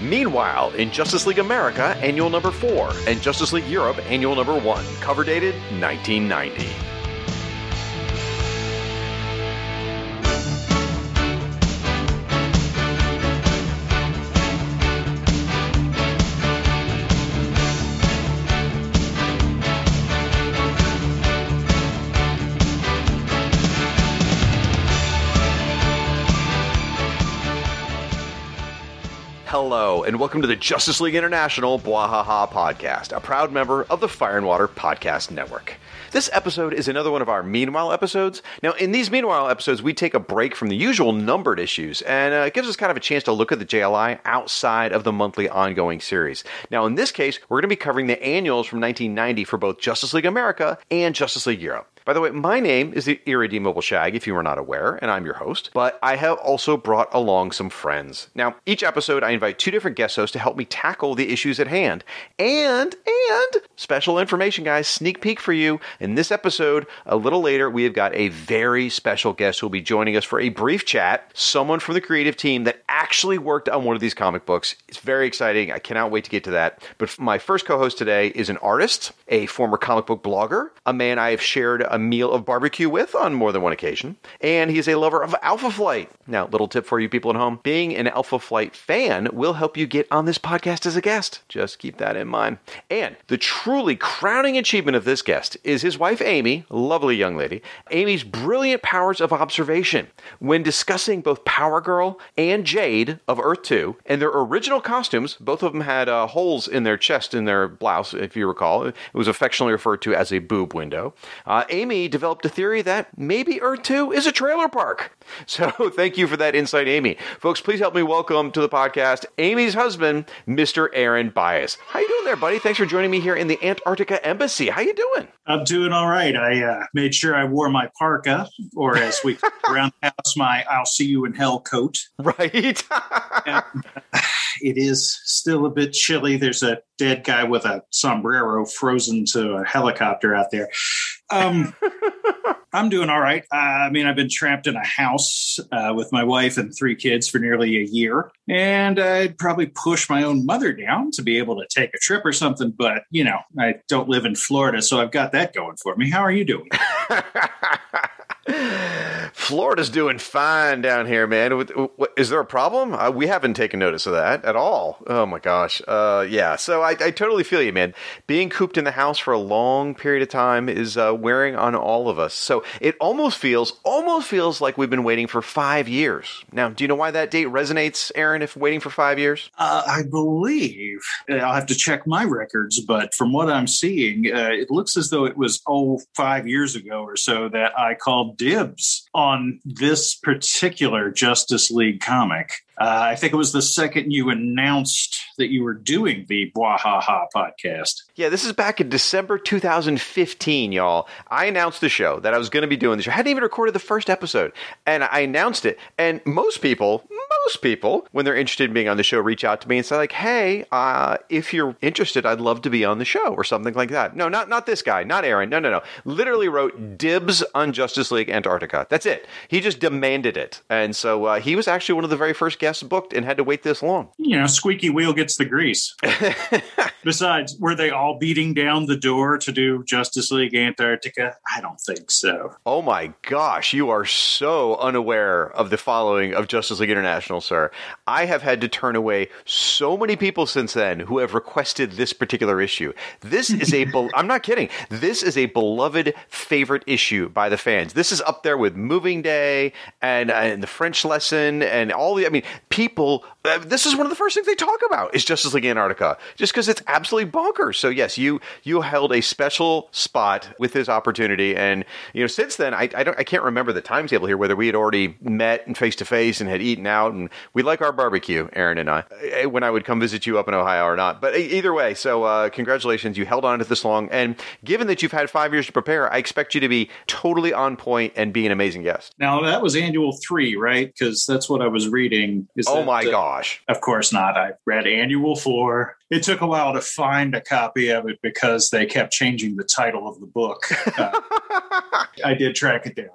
Meanwhile, in Justice League America, annual number 4, and Justice League Europe, annual number 1, cover dated 1990. And welcome to the Justice League International Bwahaha podcast, a proud member of the Fire and Water Podcast Network. This episode is another one of our Meanwhile episodes. Now, in these Meanwhile episodes, we take a break from the usual numbered issues, and uh, it gives us kind of a chance to look at the JLI outside of the monthly ongoing series. Now, in this case, we're going to be covering the annuals from 1990 for both Justice League America and Justice League Europe. By the way, my name is the Irredeemable Shag, if you were not aware, and I'm your host, but I have also brought along some friends. Now, each episode, I invite two different guest hosts to help me tackle the issues at hand. And, and, special information, guys, sneak peek for you. In this episode, a little later, we have got a very special guest who will be joining us for a brief chat. Someone from the creative team that actually worked on one of these comic books. It's very exciting. I cannot wait to get to that. But my first co host today is an artist, a former comic book blogger, a man I have shared a meal of barbecue with on more than one occasion, and he's a lover of Alpha Flight. Now, little tip for you people at home being an Alpha Flight fan will help you get on this podcast as a guest. Just keep that in mind. And the truly crowning achievement of this guest is his wife, Amy, lovely young lady, Amy's brilliant powers of observation when discussing both Power Girl and Jade of Earth 2 and their original costumes. Both of them had uh, holes in their chest in their blouse, if you recall. It was affectionately referred to as a boob window. Uh, Amy developed a theory that maybe Earth 2 is a trailer park. So thank you for that insight, Amy. Folks, please help me welcome to the podcast Amy's husband, Mr. Aaron Bias. How you doing there, buddy? Thanks for joining me here in the Antarctica Embassy. How you doing? I'm doing all right. I uh, made sure I wore my parka, or as we around the house, my "I'll see you in hell" coat. Right. And, uh, it is still a bit chilly. There's a dead guy with a sombrero frozen to a helicopter out there. Um, I'm doing all right. Uh, I mean, I've been trapped in a house uh, with my wife and three kids for nearly a year, and I'd probably push my own mother down to be able to take a trip or something. But you know, I don't live in Florida, so I've got that going for me. How are you doing? Florida's doing fine down here, man. Is there a problem? Uh, we haven't taken notice of that at all. Oh my gosh. Uh, yeah. So I, I, totally feel you, man. Being cooped in the house for a long period of time is uh, wearing on all of us. So it almost feels, almost feels like we've been waiting for five years. Now, do you know why that date resonates, Aaron? If waiting for five years, uh, I believe I'll have to check my records, but from what I'm seeing, uh, it looks as though it was oh five years ago or so that I called dibs on this particular Justice League comic. Uh, I think it was the second you announced that you were doing the Bwahaha podcast. Yeah, this is back in December 2015, y'all. I announced the show that I was going to be doing the show. I hadn't even recorded the first episode, and I announced it. And most people, most people, when they're interested in being on the show, reach out to me and say like, "Hey, uh, if you're interested, I'd love to be on the show," or something like that. No, not not this guy, not Aaron. No, no, no. Literally wrote dibs on Justice League Antarctica. That's it. He just demanded it, and so uh, he was actually one of the very first guests booked and had to wait this long. You know, squeaky wheel gets the grease. Besides, were they all beating down the door to do Justice League Antarctica? I don't think so. Oh my gosh, you are so unaware of the following of Justice League International, sir. I have had to turn away so many people since then who have requested this particular issue. This is a, be- I'm not kidding. This is a beloved favorite issue by the fans. This is up there with Moving Day and, uh, and the French lesson and all the, I mean, people, this is one of the first things they talk about is Justice League Antarctica, just because it's absolutely bonkers. So yes, you you held a special spot with this opportunity, and you know since then I I, don't, I can't remember the timetable here whether we had already met and face to face and had eaten out, and we like our barbecue, Aaron and I, eh, when I would come visit you up in Ohio or not. But either way, so uh, congratulations, you held on to this long, and given that you've had five years to prepare, I expect you to be totally on point and be an amazing guest. Now that was annual three, right? Because that's what I was reading. Is Oh my uh, Of course not. I read Annual Four. It took a while to find a copy of it because they kept changing the title of the book. Uh, I did track it down.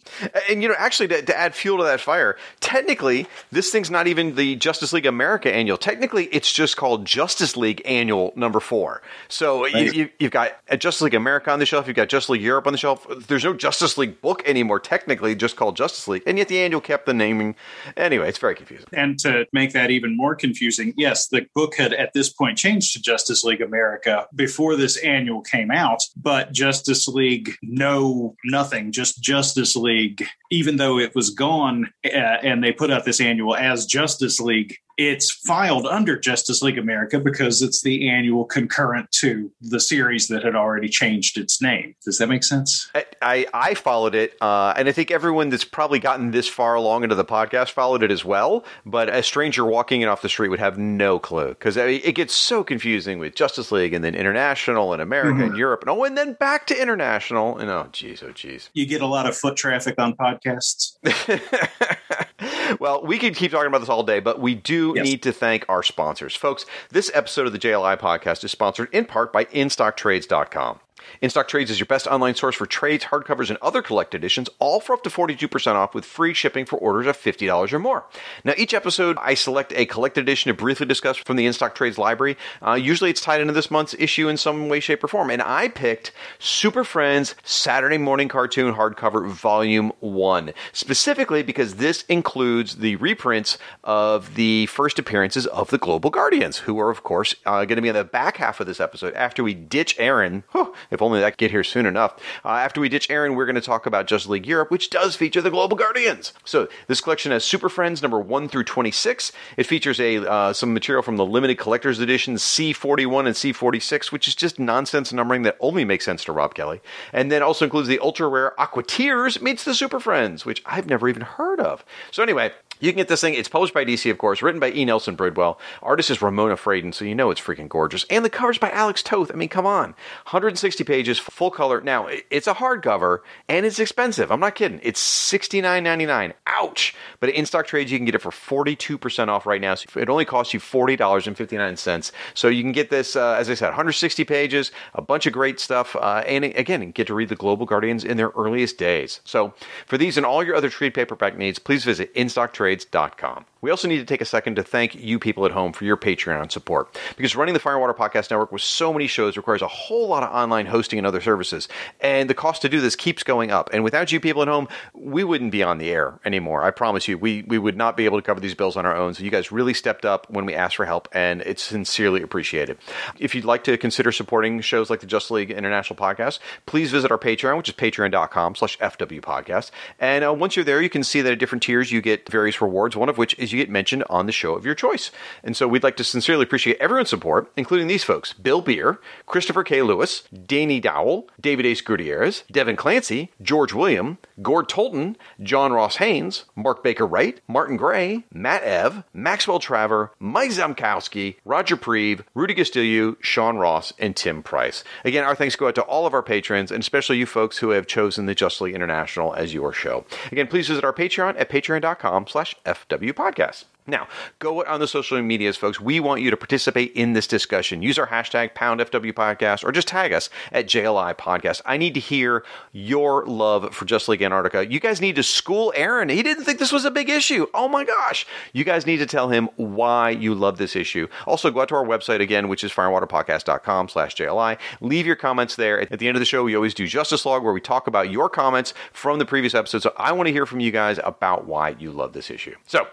And you know, actually, to, to, add fuel to that fire, technically, this thing's not even the Justice League America annual. Technically, it's just called Justice League Annual Number Four. So right. you, have got Justice League America on the shelf, you've got Justice League Europe on the shelf. There's no Justice League book anymore. Technically, just called Justice League, and yet the annual kept the naming. Anyway, it's very confusing. And to make that even more confusing, yes, the book had at this point changed to Justice League America before this annual came out, but Justice League No Nothing, just Justice League, even though it was gone uh, and they put out this annual as Justice League, it's filed under Justice League America because it's the annual concurrent to the series that had already changed its name. Does that make sense? I, I, I followed it, uh, and I think everyone that's probably gotten this far along into the podcast followed it as well. But a stranger walking in off the street would have no clue because I mean, it gets so confusing with Justice League and then international and America mm-hmm. and Europe and oh, and then back to international. And oh, geez, oh, geez. You get a lot of foot traffic on podcasts. well, we could keep talking about this all day, but we do yes. need to thank our sponsors. Folks, this episode of the JLI podcast is sponsored in part by InStockTrades.com. InStock Trades is your best online source for trades, hardcovers, and other collected editions, all for up to 42% off with free shipping for orders of $50 or more. Now, each episode, I select a collected edition to briefly discuss from the InStock Trades library. Uh, usually it's tied into this month's issue in some way, shape, or form. And I picked Super Friends Saturday Morning Cartoon Hardcover Volume 1, specifically because this includes the reprints of the first appearances of the Global Guardians, who are, of course, uh, going to be in the back half of this episode after we ditch Aaron. Whew, if only that get here soon enough. Uh, after we ditch Aaron, we're going to talk about Justice League Europe, which does feature the Global Guardians. So this collection has Super Friends number one through twenty six. It features a uh, some material from the limited collector's edition C forty one and C forty six, which is just nonsense numbering that only makes sense to Rob Kelly, and then also includes the ultra rare Aquateers meets the Super Friends, which I've never even heard of. So anyway, you can get this thing. It's published by DC, of course, written by E. Nelson Bridwell. Artist is Ramona Fradon, so you know it's freaking gorgeous. And the cover's by Alex Toth. I mean, come on. 160 pages, full color. Now, it's a hardcover, and it's expensive. I'm not kidding. It's $69.99. Ouch! But InStock Trades, you can get it for 42% off right now. So it only costs you $40.59. So you can get this, uh, as I said, 160 pages, a bunch of great stuff, uh, and again, get to read the Global Guardians in their earliest days. So for these and all your other trade paperback needs, please visit InStock Trades trades.com. We also need to take a second to thank you people at home for your Patreon support because running the Fire and Water Podcast Network with so many shows requires a whole lot of online hosting and other services. And the cost to do this keeps going up. And without you people at home, we wouldn't be on the air anymore. I promise you, we, we would not be able to cover these bills on our own. So you guys really stepped up when we asked for help, and it's sincerely appreciated. If you'd like to consider supporting shows like the Just League International Podcast, please visit our Patreon, which is patreon.com slash FW podcast. And uh, once you're there, you can see that at different tiers you get various rewards, one of which is you get mentioned on the show of your choice. And so we'd like to sincerely appreciate everyone's support, including these folks Bill Beer, Christopher K. Lewis, Danny Dowell, David Ace Gutierrez, Devin Clancy, George William, Gord Tolton, John Ross Haynes, Mark Baker Wright, Martin Gray, Matt Ev, Maxwell Traver, Mike Zamkowski, Roger Preve, Rudy Castillo, Sean Ross, and Tim Price. Again, our thanks go out to all of our patrons, and especially you folks who have chosen the Justly International as your show. Again, please visit our Patreon at patreon.com slash FW Podcast podcast. Now, go on the social medias, folks. We want you to participate in this discussion. Use our hashtag PoundFW Podcast or just tag us at JLI Podcast. I need to hear your love for Just League Antarctica. You guys need to school Aaron. He didn't think this was a big issue. Oh my gosh. You guys need to tell him why you love this issue. Also, go out to our website again, which is firewaterpodcast.com slash JLI. Leave your comments there. At the end of the show, we always do Justice Log where we talk about your comments from the previous episode. So I want to hear from you guys about why you love this issue. So,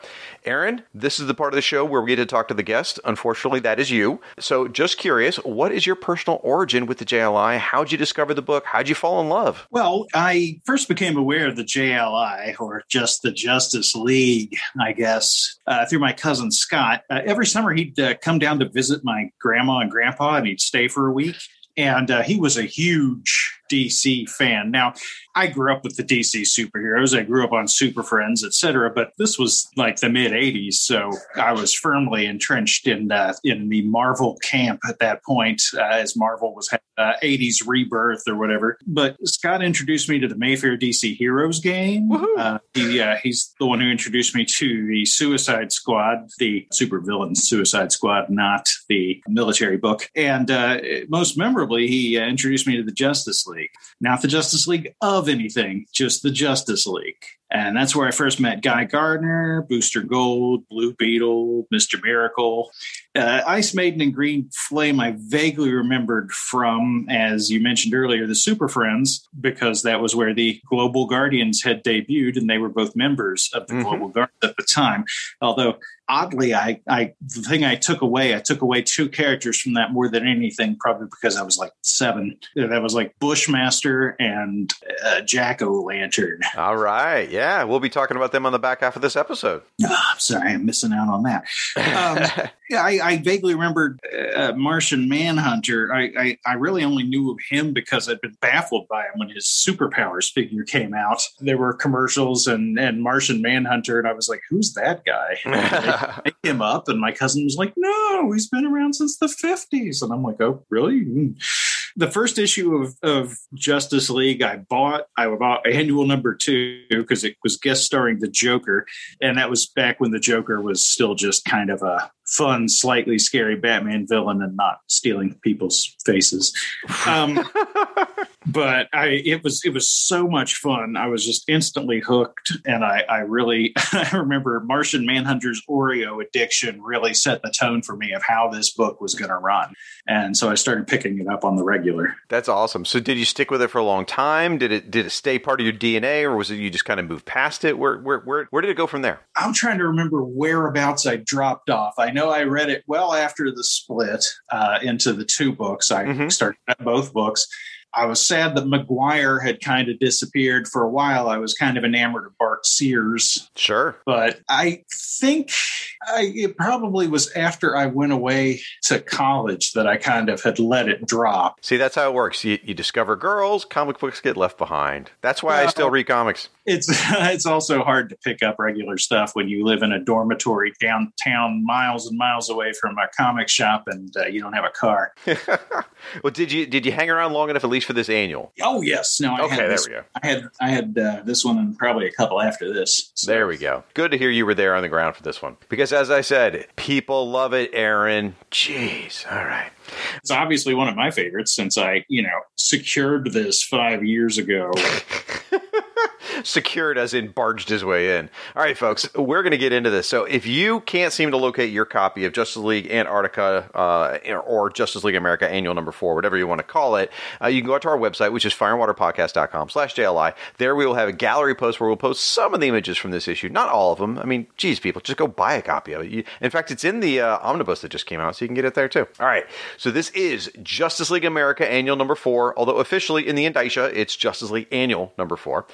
Aaron, this is the part of the show where we get to talk to the guest. Unfortunately, that is you. So, just curious, what is your personal origin with the JLI? How'd you discover the book? How'd you fall in love? Well, I first became aware of the JLI, or just the Justice League, I guess, uh, through my cousin Scott. Uh, every summer, he'd uh, come down to visit my grandma and grandpa, and he'd stay for a week. And uh, he was a huge DC fan. Now, I grew up with the DC superheroes. I grew up on Super Friends, etc. But this was like the mid '80s, so I was firmly entrenched in uh, in the Marvel camp at that point, uh, as Marvel was uh, '80s rebirth or whatever. But Scott introduced me to the Mayfair DC Heroes game. Uh, he, uh, he's the one who introduced me to the Suicide Squad, the supervillain Suicide Squad, not the military book. And uh, most memorably, he introduced me to the Justice League, not the Justice League of anything, just the Justice League. And that's where I first met Guy Gardner, Booster Gold, Blue Beetle, Mr. Miracle. Uh, Ice Maiden and Green Flame, I vaguely remembered from, as you mentioned earlier, the Super Friends, because that was where the Global Guardians had debuted, and they were both members of the mm-hmm. Global Guardians at the time. Although oddly, I, I the thing I took away, I took away two characters from that more than anything, probably because I was like seven. That was like Bushmaster and uh, Jack O' Lantern. All right, yeah, we'll be talking about them on the back half of this episode. Oh, I'm sorry, I'm missing out on that. Um, yeah, I, I, vaguely remembered uh, Martian Manhunter. I, I, I really only knew of him because I'd been baffled by him when his superpowers figure came out. There were commercials and and Martian Manhunter, and I was like, "Who's that guy?" I him up, and my cousin was like, "No, he's been around since the '50s," and I'm like, "Oh, really?" Hmm. The first issue of, of Justice League I bought, I bought annual number two because it was guest starring the Joker, and that was back when the Joker was still just kind of a fun, slightly scary Batman villain and not stealing people's faces. Um, but I, it was it was so much fun. I was just instantly hooked, and I, I really I remember Martian Manhunter's Oreo addiction really set the tone for me of how this book was going to run, and so I started picking it up on the regular. That's awesome. So did you stick with it for a long time? Did it did it stay part of your DNA, or was it you just kind of moved past it? Where where where where did it go from there? I'm trying to remember whereabouts I dropped off. I know I read it well after the split uh, into the two books. I mm-hmm. started both books. I was sad that Maguire had kind of disappeared for a while. I was kind of enamored of Bart Sears. Sure. But I think I, it probably was after I went away to college that I kind of had let it drop. See, that's how it works. You, you discover girls, comic books get left behind. That's why I still read comics. It's it's also hard to pick up regular stuff when you live in a dormitory downtown, miles and miles away from a comic shop, and uh, you don't have a car. well, did you did you hang around long enough at least for this annual? Oh yes, no. I okay, there this, we go. I had I had uh, this one and probably a couple after this. So. There we go. Good to hear you were there on the ground for this one because, as I said, people love it. Aaron, jeez, all right. It's obviously one of my favorites since I, you know, secured this five years ago. secured as in barged his way in. All right, folks, we're going to get into this. So if you can't seem to locate your copy of Justice League Antarctica uh, or Justice League America Annual Number Four, whatever you want to call it, uh, you can go out to our website, which is fireandwaterpodcast.com slash JLI. There we will have a gallery post where we'll post some of the images from this issue, not all of them. I mean, geez, people, just go buy a copy of it. In fact, it's in the uh, omnibus that just came out, so you can get it there too. All right, so this is Justice League America Annual Number Four, although officially in the indicia, it's Justice League Annual Number Four.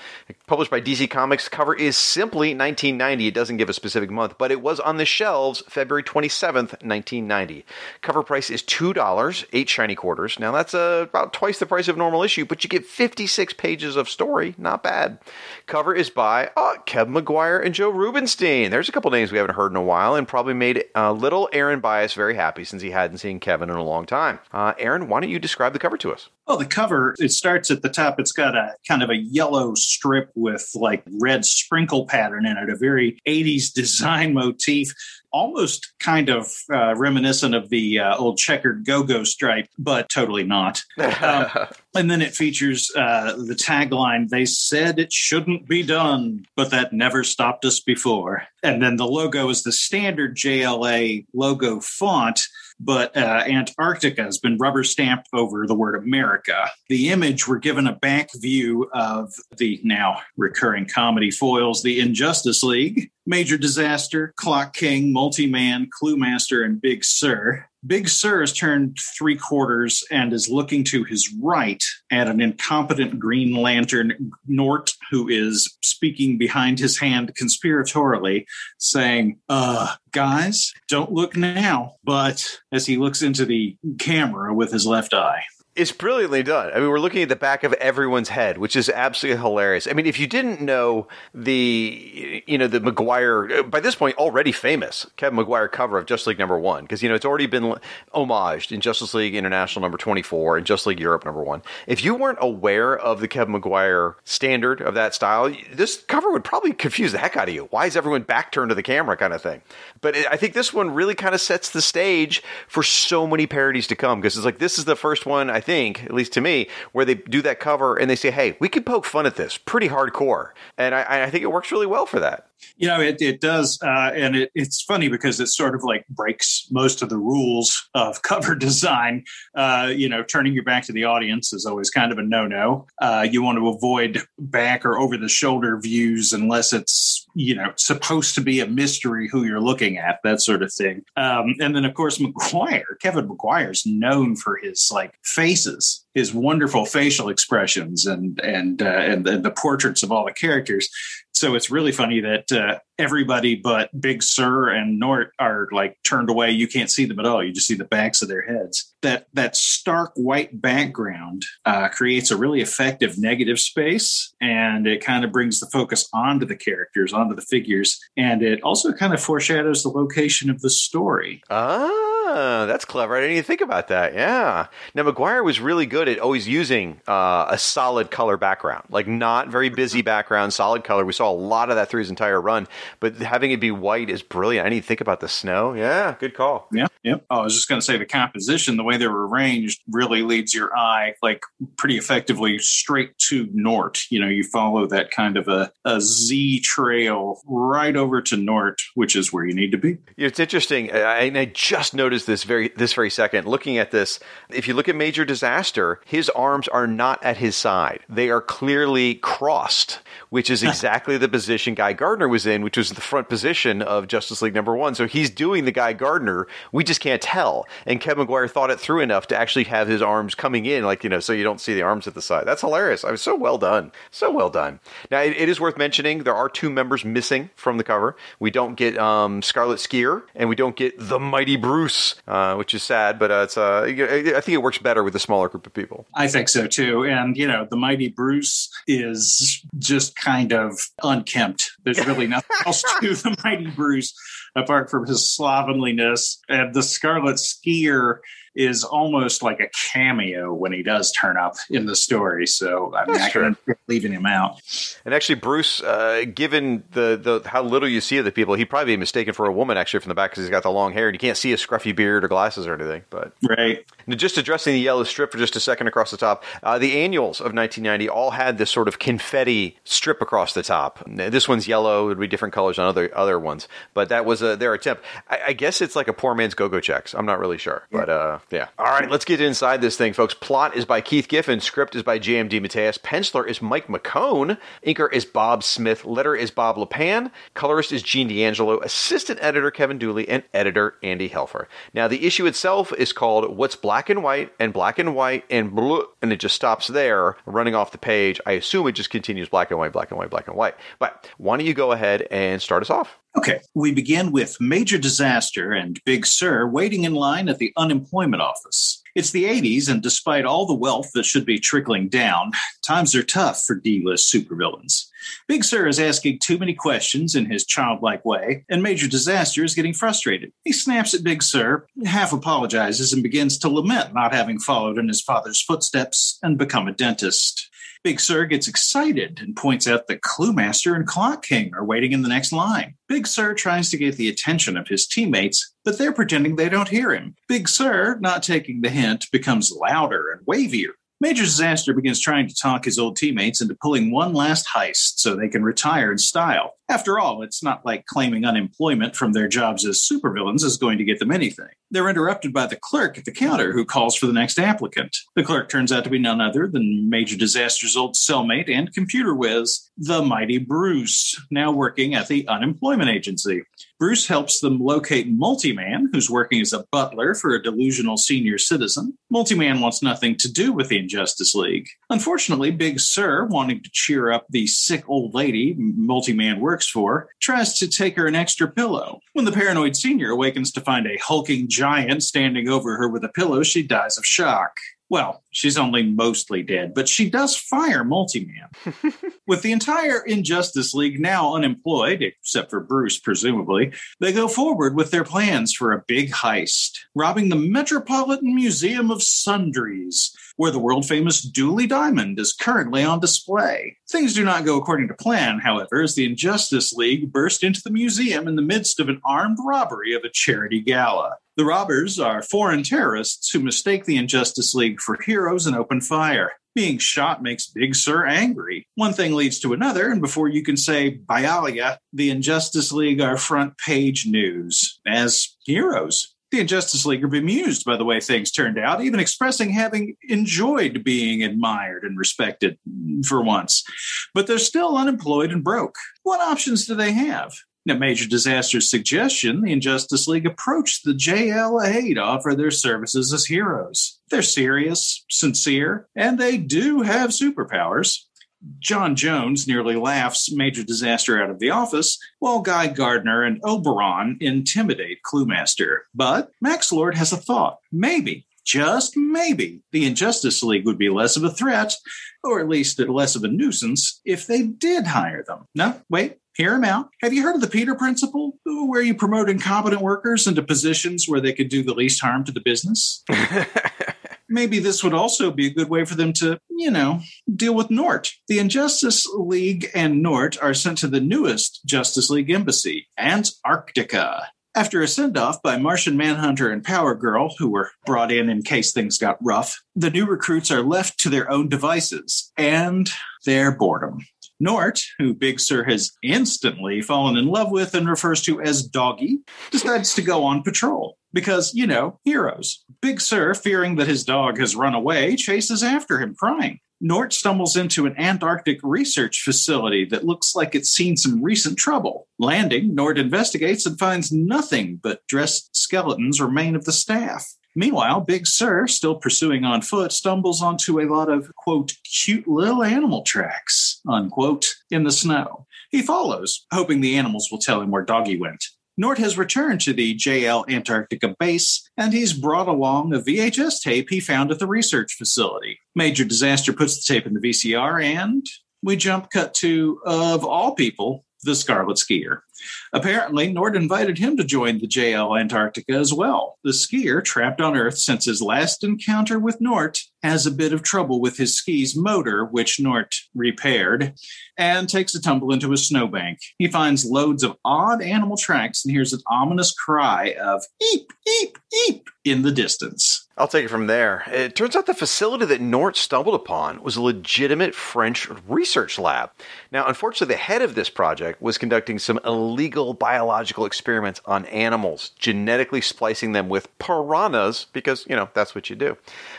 Published by DC Comics. Cover is simply 1990. It doesn't give a specific month, but it was on the shelves February 27th, 1990. Cover price is $2, eight shiny quarters. Now that's uh, about twice the price of normal issue, but you get 56 pages of story. Not bad. Cover is by uh, Kevin Maguire and Joe Rubenstein. There's a couple names we haven't heard in a while and probably made uh, little Aaron Bias very happy since he hadn't seen Kevin in a long time. Uh, Aaron, why don't you describe the cover to us? Well, the cover, it starts at the top. It's got a kind of a yellow strip with like red sprinkle pattern in it, a very 80s design motif almost kind of uh, reminiscent of the uh, old checkered go-go stripe, but totally not. Um, and then it features uh, the tagline: "They said it shouldn't be done, but that never stopped us before." And then the logo is the standard JLA logo font but uh, Antarctica has been rubber stamped over the word America. The image, we're given a back view of the now recurring comedy foils, the Injustice League, Major Disaster, Clock King, Multi Man, Cluemaster, and Big Sir. Big Sir has turned three quarters and is looking to his right at an incompetent Green Lantern, Nort, who is speaking behind his hand conspiratorially, saying, uh, guys, don't look now. But as he looks into the camera with his left eye, It's brilliantly done. I mean, we're looking at the back of everyone's head, which is absolutely hilarious. I mean, if you didn't know the, you know, the Maguire, uh, by this point already famous Kevin Maguire cover of Justice League number one, because, you know, it's already been homaged in Justice League International number 24 and Justice League Europe number one. If you weren't aware of the Kevin Maguire standard of that style, this cover would probably confuse the heck out of you. Why is everyone back turned to the camera kind of thing? But it, I think this one really kind of sets the stage for so many parodies to come because it's like this is the first one, I think, at least to me, where they do that cover and they say, hey, we could poke fun at this pretty hardcore. And I, I think it works really well for that. You know, it, it does. Uh, and it, it's funny because it sort of like breaks most of the rules of cover design. Uh, you know, turning your back to the audience is always kind of a no no. Uh, you want to avoid back or over the shoulder views unless it's, you know, supposed to be a mystery who you're looking at, that sort of thing. Um, and then, of course, Maguire Kevin Maguire's known for his like faces his wonderful facial expressions and and uh, and, the, the portraits of all the characters. So it's really funny that uh, everybody but Big Sir and Nort are like turned away. You can't see them at all. You just see the backs of their heads. That that stark white background uh, creates a really effective negative space, and it kind of brings the focus onto the characters, onto the figures, and it also kind of foreshadows the location of the story. Ah, that's clever. I didn't even think about that. Yeah. Now Maguire was really good at always using uh, a solid color background, like not very busy background, solid color. We saw a lot of that through his entire run, but having it be white is brilliant. I need to think about the snow. Yeah, good call. Yeah, yeah. Oh, I was just going to say the composition, the way they were arranged, really leads your eye like pretty effectively straight to Nort. You know, you follow that kind of a, a Z trail right over to Nort, which is where you need to be. It's interesting, I, I just noticed this very this very second. Looking at this, if you look at Major Disaster, his arms are not at his side; they are clearly crossed, which is exactly the position Guy Gardner was in, which was the front position of Justice League number one. So he's doing the Guy Gardner. We just can't tell. And Kevin Maguire thought it through enough to actually have his arms coming in, like, you know, so you don't see the arms at the side. That's hilarious. I was so well done. So well done. Now, it, it is worth mentioning there are two members missing from the cover. We don't get um, Scarlet Skier, and we don't get the Mighty Bruce, uh, which is sad, but uh, it's uh, I think it works better with a smaller group of people. I think so too. And, you know, the Mighty Bruce is just kind of unkempt. There's really nothing else to the Mighty Bruce apart from his slovenliness. And the Scarlet Skier is almost like a cameo when he does turn up in the story. So I'm That's not leaving him out. And actually, Bruce, uh, given the, the how little you see of the people, he'd probably be mistaken for a woman actually from the back because he's got the long hair and you can't see a scruffy beard or glasses or anything. But right. just addressing the yellow strip for just a second across the top, uh, the annuals of 1990 all had this sort of confetti strip across the top. This one's yellow; it would be different colors on other other ones, but that was uh, their attempt. I, I, guess it's like a poor man's go-go checks. I'm not really sure, but uh, yeah. All right, let's get inside this thing, folks. Plot is by Keith Giffen. Script is by J.M. DeMatteis. Penciler is Mike McKone. Inker is Bob Smith. Letter is Bob Lappan, Colorist is Gene D'Angelo. Assistant editor Kevin Dooley. And editor Andy Helfer. Now, the issue itself is called What's Black and White and Black and White and Blue, and it just stops there, running off the page. I assume it just continues black and white, black and white, black and white. But why don't you go ahead and start us off? Okay, we begin with major disaster and Big Sir waiting in line at the unemployment office. It's the 80s, and despite all the wealth that should be trickling down, times are tough for D list supervillains. Big Sir is asking too many questions in his childlike way, and Major Disaster is getting frustrated. He snaps at Big Sir, half apologizes, and begins to lament not having followed in his father's footsteps and become a dentist. Big Sir gets excited and points out that Cluemaster and Clock King are waiting in the next line. Big Sir tries to get the attention of his teammates, but they're pretending they don't hear him. Big Sir, not taking the hint, becomes louder and wavier. Major Disaster begins trying to talk his old teammates into pulling one last heist so they can retire in style. After all, it's not like claiming unemployment from their jobs as supervillains is going to get them anything. They're interrupted by the clerk at the counter who calls for the next applicant. The clerk turns out to be none other than Major Disaster's old cellmate and computer whiz, the mighty Bruce, now working at the unemployment agency. Bruce helps them locate Multiman, who's working as a butler for a delusional senior citizen. Multiman wants nothing to do with the Injustice League. Unfortunately, Big Sir, wanting to cheer up the sick old lady Multiman works for, tries to take her an extra pillow. When the paranoid senior awakens to find a hulking giant standing over her with a pillow, she dies of shock. Well, she's only mostly dead, but she does fire Multi-Man. With the entire Injustice League now unemployed, except for Bruce, presumably, they go forward with their plans for a big heist, robbing the Metropolitan Museum of Sundries, where the world famous Dooley Diamond is currently on display. Things do not go according to plan, however, as the Injustice League burst into the museum in the midst of an armed robbery of a charity gala. The robbers are foreign terrorists who mistake the Injustice League for heroes and open fire. Being shot makes Big Sir angry. One thing leads to another, and before you can say Bialya, the Injustice League are front page news as heroes. The Injustice League are bemused by the way things turned out, even expressing having enjoyed being admired and respected for once. But they're still unemployed and broke. What options do they have? At Major Disaster's suggestion, the Injustice League approached the JLA to offer their services as heroes. They're serious, sincere, and they do have superpowers. J'onn J'onzz nearly laughs Major Disaster out of the office, while Guy Gardner and Oberon intimidate Cluemaster. But Max Lord has a thought. Maybe, just maybe, the Injustice League would be less of a threat, or at least less of a nuisance, if they did hire them. No, wait, hear him out. Have you heard of the Peter Principle, where you promote incompetent workers into positions where they could do the least harm to the business? Maybe this would also be a good way for them to, you know, deal with Nort. The Injustice League and Nort are sent to the newest Justice League embassy, Antarctica. After a send off by Martian Manhunter and Power Girl, who were brought in in case things got rough, the new recruits are left to their own devices and their boredom. Nort, who Big Sir has instantly fallen in love with and refers to as Doggy, decides to go on patrol. Because, you know, heroes. Big Sir, fearing that his dog has run away, chases after him, crying. Nort stumbles into an Antarctic research facility that looks like it's seen some recent trouble. Landing, Nort investigates and finds nothing but dressed skeletons remain of the staff. Meanwhile, Big Sir, still pursuing on foot, stumbles onto a lot of, quote, cute little animal tracks, unquote, in the snow. He follows, hoping the animals will tell him where Doggy went. Nort has returned to the JL Antarctica base, and he's brought along a VHS tape he found at the research facility. Major Disaster puts the tape in the VCR, and we jump cut to, of all people, the Scarlet Skier. Apparently, Nort invited him to join the JL Antarctica as well. The skier, trapped on Earth since his last encounter with Nort, has a bit of trouble with his ski's motor, which Nort repaired, and takes a tumble into a snowbank. He finds loads of odd animal tracks and hears an ominous cry of eep, eep, eep in the distance. I'll take it from there. It turns out the facility that Nort stumbled upon was a legitimate French research lab. Now, unfortunately, the head of this project was conducting some illegal biological experiments on animals, genetically splicing them with piranhas, because, you know, that's what you do,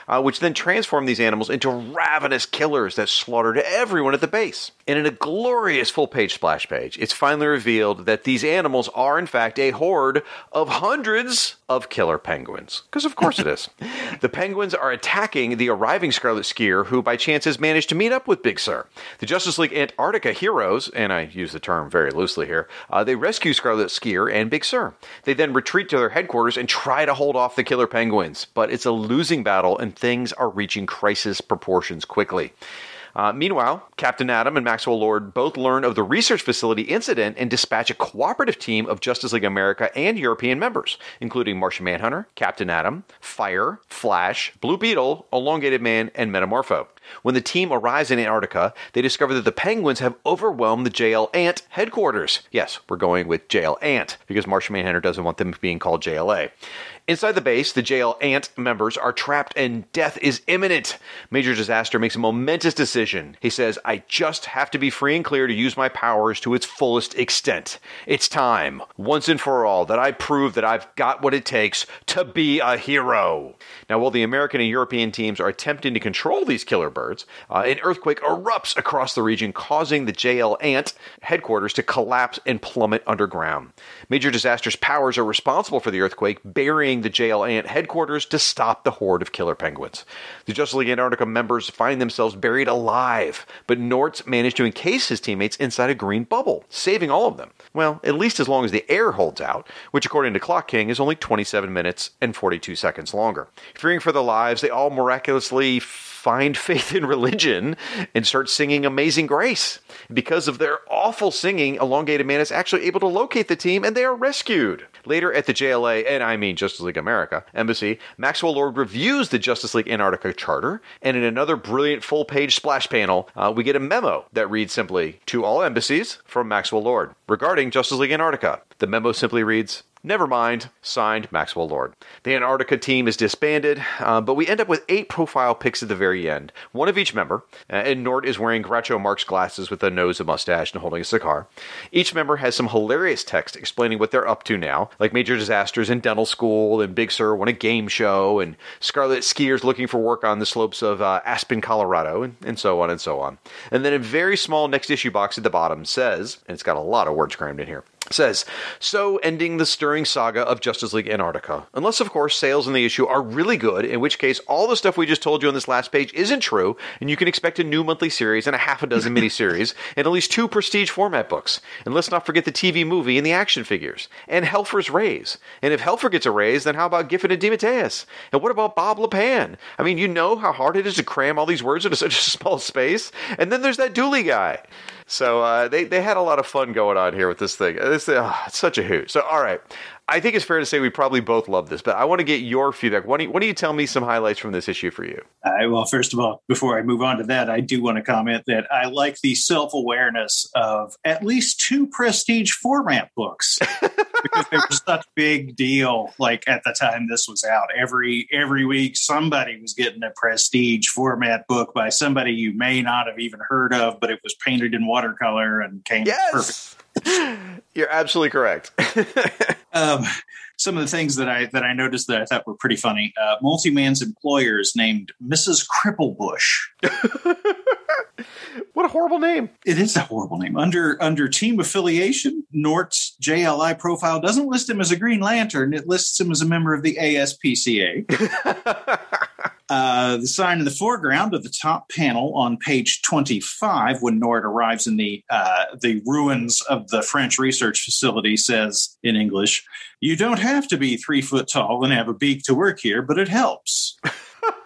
uh, which then transformed these animals into ravenous killers that slaughtered everyone at the base. And in a glorious full page splash page, it's finally revealed that these animals are, in fact, a horde of hundreds of killer penguins. Because, of course, it is. The penguins are attacking the arriving Scarlet Skier, who by chance has managed to meet up with Big Sir. The Justice League Antarctica heroes, and I use the term very loosely here, uh, they rescue Scarlet Skier and Big Sir. They then retreat to their headquarters and try to hold off the killer penguins, but it's a losing battle and things are reaching crisis proportions quickly. Uh, meanwhile, Captain Atom and Maxwell Lord both learn of the research facility incident and dispatch a cooperative team of Justice League America and European members, including Martian Manhunter, Captain Atom, Fire, Flash, Blue Beetle, Elongated Man, and Metamorpho. When the team arrives in Antarctica, they discover that the penguins have overwhelmed the JL Ant headquarters. Yes, we're going with JL Ant because Martian Manhunter doesn't want them being called JLA. Inside the base, the JL Ant members are trapped and death is imminent. Major Disaster makes a momentous decision. He says, I just have to be free and clear to use my powers to its fullest extent. It's time, once and for all, that I prove that I've got what it takes to be a hero. Now, while the American and European teams are attempting to control these killer birds. Uh, an earthquake erupts across the region, causing the JL Ant headquarters to collapse and plummet underground. Major Disaster's powers are responsible for the earthquake, burying the JL Ant headquarters to stop the horde of killer penguins. The Justice League Antarctica members find themselves buried alive, but Nort's managed to encase his teammates inside a green bubble, saving all of them. Well, at least as long as the air holds out, which according to Clock King is only 27 minutes and 42 seconds longer. Fearing for their lives, they all miraculously find faith in religion and start singing Amazing Grace. Because of their awful singing, Elongated Man is actually able to locate the team and they are rescued. Later at the JLA, and I mean Justice League America, embassy, Maxwell Lord reviews the Justice League Antarctica Charter, and in another brilliant full page splash panel, uh, we get a memo that reads simply To all embassies from Maxwell Lord regarding Justice League Antarctica. The memo simply reads Never mind. Signed, Maxwell Lord. The Antarctica team is disbanded, uh, but we end up with eight profile pics at the very end, one of each member, uh, and Nort is wearing Groucho Marx glasses with a nose, a mustache, and holding a cigar. Each member has some hilarious text explaining what they're up to now, like major disasters in dental school, and Big Sir won a game show, and Scarlet skiers looking for work on the slopes of uh, Aspen, Colorado, and, and so on and so on. And then a very small next issue box at the bottom says, and it's got a lot of words crammed in here says, so ending the stirring saga of Justice League Antarctica. Unless, of course, sales in the issue are really good, in which case all the stuff we just told you on this last page isn't true, and you can expect a new monthly series and a half a dozen miniseries, and at least two prestige format books. And let's not forget the TV movie and the action figures, and Helfer's raise. And if Helfer gets a raise, then how about Giffen and DeMatteis? And what about Bob Lappan? I mean, you know how hard it is to cram all these words into such a small space? And then there's that Dooley guy. So uh, they they had a lot of fun going on here with this thing. This oh, it's such a hoot. So all right, I think it's fair to say we probably both love this, but I want to get your feedback. Why don't you, why don't you tell me some highlights from this issue for you? Uh, well, first of all, before I move on to that, I do want to comment that I like the self awareness of at least two prestige format books because they were such a big deal. Like at the time this was out, every every week somebody was getting a prestige format book by somebody you may not have even heard of, but it was painted in watercolor and came yes! perfect. You're absolutely correct. um, some of the things that I that I noticed that I thought were pretty funny. Uh, Multi-Man's employer is named Mrs. Cripplebush. what a horrible name! It is a horrible name. Under under team affiliation, Nort's JLI profile doesn't list him as a Green Lantern. It lists him as a member of the ASPCA. Uh, the sign in the foreground of the top panel on page 25, when Nort arrives in the uh, the ruins of the French research facility, says in English, "You don't have to be three foot tall and have a beak to work here, but it helps."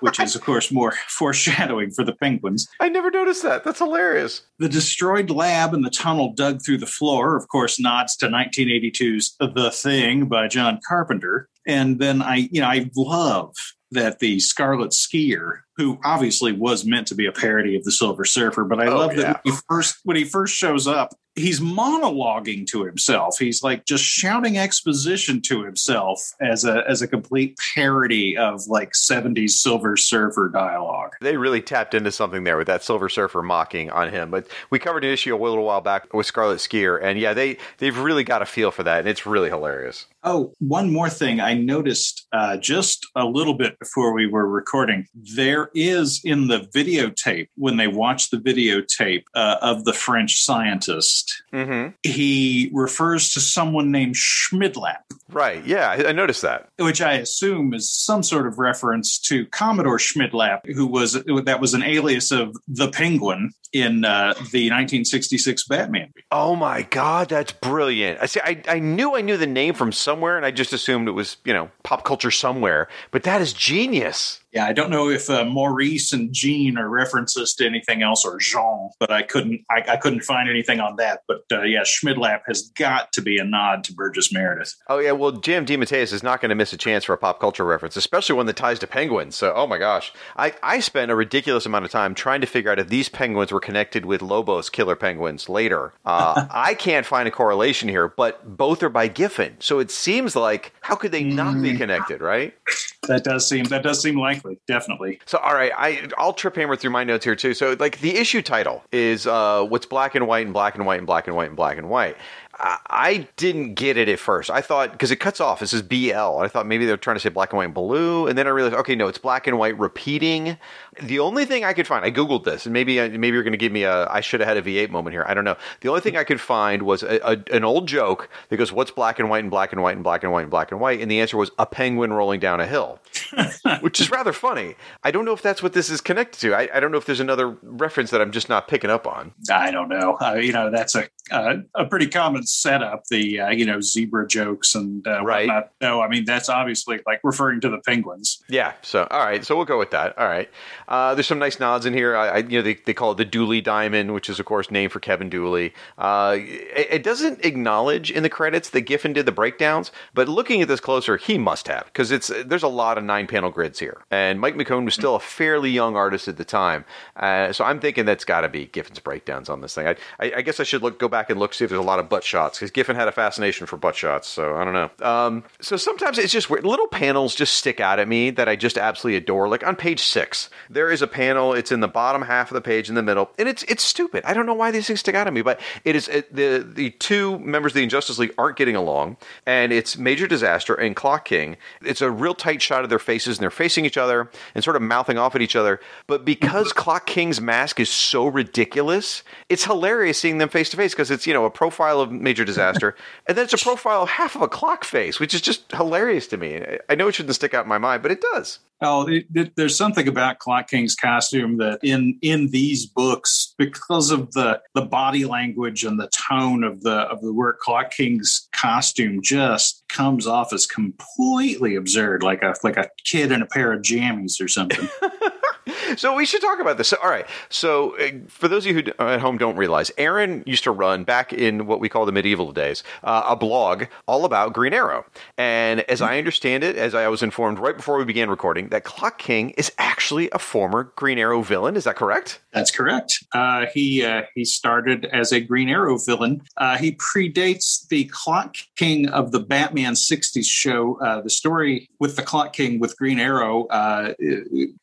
Which is, of course, more foreshadowing for the penguins. I never noticed that. That's hilarious. The destroyed lab and the tunnel dug through the floor, of course, nods to 1982's The Thing by John Carpenter. And then I, you know, I love that the Scarlet Skier, who obviously was meant to be a parody of the Silver Surfer, but I Oh, love yeah. that when he first when he first shows up, he's monologuing to himself. He's like just shouting exposition to himself as a as a complete parody of like 70s Silver Surfer dialogue. They really tapped into something there with that Silver Surfer mocking on him. But we covered an issue a little while back with Scarlet Skier, and yeah, they they've really got a feel for that, and it's really hilarious. Oh, one more thing I noticed uh, just a little bit before we were recording. There is in the videotape, when they watch the videotape uh, of the French scientist, Mm-hmm. he refers to someone named Schmidlap, Right? Yeah, I, I noticed that. which I assume is some sort of reference to Commodore Schmidlap, who was that was an alias of the Penguin in uh, the 1966 Batman. Oh my god, that's brilliant! I see. I, I knew I knew the name from somewhere, and I just assumed it was you know pop culture somewhere. But that is genius. Yeah, I don't know if uh, Maurice and Jean are references to anything else or Jean, but I couldn't I, I couldn't find anything on that. But uh, yeah, Schmidlap has got to be a nod to Burgess Meredith. Oh yeah, well, Jim DeMatteis is not going to miss a chance for a pop culture reference, especially one that ties to penguins. So, oh my gosh, I I spent a ridiculous amount of time trying to figure out if these penguins were connected with Lobo's killer penguins later. Uh, I can't find a correlation here, but both are by Giffen, so it seems like how could they not be connected, right? That does seem that does seem likely, definitely. So, all right, I I'll trip hammer through my notes here too. So, like the issue title is uh, what's black and white and black and white and black and white and black and white. I, I didn't get it at first. I thought because it cuts off. This is BL. I thought maybe they're trying to say black and white and blue, and then I realized, okay, no, it's black and white repeating. The only thing I could find, I googled this, and maybe maybe you're going to give me a I should have had a V8 moment here. I don't know. The only thing I could find was a, a, an old joke that goes, "What's black and white and black and white and black and white and black and white?" And the answer was a penguin rolling down a hill, which is rather funny. I don't know if that's what this is connected to. I, I don't know if there's another reference that I'm just not picking up on. I don't know. Uh, you know, that's a uh, a pretty common setup. The uh, you know zebra jokes and uh, right. Whatnot. No, I mean that's obviously like referring to the penguins. Yeah. So all right. So we'll go with that. All right. Uh, there's some nice nods in here. I, I, you know they, they call it the Dooley Diamond, which is of course named for Kevin Dooley. Uh, it, it, doesn't acknowledge in the credits that Giffen did the breakdowns, but looking at this closer, he must have because it's there's a lot of nine panel grids here, and Mike McKone was still a fairly young artist at the time. Uh, so I'm thinking that's got to be Giffen's breakdowns on this thing. I, I, I, guess I should look go back and look see if there's a lot of butt shots because Giffen had a fascination for butt shots. So I don't know. Um, so sometimes it's just weird. Little panels just stick out at me that I just absolutely adore. Like on page six, there is a panel. It's in the bottom half of the page in the middle, and it's it's stupid. I don't know why these things stick out at me, but it is it, the the two members of the Injustice League aren't getting along, and it's Major Disaster and Clock King. It's a real tight shot of their faces, and they're facing each other and sort of mouthing off at each other. But because Clock King's mask is so ridiculous, it's hilarious seeing them face to face because it's you know a profile of Major Disaster, and then it's a profile of half of a clock face, which is just hilarious to me. I know it shouldn't stick out in my mind, but it does. Oh, it, it, there's something about Clock King's costume that in in these books, because of the the body language and the tone of the of the work, Clock King's costume just comes off as completely absurd, like a like a kid in a pair of jammies or something. so we should talk about this. So, all right. So uh, for those of you who at home don't realize, Aaron used to run back in what we call the medieval days uh, a blog all about Green Arrow. And as I understand it, as I was informed right before we began recording, that Clock King is actually a former Green Arrow villain. Is that correct? That's correct. Uh, he uh, he started as a Green Arrow villain. Uh, he predates the Clock King of the Batman '60s show. Uh, the story with the Clock King with Green Arrow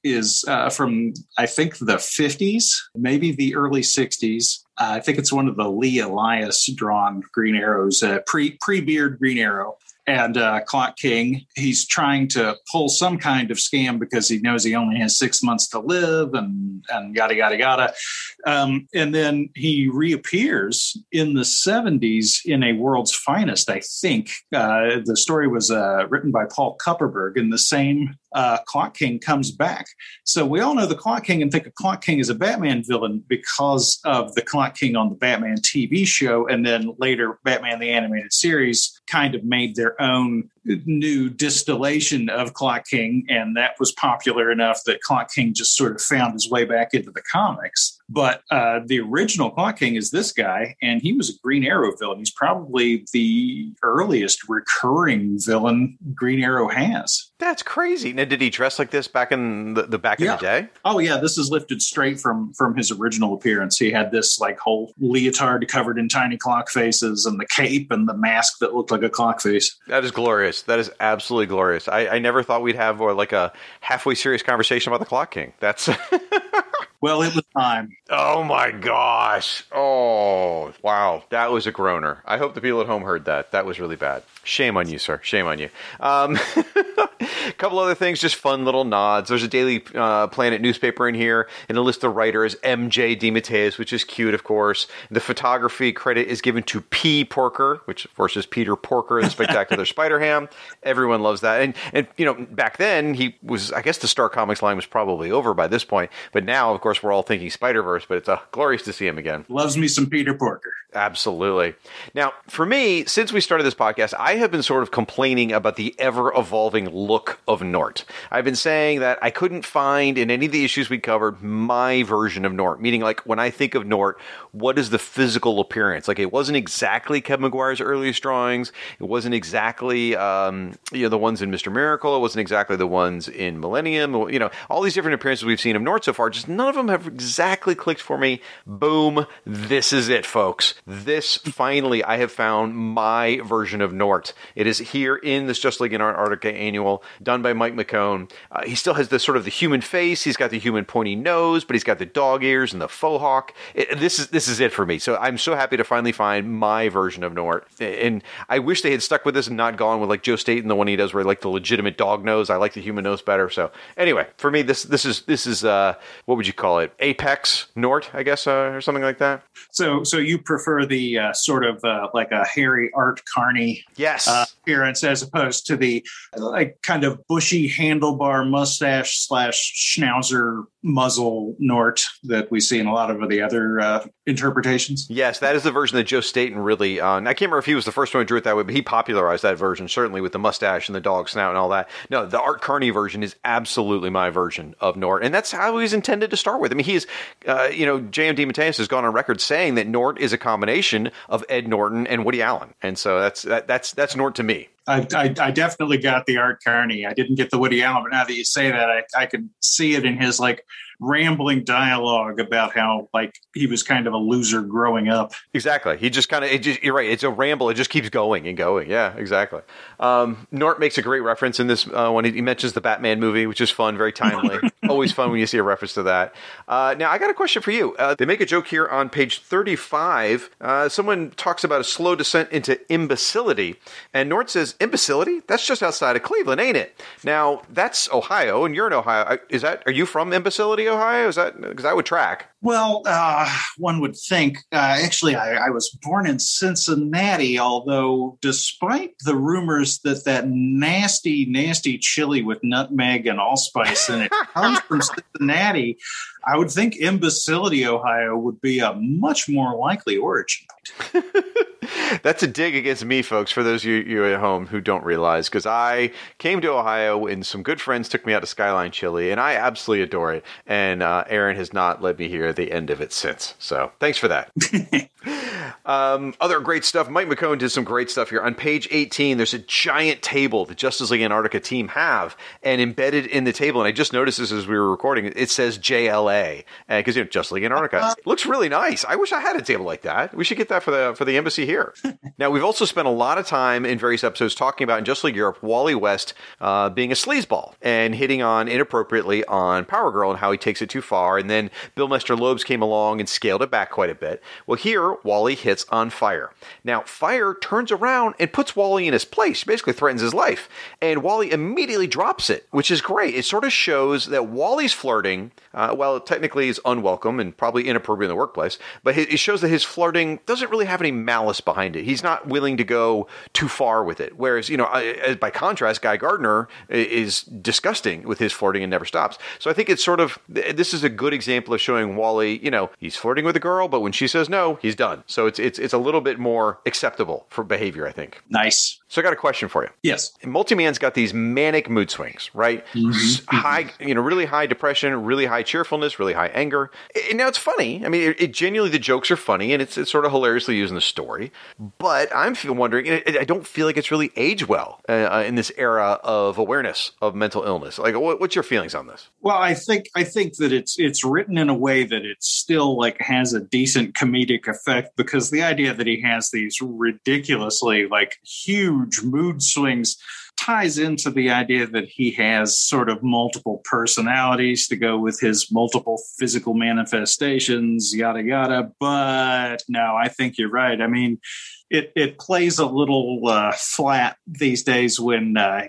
is from I think the 50s, maybe the early 60s. Uh, I think it's one of the Lee Elias drawn Green Arrows, uh, pre pre beard Green Arrow and uh, Clock King. He's trying to pull some kind of scam because he knows he only has six months to live, and and yada yada yada. Um, and then he reappears in the '70s in a World's Finest. I think uh, the story was uh, written by Paul Kupperberg, in the same uh, Clock King comes back. So we all know the Clock King and think of Clock King as a Batman villain because of the Clock King on the Batman TV show, and then later Batman the Animated Series kind of made their own new distillation of Clock King, and that was popular enough that Clock King just sort of found his way back into the comics. But uh, the original Clock King is this guy, and he was a Green Arrow villain. He's probably the earliest recurring villain Green Arrow has. That's crazy. Now, did he dress like this back in the, the back yeah. in the day? Oh yeah, this is lifted straight from from his original appearance. He had this like whole leotard covered in tiny clock faces, and the cape and the mask that looked like a clock face. That is glorious. That is absolutely glorious. I, I never thought we'd have or like a halfway serious conversation about the Clock King. That's Well, it was time. Oh my gosh. Oh, wow. That was a groaner. I hope the people at home heard that. That was really bad. Shame on you, sir. Shame on you. Um, a couple other things, just fun little nods. There's a Daily uh, Planet newspaper in here, and a list of writers MJ DeMatteis, which is cute, of course. The photography credit is given to P. Porker, which, of course, is Peter Porker, the Spectacular Spider Ham. Everyone loves that. And, and, you know, back then, he was, I guess the Star Comics line was probably over by this point, but now, of course, course, we're all thinking Spider Verse, but it's uh, glorious to see him again. Loves me some Peter Parker. Absolutely. Now, for me, since we started this podcast, I have been sort of complaining about the ever evolving look of Nort. I've been saying that I couldn't find in any of the issues we covered my version of Nort, meaning like when I think of Nort, what is the physical appearance? Like it wasn't exactly Kevin Maguire's earliest drawings. It wasn't exactly um, you know the ones in Mister Miracle. It wasn't exactly the ones in Millennium. You know all these different appearances we've seen of Nort so far. Just none of them have exactly clicked for me. Boom, this is it, folks. This finally, I have found my version of Nort. It is here in this Just League in Antarctica annual, done by Mike McKone. Uh, he still has the sort of the human face. He's got the human pointy nose, but he's got the dog ears and the faux hawk. It, this is this is it for me. So I'm so happy to finally find my version of Nort. And I wish they had stuck with this and not gone with like Joe Staton, the one he does where like the legitimate dog nose. I like the human nose better. So anyway, for me, this this is this is uh, what would you call it? Apex Nort, I guess, uh, or something like that. So so you prefer the uh, sort of uh, like a hairy Art Carney yes uh, appearance as opposed to the like kind of bushy handlebar mustache slash schnauzer muzzle Nort that we see in a lot of the other uh, interpretations. Yes, that is the version that Joe Staton really. Uh, I can't remember if he was the first one who drew it that way, but he popularized that version certainly with the mustache and the dog snout and all that. No, the Art Carney version is absolutely my version of Nort, and that's how he's intended to start with. I mean, he's, uh, you know, J.M. DeMatteis has gone on record saying that Nort is a combination of Ed Norton and Woody Allen, and so that's that, that's that's Nort to me. I, I, definitely got the Art Carney. I didn't get the Woody Allen, but now that you say that, I, I can see it in his like rambling dialogue about how like he was kind of a loser growing up. Exactly. He just kind of it you're right. It's a ramble. It just keeps going and going. Yeah, exactly. Um, Nort makes a great reference in this uh, when he, he, mentions the Batman movie, which is fun, very timely. Always fun when you see a reference to that. Uh, now, I got a question for you. Uh, they make a joke here on page 35. Uh, someone talks about a slow descent into imbecility, and Nort says, "Imbecility? That's just outside of Cleveland, ain't it?" Now, that's Ohio, and you're in Ohio. Is that? Are you from Imbecility, Ohio? Is that because that would track? Well, uh, one would think. Uh, actually, I, I, was born in Cincinnati, although, despite the rumors that that nasty, nasty chili with nutmeg and allspice in it comes from Cincinnati, I would think imbecility, Ohio, would be a much more likely origin. That's a dig against me, folks, for those of you, you at home who don't realize, because I came to Ohio and some good friends took me out to Skyline Chili, and I absolutely adore it. And uh, Aaron has not led me here at the end of it since. So thanks for that. Um, other great stuff. Mike McKone did some great stuff here. On page 18, there's a giant table the Justice League Antarctica team have, and embedded in the table, and I just noticed this as we were recording, it says JLA, because you know Justice League Antarctica uh, looks really nice. I wish I had a table like that. We should get that for the for the embassy here. now we've also spent a lot of time in various episodes talking about in Justice League Europe, Wally West uh, being a sleazeball and hitting on inappropriately on Power Girl and how he takes it too far, and then Bill Messner Loebs came along and scaled it back quite a bit. Well, here Wally hits on Fire. Now, Fire turns around and puts Wally in his place, basically threatens his life. And Wally immediately drops it, which is great. It sort of shows that Wally's flirting, uh, well, it technically is unwelcome and probably inappropriate in the workplace, but it shows that his flirting doesn't really have any malice behind it. He's not willing to go too far with it. Whereas, you know, by contrast, Guy Gardner is disgusting with his flirting and never stops. So I think it's sort of, this is a good example of showing Wally, you know, he's flirting with a girl, but when she says no, he's done. So it's, it's, it's a little bit more acceptable for behavior, I think. Nice. So I got a question for you. Yes. Multi-Man's got these manic mood swings, right? Mm-hmm. High, you know, really high depression, really high cheerfulness, really high anger. And now it's funny. I mean, it, it genuinely the jokes are funny and it's, it's sort of hilariously used in the story. But I'm wondering, I don't feel like it's really aged well uh, uh, in this era of awareness of mental illness. Like, what, what's your feelings on this? Well, I think I think that it's it's written in a way that it still like has a decent comedic effect because the idea that he has these ridiculously like huge mood swings ties into the idea that he has sort of multiple personalities to go with his multiple physical manifestations, yada yada. But no, I think you're right. I mean, it it plays a little uh, flat these days when uh,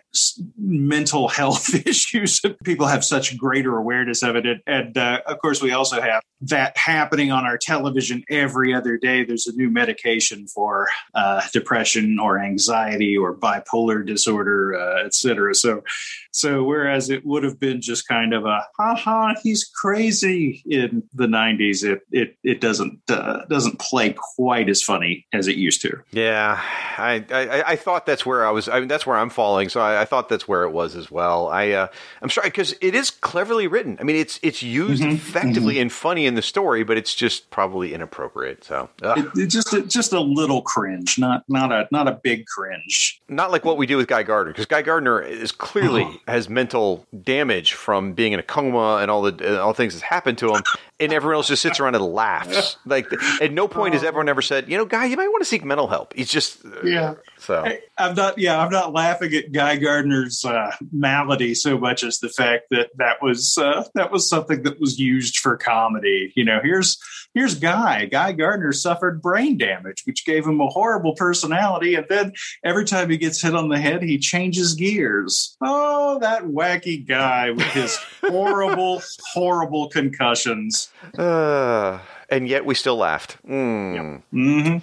mental health issues people have such greater awareness of it. And, and uh, of course we also have that happening on our television every other day. There's a new medication for uh, depression or anxiety or bipolar disorder uh, etc so so whereas it would have been just kind of a haha he's crazy in the 90s it it it doesn't uh, doesn't play quite as funny as it used to yeah I I, I thought that's where I was I mean that's where I'm falling so I, I thought that's where it was as well I uh, I'm sorry because it is cleverly written I mean it's it's used mm-hmm, effectively mm-hmm. and funny in the story but it's just probably inappropriate so it, it just it, just a little cringe not not a not a big cringe not like what we do with Guy Gardner because Guy Gardner is clearly Oh. has mental damage from being in a coma and all the uh, all things that's happened to him, and everyone else just sits around and laughs. Like at no point has everyone ever said, you know, Guy, you might want to seek mental help. He's just Yeah. so. I'm not. Yeah, I'm not laughing at Guy Gardner's uh, malady so much as the fact that that was uh, that was something that was used for comedy. You know, here's here's Guy. Guy Gardner suffered brain damage, which gave him a horrible personality, and then every time he gets hit on the head, he changes gears. Oh, that wacky guy with his horrible, horrible concussions. Uh, and yet we still laughed. Mm. hmm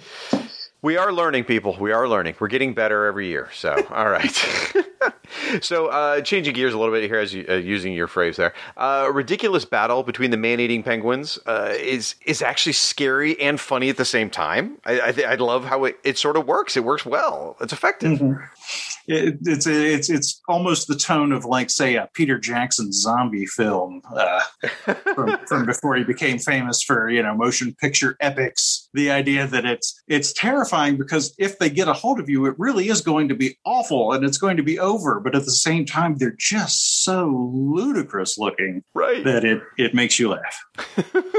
We are learning, people. We are learning. We're getting better every year. So, all right. so, uh, changing gears a little bit here, as you, uh, using your phrase there, uh, a ridiculous battle between the man-eating penguins uh, is is actually scary and funny at the same time. I, I, th- I love how it, it sort of works. It works well. It's effective. It, it's it's it's almost the tone of like say a Peter Jackson zombie film uh, from, from before he became famous for you know motion picture epics. The idea that it's it's terrifying because if they get a hold of you, it really is going to be awful and it's going to be over. But at the same time, they're just so ludicrous looking Right. that it it makes you laugh.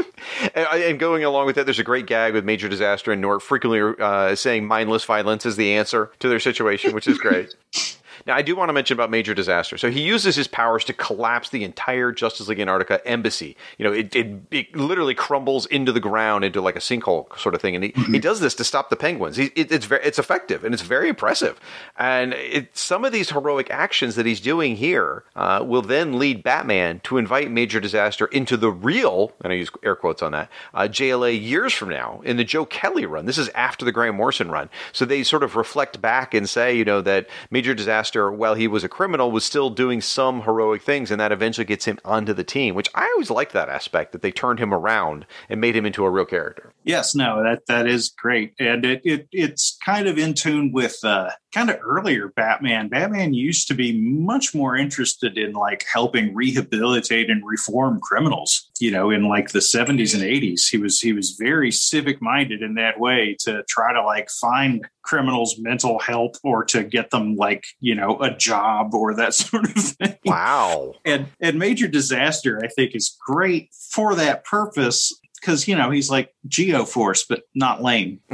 And, and going along with that, there's a great gag with Major Disaster and Nort frequently uh, saying mindless violence is the answer to their situation, which is great. Now, I do want to mention about Major Disaster. So he uses his powers to collapse the entire Justice League Antarctica embassy. You know, it, it, it literally crumbles into the ground into like a sinkhole sort of thing. And he, he does this to stop the penguins. He, it, it's very, it's effective and it's very impressive. And it, some of these heroic actions that he's doing here uh, will then lead Batman to invite Major Disaster into the real, and I use air quotes on that, uh, JLA years from now in the Joe Kelly run. This is after the Grant Morrison run. So they sort of reflect back and say, you know, that Major Disaster, while he was a criminal, was still doing some heroic things, and that eventually gets him onto the team, which I always liked that aspect, that they turned him around and made him into a real character. Yes, no, that that is great, and it, it it's kind of in tune with uh, kind of earlier Batman. Batman used to be much more interested in like helping rehabilitate and reform criminals. You know, in like the seventies and eighties, he was he was very civic minded in that way to try to like find criminals mental help or to get them like you know a job or that sort of thing Wow. and and major disaster i think is great for that purpose because you know he's like Geo-Force but not lame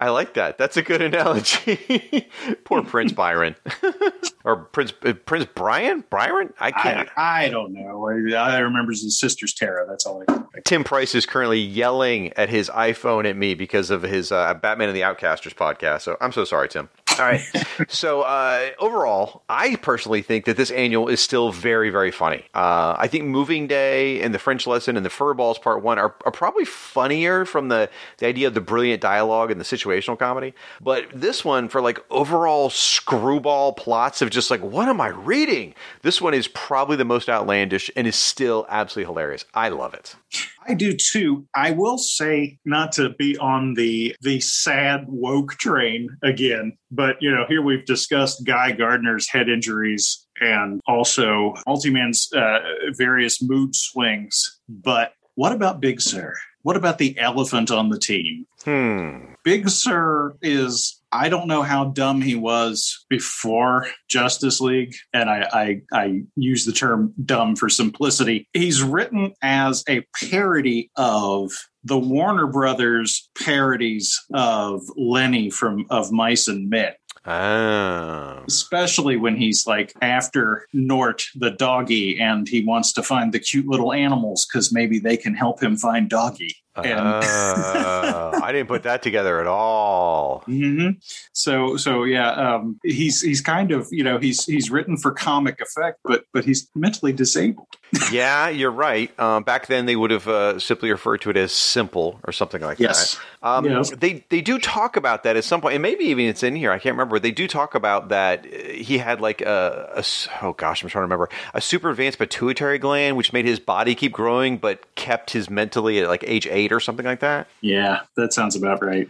I like that. That's a good analogy. Poor Prince Byron. or Prince uh, Prince Brian? Byron? I I, can't. I don't know I, I remember his sister's Tara that's all I can think. Tim Price is currently yelling at his iPhone at me because of his uh, Batman and the Outcasters podcast. So I'm so sorry, Tim. All right. so uh, overall, I personally think that this annual is still very, very funny. Uh, I think Moving Day and the French Lesson and the Furballs Part One are, are probably funnier from the the idea of the brilliant dialogue and the situational comedy. But this one, for like overall screwball plots of just like what am I reading? This one is probably the most outlandish and is still absolutely hilarious. I love it. I do too. I will say not to be on the the sad woke train again, but you know, here we've discussed Guy Gardner's head injuries and also Multiman's uh, various mood swings. But what about Big Sir? What about the elephant on the team? Hmm. Big Sir is I don't know how dumb he was before Justice League, and I, I I use the term dumb for simplicity. He's written as a parody of the Warner Brothers parodies of Lenny from of Mice and Men. Ah. Especially when he's like after Nort the doggy and he wants to find the cute little animals because maybe they can help him find doggy. And Oh, I didn't put that together at all. hmm So so yeah, um, he's he's kind of you know he's he's written for comic effect, but but he's mentally disabled. yeah, you're right. Um, back then, they would have uh, simply referred to it as simple or something like Yes. that. Um, Yes. They they do talk about that at some point, and maybe even it's in here. I can't remember. They do talk about that uh, he had like a oh gosh, I'm trying to remember a super advanced pituitary gland, which made his body keep growing, but kept his mentally at like age eight eight or something like that. Yeah, that sounds about right.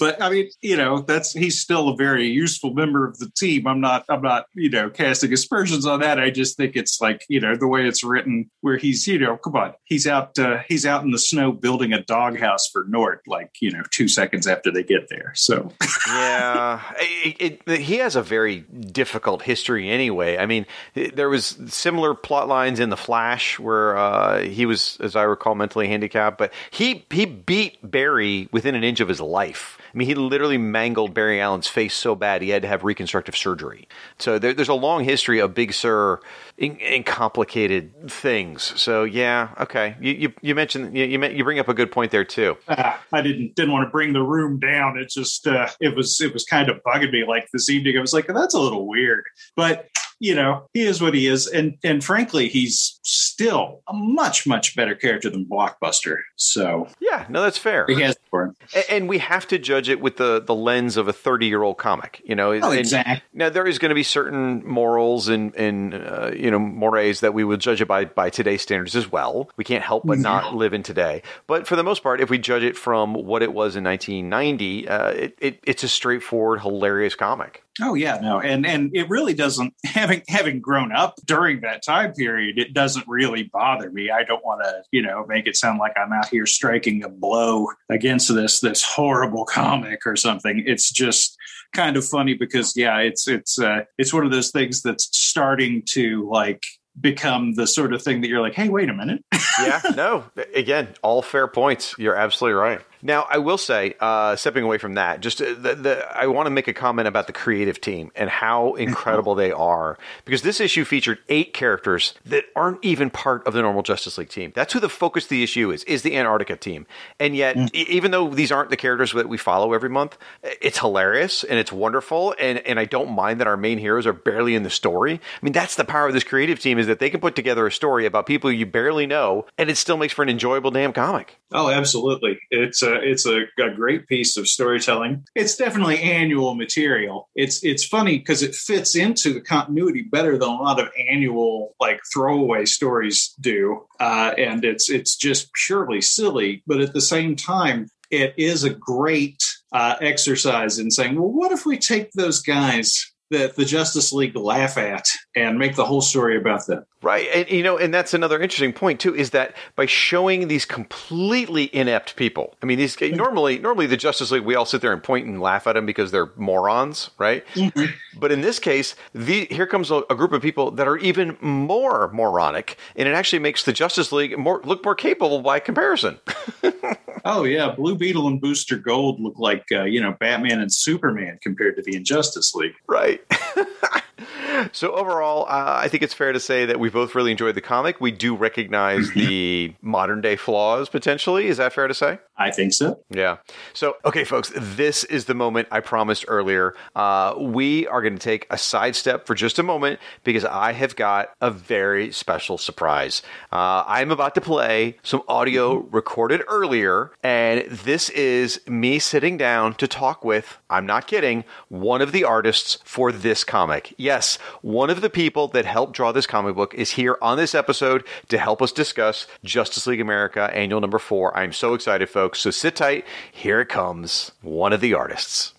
But I mean, you know, that's he's still a very useful member of the team. I'm not, I'm not, you know, casting aspersions on that. I just think it's like, you know, the way it's written, where he's, you know, come on, he's out, uh, he's out in the snow building a doghouse for Nort, like you know, two seconds after they get there. So yeah, it, it, he has a very difficult history anyway. I mean, there was similar plot lines in the Flash where uh, he was, as I recall, mentally handicapped, but he he beat Barry within an inch of his life. I mean, he literally mangled Barry Allen's face so bad he had to have reconstructive surgery. So there, there's a long history of Big Sir in, in, complicated things. So yeah, okay. You you, you mentioned you, you bring up a good point there too. Uh, I didn't didn't want to bring the room down. It just uh, it was it was kind of bugging me like this evening. I was like, that's a little weird, but you know, he is what he is, and and frankly, he's still a much much better character than Blockbuster. So yeah, no, that's fair. He has and, and we have to judge it with the the lens of a thirty year old comic. You know, oh, exactly. Now there is going to be certain morals and and uh, you know mores that we would judge it by by today's standards as well. We can't help but not live in today. But for the most part, if we judge it from what it was in 1990, uh, it, it it's a straightforward, hilarious comic. Oh yeah, no, and and it really doesn't having having grown up during that time period. It doesn't really bother me. I don't want to you know make it sound like I'm out here striking a blow against this this horrible comic or something. It's just kind of funny because yeah, it's it's uh, it's one of those things that's starting to like become the sort of thing that you're like, hey, wait a minute. yeah, no. Again, all fair points. You're absolutely right. Now, I will say, uh, stepping away from that, just uh, the, the, I want to make a comment about the creative team and how incredible they are, because this issue featured eight characters that aren't even part of the normal Justice League team. That's who the focus of the issue is, is the Antarctica team. And yet, mm. e- even though these aren't the characters that we follow every month, it's hilarious and it's wonderful. And, and I don't mind that our main heroes are barely in the story. I mean, that's the power of this creative team is that they can put together a story about people you barely know, and it still makes for an enjoyable damn comic. Oh, absolutely. It's it's a, a great piece of storytelling. It's definitely annual material. It's it's funny because it fits into the continuity better than a lot of annual like throwaway stories do, uh, and it's it's just purely silly. But at the same time, it is a great uh, exercise in saying, well, what if we take those guys that the Justice League laugh at and make the whole story about them. Right. And you know, and that's another interesting point too is that by showing these completely inept people. I mean, these normally normally the Justice League we all sit there and point and laugh at them because they're morons, right? Mm-hmm. But in this case, the here comes a, a, group of people that are even more moronic and it actually makes the Justice League more look more capable by comparison. oh yeah, Blue Beetle and Booster Gold look like uh, you know Batman and Superman compared to the Injustice League. Right. so overall, uh, I think it's fair to say that we both really enjoyed the comic. We do recognize the modern day flaws potentially. Is that fair to say? I think so. Yeah. So, okay, folks, this is the moment I promised earlier. Uh, we are going to take a sidestep for just a moment because I have got a very special surprise. Uh, I'm about to play some audio recorded earlier, and this is me sitting down to talk with, I'm not kidding, one of the artists for this comic. Yes, one of the people that helped draw this comic book is here on this episode to help us discuss Justice League America Annual Number Four. I'm so excited, folks. So sit tight. Here it comes. One of the artists.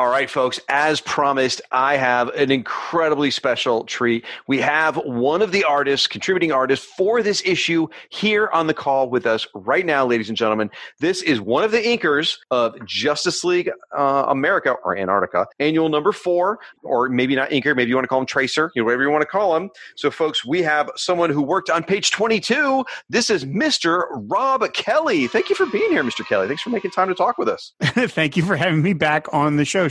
All right, folks, as promised, I have an incredibly special treat. We have one of the artists, contributing artists for this issue here on the call with us right now, ladies and gentlemen. This is one of the inkers of Justice League uh, America or Antarctica, annual number four, or maybe not inker, maybe you want to call him tracer, you know, whatever you want to call him. So, folks, we have someone who worked on page 22. This is Mr. Rob Kelly. Thank you for being here, Mr. Kelly. Thanks for making time to talk with us. Thank you for having me back on the show.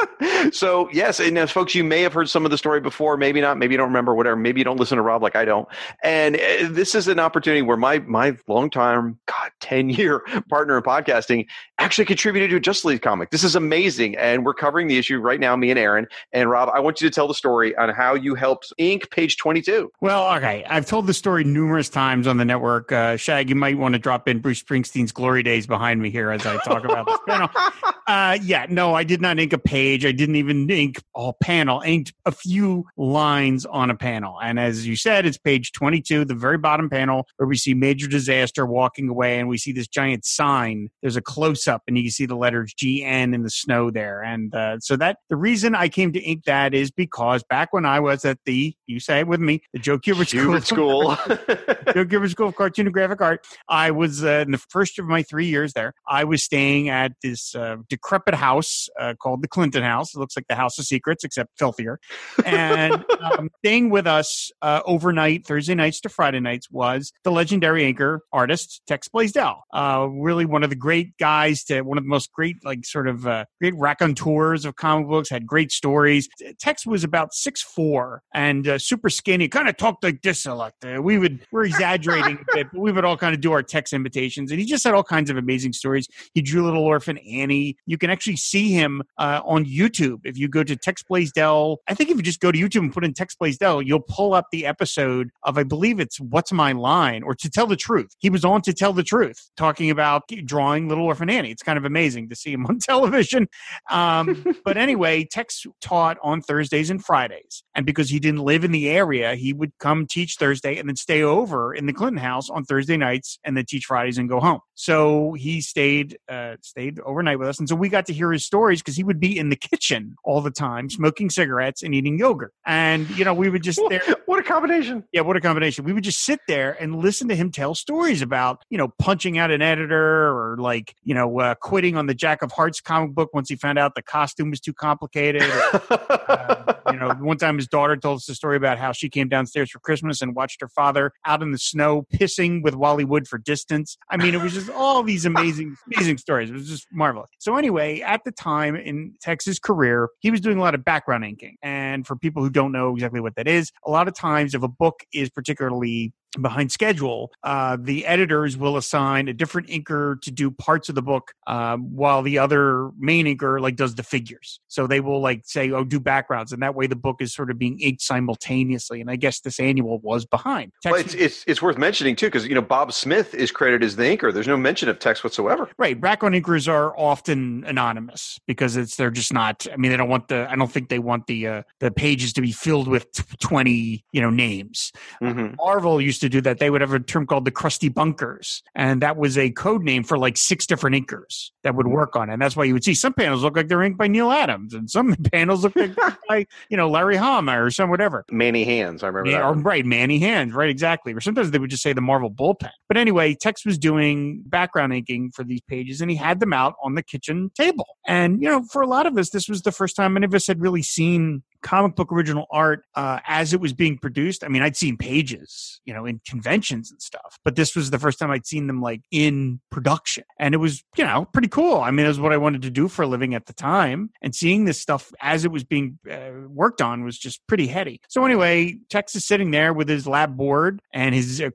so yes, and as folks, you may have heard some of the story before, maybe not, maybe you don't remember, whatever. Maybe you don't listen to Rob like I don't. And uh, this is an opportunity where my my long time, God, ten year partner in podcasting actually contributed to a Justice League comic. This is amazing, and we're covering the issue right now. Me and Aaron and Rob. I want you to tell the story on how you helped ink page twenty two. Well, okay, I've told the story numerous times on the network. Uh, Shag, you might want to drop in Bruce Springsteen's glory days behind me here as I talk about this panel. Uh, yeah, no, I did not ink a page. I I didn't even ink all panel, I inked a few lines on a panel. And as you said, it's page 22, the very bottom panel where we see major disaster walking away and we see this giant sign. There's a close up and you can see the letters GN in the snow there. And uh, so that the reason I came to ink that is because back when I was at the, you say it with me, the Joe Kubert School. School. Joe Kubert School of Cartoon and Graphic Art. I was uh, in the first of my three years there. I was staying at this uh, decrepit house uh, called the Clinton House. It looks like the House of Secrets, except filthier. And um, staying with us uh, overnight, Thursday nights to Friday nights, was the legendary anchor artist Tex Blaisdell. Uh, really one of the great guys to one of the most great, like sort of uh, great raconteurs of comic books. Had great stories. Tex was about six four and uh, super skinny. Kind of talked like this a lot. Uh, we would we're exaggerating a bit, but we would all kind of do our Tex imitations, and he just had all kinds of amazing stories. He drew Little Orphan Annie. You can actually see him uh, on YouTube if you go to Tex Blaisdell. I think if you just go to YouTube and put in Tex Blaisdell, you'll pull up the episode of I believe it's What's My Line or To Tell the Truth. He was on To Tell the Truth, talking about drawing Little Orphan Annie. It's kind of amazing to see him on television. Um, but anyway, Tex taught on Thursdays and Fridays, and because he didn't live in the area, he would come teach Thursday and then stay over in the Clinton house on Thursday nights and then teach Fridays and go home. So he stayed uh, stayed overnight with us, and so we got to hear his stories because he would be in the kitchen all the time, smoking cigarettes and eating yogurt. And you know, we would just there. what a combination. Yeah, what a combination. We would just sit there and listen to him tell stories about, you know, punching out an editor or like, you know, uh, quitting on the Jack of Hearts comic book once he found out the costume was too complicated. uh, you know, one time his daughter told us a story about how she came downstairs for Christmas and watched her father out in the snow pissing with Wally Wood for distance. I mean, it was just all these amazing, amazing stories. It was just marvelous. So anyway, at the time in Tex's career, he was doing a lot of background inking. And for people who don't know exactly what that is, a lot of times if a book is particularly behind schedule, uh, the editors will assign a different inker to do parts of the book, um, while the other main inker like does the figures. So they will like say, "Oh, do backgrounds," and that way the book is sort of being inked simultaneously. And I guess this annual was behind. Well, it's, it's it's worth mentioning too because you know Bob Smith is credited as the inker. There's no mention of Tex whatsoever. Right, background inkers are often anonymous because it's they're just not. I mean, they don't want the. I don't think they want the uh, the pages to be filled with twenty you know names. Mm-hmm. Marvel used to do that. They would have a term called the crusty bunkers. And that was a code name for like six different inkers that would work on it. And that's why you would see some panels look like they're inked by Neal Adams and some panels look like by, you know, Larry Hama or some whatever. Manny Hands, I remember Yeah, that. or, right, Manny Hands, right, exactly. Or sometimes they would just say the Marvel bullpen. But anyway, Tex was doing background inking for these pages and he had them out on the kitchen table. And, you know, for a lot of us, this was the first time any of us had really seen comic book original art uh, as it was being produced. I mean, I'd seen pages, you know, in conventions and stuff, but this was the first time I'd seen them like in production. And it was, you know, pretty cool. I mean, it was what I wanted to do for a living at the time. And seeing this stuff as it was being uh, worked on was just pretty heady. So, anyway, Tex is sitting there with his lab board and his uh,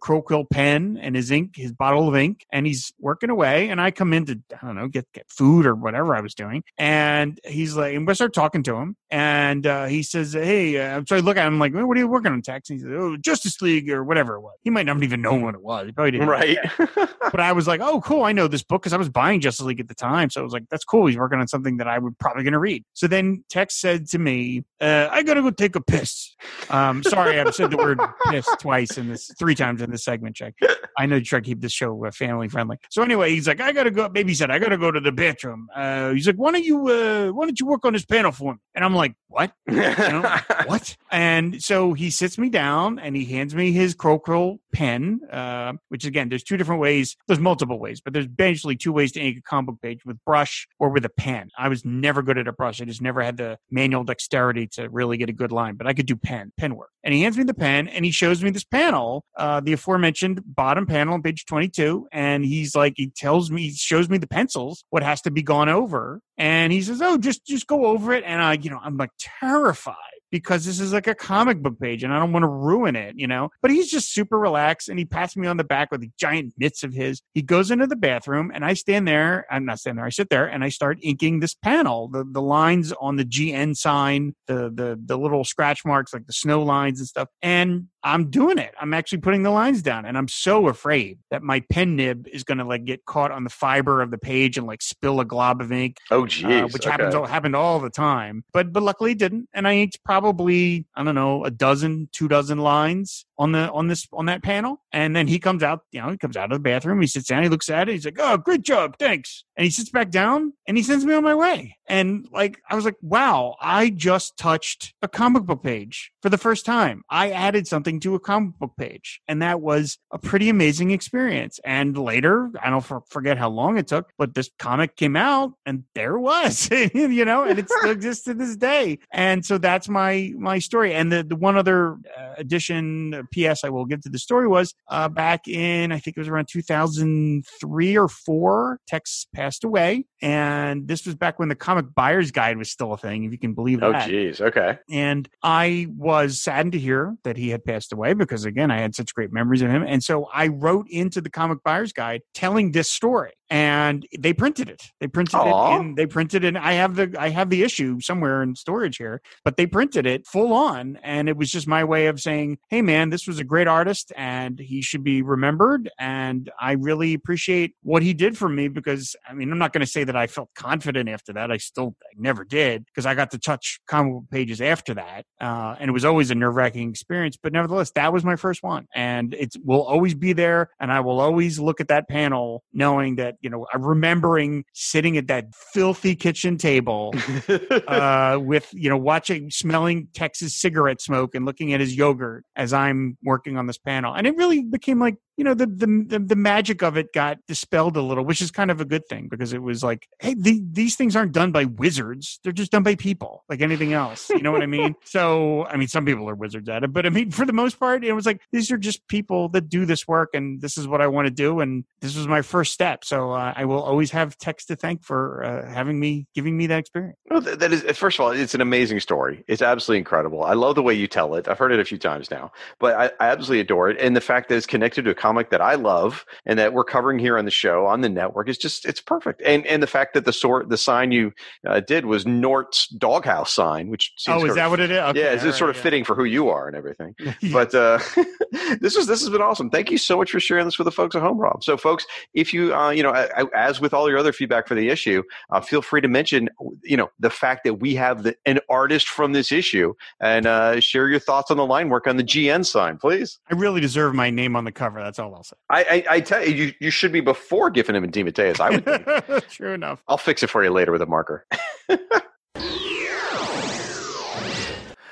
pen and his ink, his bottle of ink, and he's working away. And I come in to, I don't know, get, get food or whatever I was doing. And he's like, and we start talking to him. And uh, he says, Hey, uh, so I look at him like, What are you working on, Tex? And he says, Oh, Justice League or whatever it was. He might not even know what it was. He probably didn't. Right. But I was like, Oh, cool. I know this book because I was buying Justice League at the time. So I was like, That's cool. He's working on something that I would probably going to read. So then Tex said to me, uh, I got to go take a piss. Um, sorry, I've said the word piss twice in this, three times in this segment, check. I know you try to keep this show uh, family friendly. So anyway, he's like, I gotta go. Maybe he said, I gotta go to the bathroom. Uh, he's like, why don't you, uh, why don't you work on this panel for me? And I'm like, what? know, what? And so he sits me down and he hands me his Crowquill pen, uh, which again, there's two different ways. There's multiple ways, but there's basically two ways to ink a comic book page with brush or with a pen. I was never good at a brush. I just never had the manual dexterity to really get a good line, but I could do pen, pen work. And he hands me the pen and he shows me this panel, uh, the aforementioned bottom panel on page 22. And he's like, he tells me, he shows me the pencils, what has to be gone over. And he says, Oh, just, just go over it. And I, you know, I'm like terrified because this is like a comic book page and I don't want to ruin it, you know. But he's just super relaxed and he pats me on the back with the giant mitts of his. He goes into the bathroom and I stand there. I'm not standing there. I sit there and I start inking this panel, the the lines on the GN sign, the the the little scratch marks like the snow lines and stuff. And I'm doing it. I'm actually putting the lines down, and I'm so afraid that my pen nib is going to like get caught on the fiber of the page and like spill a glob of ink. Oh, geez, uh, which happens happened all the time. But but luckily it didn't, and I inked probably I don't know a dozen, two dozen lines on the on this on that panel, and then he comes out. You know, he comes out of the bathroom. He sits down. He looks at it. He's like, "Oh, great job, thanks." And he sits back down, and he sends me on my way. And like I was like, "Wow, I just touched a comic book page for the first time. I added something to a comic book page, and that was a pretty amazing experience." And later, I don't forget how long it took, but this comic came out, and there it was, you know, and it still exists to this day. And so that's my my story. And the the one other uh, addition, uh, PS, I will give to the story was uh, back in I think it was around 2003 or four. Tex passed away, and this was back when the comic buyer's guide was still a thing, if you can believe oh, that. Oh, geez, okay. And I was saddened to hear that he had passed away because again, I had such great memories of him, and so I wrote into the comic buyer's guide telling this story and they printed it. They printed Aww. it and they printed it. I have the I have the issue somewhere in storage here, but they printed it full on and it was just my way of saying, "Hey man, this was a great artist and he should be remembered and I really appreciate what he did for me because I mean, I'm not going to say that I felt confident after that. I still I never did because I got to touch comic book pages after that. Uh, and it was always a nerve-wracking experience, but nevertheless, that was my first one and it will always be there and I will always look at that panel knowing that you know, remembering sitting at that filthy kitchen table uh, with, you know, watching, smelling Tex's cigarette smoke and looking at his yogurt as I'm working on this panel. And it really became like you know the, the the magic of it got dispelled a little which is kind of a good thing because it was like hey the, these things aren't done by wizards. They're just done by people like anything else. You know what i mean? So i mean some people are wizards at it but i mean for the most part it was like these are just people that do this work and this is what i want to do and this was my first step. So uh, i will always have Tex to thank for uh, having me giving me that experience. Well, that is first of all it's an amazing story. It's absolutely incredible. I love the way you tell it. I've heard it a few times now but i, I absolutely adore it. And the fact that it's connected to a comic that I love and that we're covering here on the show on the network is just it's perfect. And and the fact that the sort the sign you uh, did was Nort's doghouse sign, which oh is that of, what it is? Okay, yeah, it's, right, sort of yeah. fitting for who you are and everything. But uh, this is this has been awesome. Thank you so much for sharing this with the folks at home, Rob. So, folks, if you uh, you know as with all your other feedback for the issue, uh, feel free to mention you know the fact that we have the, an artist from this issue and uh, share your thoughts on the line work on the GN sign, please. I really deserve my name on the cover. That's all I'll say. I, I, I, tell you, you, you should be before giving him a DeMatteis. I would think. True enough. I'll fix it for you later with a marker.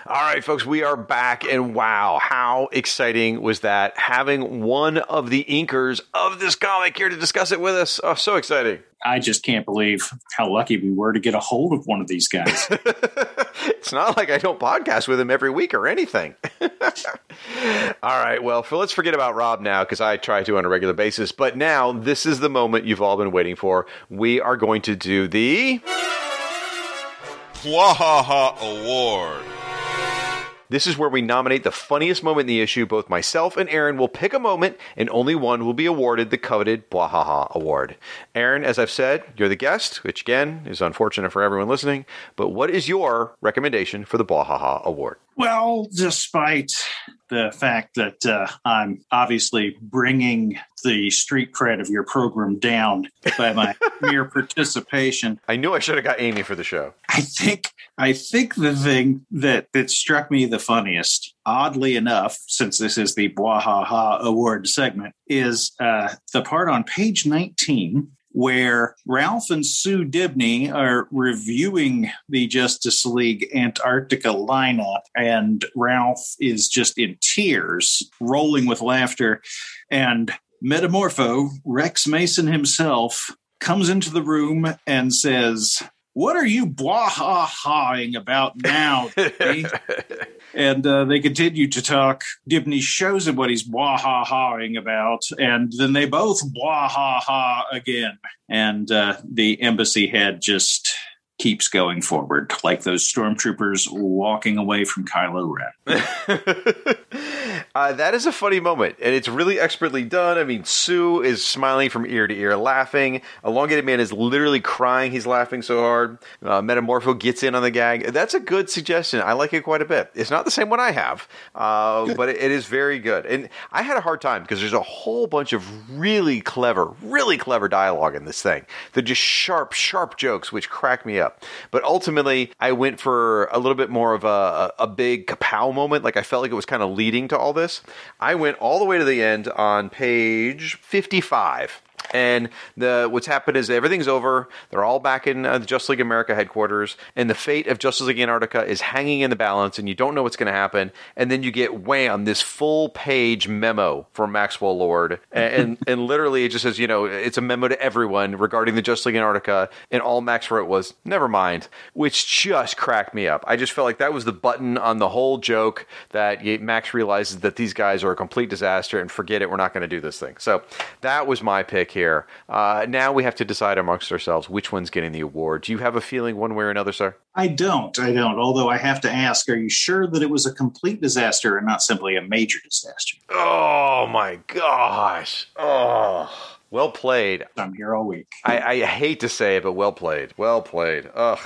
All right, folks, we are back, and wow, how exciting was that? Having one of the inkers of this comic here to discuss it with us. Oh, so exciting. I just can't believe how lucky we were to get a hold of one of these guys. it's not like I don't podcast with him every week or anything. all right, well, for, let's forget about Rob now because I try to on a regular basis. But now, this is the moment you've all been waiting for. We are going to do the. Bwahaha Award. This is where we nominate the funniest moment in the issue. Both myself and Aaron will pick a moment, and only one will be awarded the coveted Bwahaha Award. Aaron, as I've said, you're the guest, which again is unfortunate for everyone listening. But what is your recommendation for the Bwahaha Award? Well, despite the fact that uh, I'm obviously bringing the street cred of your program down by my mere participation. I knew I should have got Amy for the show. I think I think the thing that that struck me the funniest, oddly enough, since this is the Bwahaha Award segment, is uh, the part on page 19 where Ralph and Sue Dibney are reviewing the Justice League Antarctica lineup, and Ralph is just in tears, rolling with laughter. And Metamorpho, Rex Mason himself, comes into the room and says, What are you blah ha haing about now? and uh, they continue to talk. Dibney shows him what he's blah ha haing about, and then they both blah ha ha again. And uh, the embassy head just keeps going forward, like those stormtroopers walking away from Kylo Ren. Uh, that is a funny moment, and it's really expertly done. I mean, Sue is smiling from ear to ear, laughing. Elongated Man is literally crying. He's laughing so hard. Uh, Metamorpho gets in on the gag. That's a good suggestion. I like it quite a bit. It's not the same one I have, uh, but it, it is very good. And I had a hard time because there's a whole bunch of really clever, really clever dialogue in this thing. They're just sharp, sharp jokes, which crack me up. But ultimately, I went for a little bit more of a, a big kapow moment. Like I felt like it was kind of leading to all this. I went all the way to the end on page 55. And the what's happened is everything's over. They're all back in uh, the Justice League America headquarters, and the fate of Justice League Antarctica is hanging in the balance, and you don't know what's going to happen. And then you get wham this full page memo from Maxwell Lord, and, and and literally it just says you know it's a memo to everyone regarding the Justice League Antarctica, and all Max wrote was never mind, which just cracked me up. I just felt like that was the button on the whole joke that Max realizes that these guys are a complete disaster, and forget it, we're not going to do this thing. So that was my pick here. Uh, now we have to decide amongst ourselves which one's getting the award. Do you have a feeling one way or another, sir? I don't. I don't. Although I have to ask, are you sure that it was a complete disaster and not simply a major disaster? Oh my gosh. Oh. Well played. I'm here all week. I, I, hate to say it, but well played. Well played. Ugh.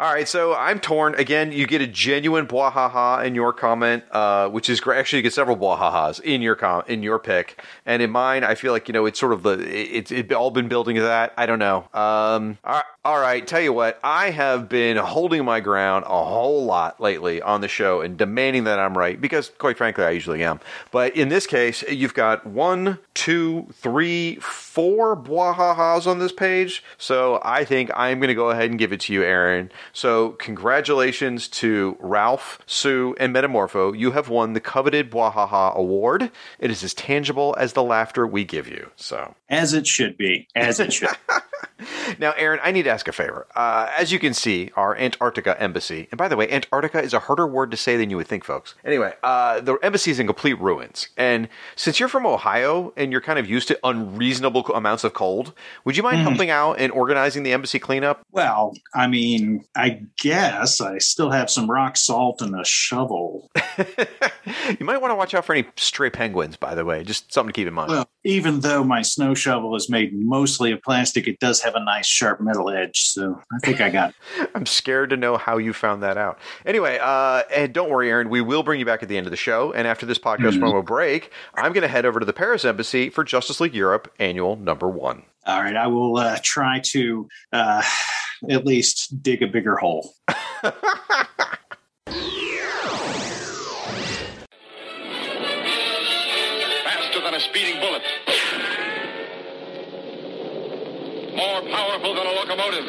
All right, so I'm torn. Again, you get a genuine bwahaha in your comment, uh, which is great. Actually, you get several bwahahas in your com- in your pick, and in mine, I feel like you know it's sort of the it's it, all been building to that. I don't know. Um, all right, all right, tell you what, I have been holding my ground a whole lot lately on the show and demanding that I'm right because, quite frankly, I usually am. But in this case, you've got one, two, three, four bwahahas on this page. So I think I'm going to go ahead and give it to you, Aaron. So congratulations to Ralph, Sue, and Metamorpho. You have won the coveted bwahaha award. It is as tangible as the laughter we give you. So as it should be, as it should. now, Aaron, I need to ask a favor. Uh, as you can see, our Antarctica embassy, and by the way, Antarctica is a harder word to say than you would think, folks. Anyway, uh, the embassy is in complete ruins. And since you're from Ohio and you're kind of used to unreasonable amounts of cold, would you mind mm-hmm. helping out in organizing the embassy cleanup? Well, I mean, I guess I still have some rock salt and a shovel. you might want to watch out for any stray penguins, by the way. Just something to keep in mind. Well, even though my snow shovel is made mostly of plastic, it does have a nice sharp metal edge. So I think I got it. I'm scared to know how you found that out. Anyway, uh, and don't worry, Aaron, we will bring you back at the end of the show. And after this podcast mm-hmm. promo break, I'm going to head over to the Paris Embassy for Justice League Europe annual number one. All right. I will uh, try to uh, at least dig a bigger hole. Faster than a speeding bullet more powerful than a locomotive,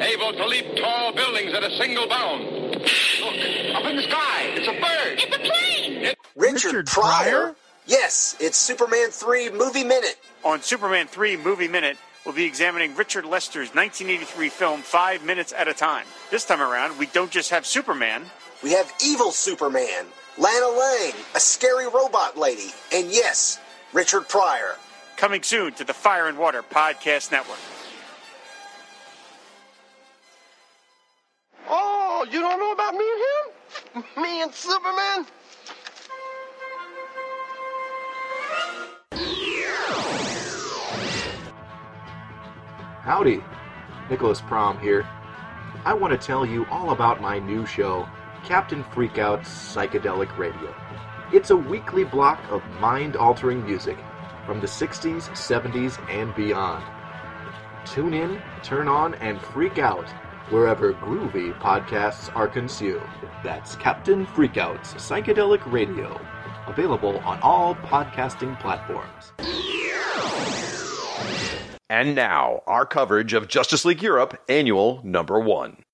able to leap tall buildings at a single bound. Look, up in the sky, it's a bird. It's a plane. It- Richard, Richard Pryor? Pryor? Yes, it's Superman 3 Movie Minute. On Superman 3 Movie Minute, we'll be examining Richard Lester's 1983 film Five Minutes at a Time. This time around, we don't just have Superman. We have evil Superman, Lana Lang, a scary robot lady, and yes, Richard Pryor. Coming soon to the Fire and Water Podcast Network. Oh, you don't know about me and him? Me and Superman? Howdy, Nicholas Prom here. I want to tell you all about my new show, Captain Freakout's Psychedelic Radio. It's a weekly block of mind altering music from the 60s, 70s, and beyond. Tune in, turn on, and freak out wherever groovy podcasts are consumed. That's Captain Freakout's Psychedelic Radio, available on all podcasting platforms. And now, our coverage of Justice League Europe Annual Number 1.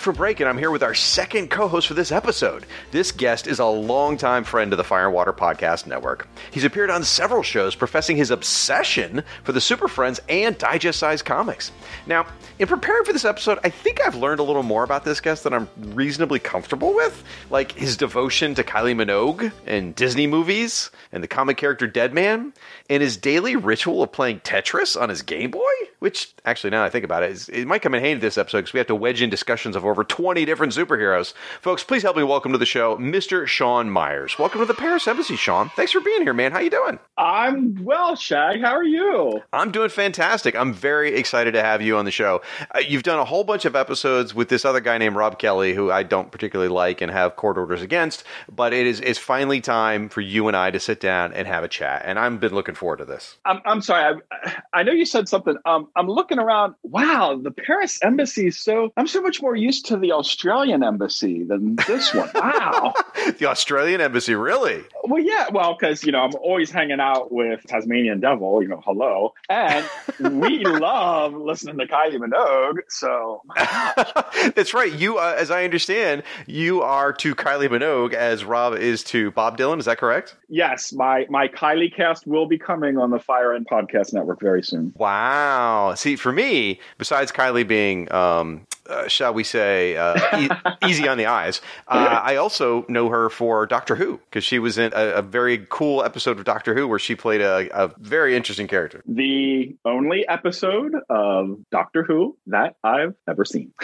Back from break, and I'm here with our second co host for this episode. This guest is a longtime friend of the Fire and Water Podcast Network. He's appeared on several shows professing his obsession for the Super Friends and digest sized comics. Now, in preparing for this episode, I think I've learned a little more about this guest that I'm reasonably comfortable with, like his devotion to Kylie Minogue and Disney movies and the comic character Deadman, and his daily ritual of playing Tetris on his Game Boy, which actually, now that I think about it, is, it might come in handy this episode because we have to wedge in discussions of over 20 different superheroes. Folks, please help me welcome to the show Mr. Sean Myers. Welcome to the Paris Embassy, Sean. Thanks for being here, man. How you doing? I'm well, Shag. How are you? I'm doing fantastic. I'm very excited to have you on the show. Uh, you've done a whole bunch of episodes with this other guy named Rob Kelly, who I don't particularly like and have court orders against, but it is it's finally time for you and I to sit down and have a chat, and I've been looking forward to this. I'm, I'm sorry. I, I know you said something. Um, I'm looking around. Wow, the Paris embassy is so. I'm so much more used to the Australian embassy than this one. Wow. the Australian embassy, really? Well, yeah. Well, because you know I'm always hanging out with Tasmanian Devil. You know, hello, and we love listening to Kylie Minogue. So that's right. You, uh, as I understand, you are to Kylie Minogue as Rob is to Bob Dylan. Is that correct? Yes. My my Kylie cast will be coming on the Fire and Podcast Network very soon. Wow. See, for me, besides Kylie being um, uh, shall we say, uh, e- easy on the eyes. Uh, I also know her for Doctor Who because she was in a, a, very cool episode of Doctor Who where she played a, a, very interesting character. The only episode of Doctor Who that I've ever seen.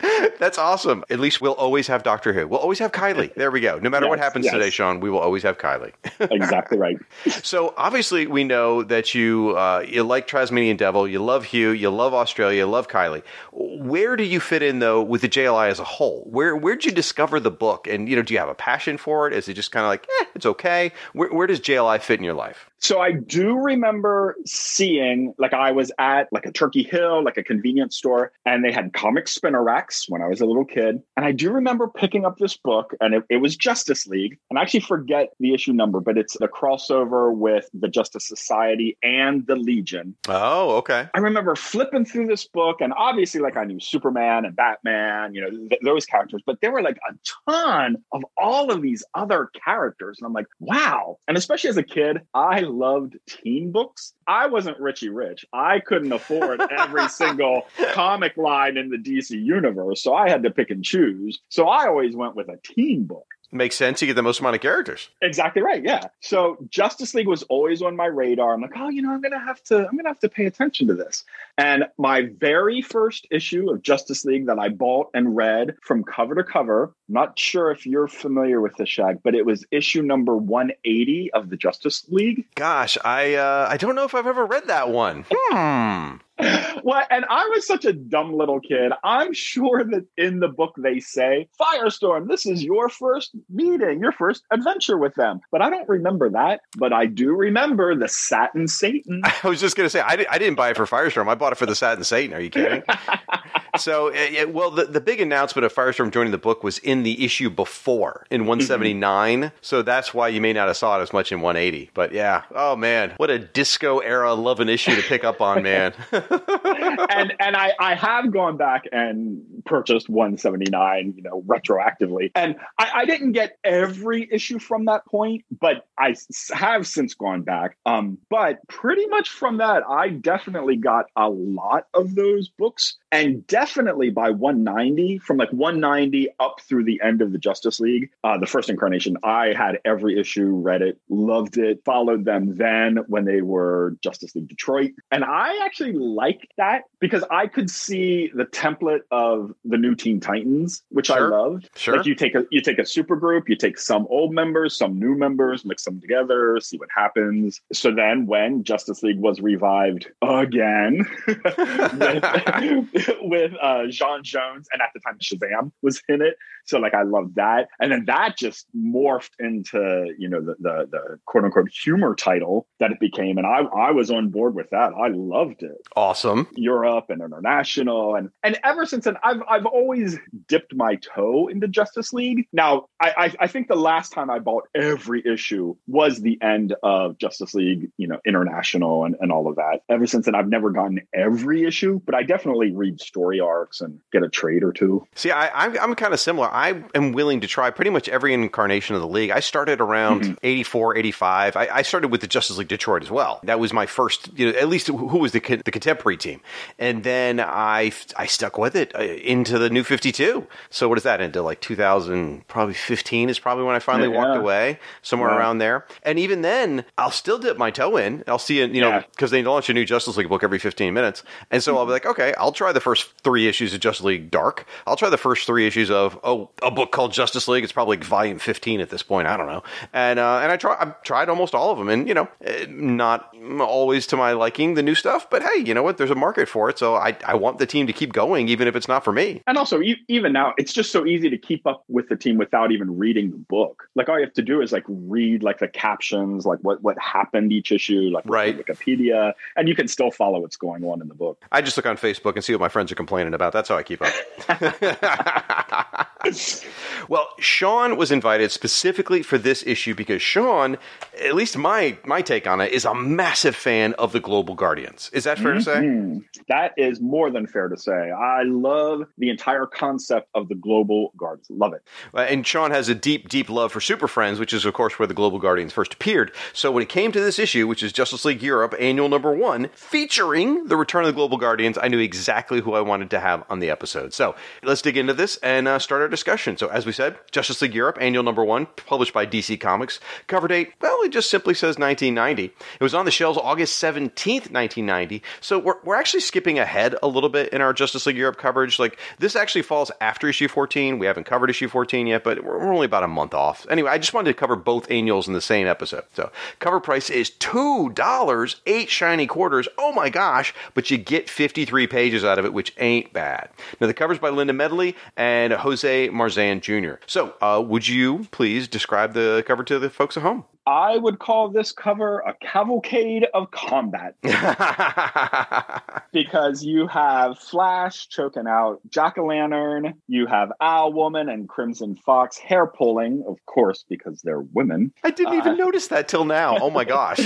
That's awesome. At least we'll always have Doctor Who. We'll always have Kylie. There we go. No matter yes, what happens yes. today, Sean, we will always have Kylie. exactly right. So obviously, we know that you uh, you like Tasmanian Devil, you love Hugh, you love Australia, you love Kylie. Where do you fit in though with the JLI as a whole? Where where did you discover the book? And you know, do you have a passion for it? Is it just kind of like, eh, it's okay? Where, where does JLI fit in your life? So I do remember seeing, like, I was at like a Turkey Hill, like a convenience store, and they had comic spinner racks when I was a little kid. And I do remember picking up this book, and it, it was Justice League. And I actually forget the issue number, but it's the crossover with the Justice Society and the Legion. Oh, okay. I remember flipping through this book, and obviously, like, I knew Superman and Batman, you know, th- those characters, but there were like a ton of all of these other characters. And I'm like, wow. And especially as a kid, I loved teen books. I wasn't Richie Rich. I couldn't afford every single comic line in the DC universe. So I had to pick and choose. So I always went with a teen book. Makes sense. You get the most amount of characters. Exactly right. Yeah. So Justice League was always on my radar. I'm like, oh, you know, I'm gonna have to, I'm gonna have to pay attention to this. And my very first issue of Justice League that I bought and read from cover to cover. Not sure if you're familiar with the Shag, but it was issue number 180 of the Justice League. Gosh, I uh, I don't know if I've ever read that one. Hmm. well, and I was such a dumb little kid. I'm sure that in the book they say, Firestorm, this is your first meeting, your first adventure with them. But I don't remember that. But I do remember the Satin Satan. I was just going to say, I, di- I didn't buy it for Firestorm. I bought it for the Satin Satan. Are you kidding? so, it, well, the, the big announcement of Firestorm joining the book was in the issue before in 179. Mm-hmm. So that's why you may not have saw it as much in 180. But yeah, oh man, what a disco era love an issue to pick up on, man. and and I, I have gone back and purchased 179, you know, retroactively. And I, I didn't get every issue from that point, but I have since gone back. Um, but pretty much from that, I definitely got a lot of those books. And definitely by 190, from like 190 up through the end of the Justice League, uh, the first incarnation, I had every issue, read it, loved it, followed them then when they were Justice League Detroit. And I actually liked that because I could see the template of the new Teen Titans, which sure. I loved. Sure. Like you take a you take a super group, you take some old members, some new members, mix them together, see what happens. So then when Justice League was revived again with, with uh, J'onn J'onzz, and at the time Shazam was in it. So like I loved that. And then that just morphed into, you know, the the, the quote unquote humor title that it became. And I I was on board with that. I loved it. Awesome. Europe and international. And and ever since then I've I've always dipped my toe into Justice League. Now I I, I think the last time I bought every issue was the end of Justice League, you know, international and, and all of that. Ever since then I've never gotten every issue, but I definitely read story arcs and get a trade or two. See, I, I'm, I'm kind of similar. I am willing to try pretty much every incarnation of the league. I started around Mm-hmm. 84, 85. I, I started with the Justice League Detroit as well. That was my first, you know, at least who was the, the contemporary team. And then I, I stuck with it uh, into the new 52. So what is that into like 2000, probably 15 is probably when I finally Yeah. walked away, somewhere Yeah. around there. And even then, I'll still dip my toe in. I'll see it, you know, Yeah. because they launch a new Justice League book every 15 minutes. And so I'll be like, okay, I'll try the first three issues of Justice League Dark. I'll try the first three issues of, oh, a book called Justice League. It's probably volume 15 at this point. I don't know. And, uh, and I try, I've tried almost all of them. And, you know, eh, not always to my liking, the new stuff. But hey, you know what? There's a market for it. So I, I want the team to keep going, even if it's not for me. And also, e- even now, it's just so easy to keep up with the team without even reading the book. Like all you have to do is like read like the captions, like what what happened each issue, like Right. Wikipedia, and you can still follow what's going on in the book. I just look on Facebook and see what my friends are complaining about. That's how I keep up. well, Sean was invited specifically for this issue because Sean, at least my my take on it, is a massive fan of the Global Guardians. Is that fair to mm-hmm. Say? Mhm. That is more than fair to say. I love the entire concept of the global guards. Love it. Uh, And Sean has a deep, deep love for Super Friends, which is, of course, where the Global Guardians first appeared. So when it came to this issue, which is Justice League Europe Annual Number One, featuring the return of the Global Guardians, I knew exactly who I wanted to have on the episode. So let's dig into this and uh, start our discussion. So, as we said, Justice League Europe Annual Number One, published by DC Comics. Cover date, well, it just simply says 1990. It was on the shelves August 17th, 1990. So we're, we're actually skipping ahead a little bit in our Justice League Europe coverage. Like, this actually falls after issue 14. We haven't covered issue 14 yet, but we're we're only about a month off. Anyway, I just wanted to cover both annuals in the same episode. So, cover price is $2, eight shiny quarters. Oh my gosh, but you get 53 pages out of it, which ain't bad. Now, the cover's by Linda Medley and Jose Marzan Jr. So, uh, would you please describe the cover to the folks at home? I would call this cover a cavalcade of combat because you have Flash choking out Jack o' Lantern, you have Owl Woman and Crimson Fox hair pulling, of course, because they're women. I didn't even Uh, notice that till now. Oh my gosh.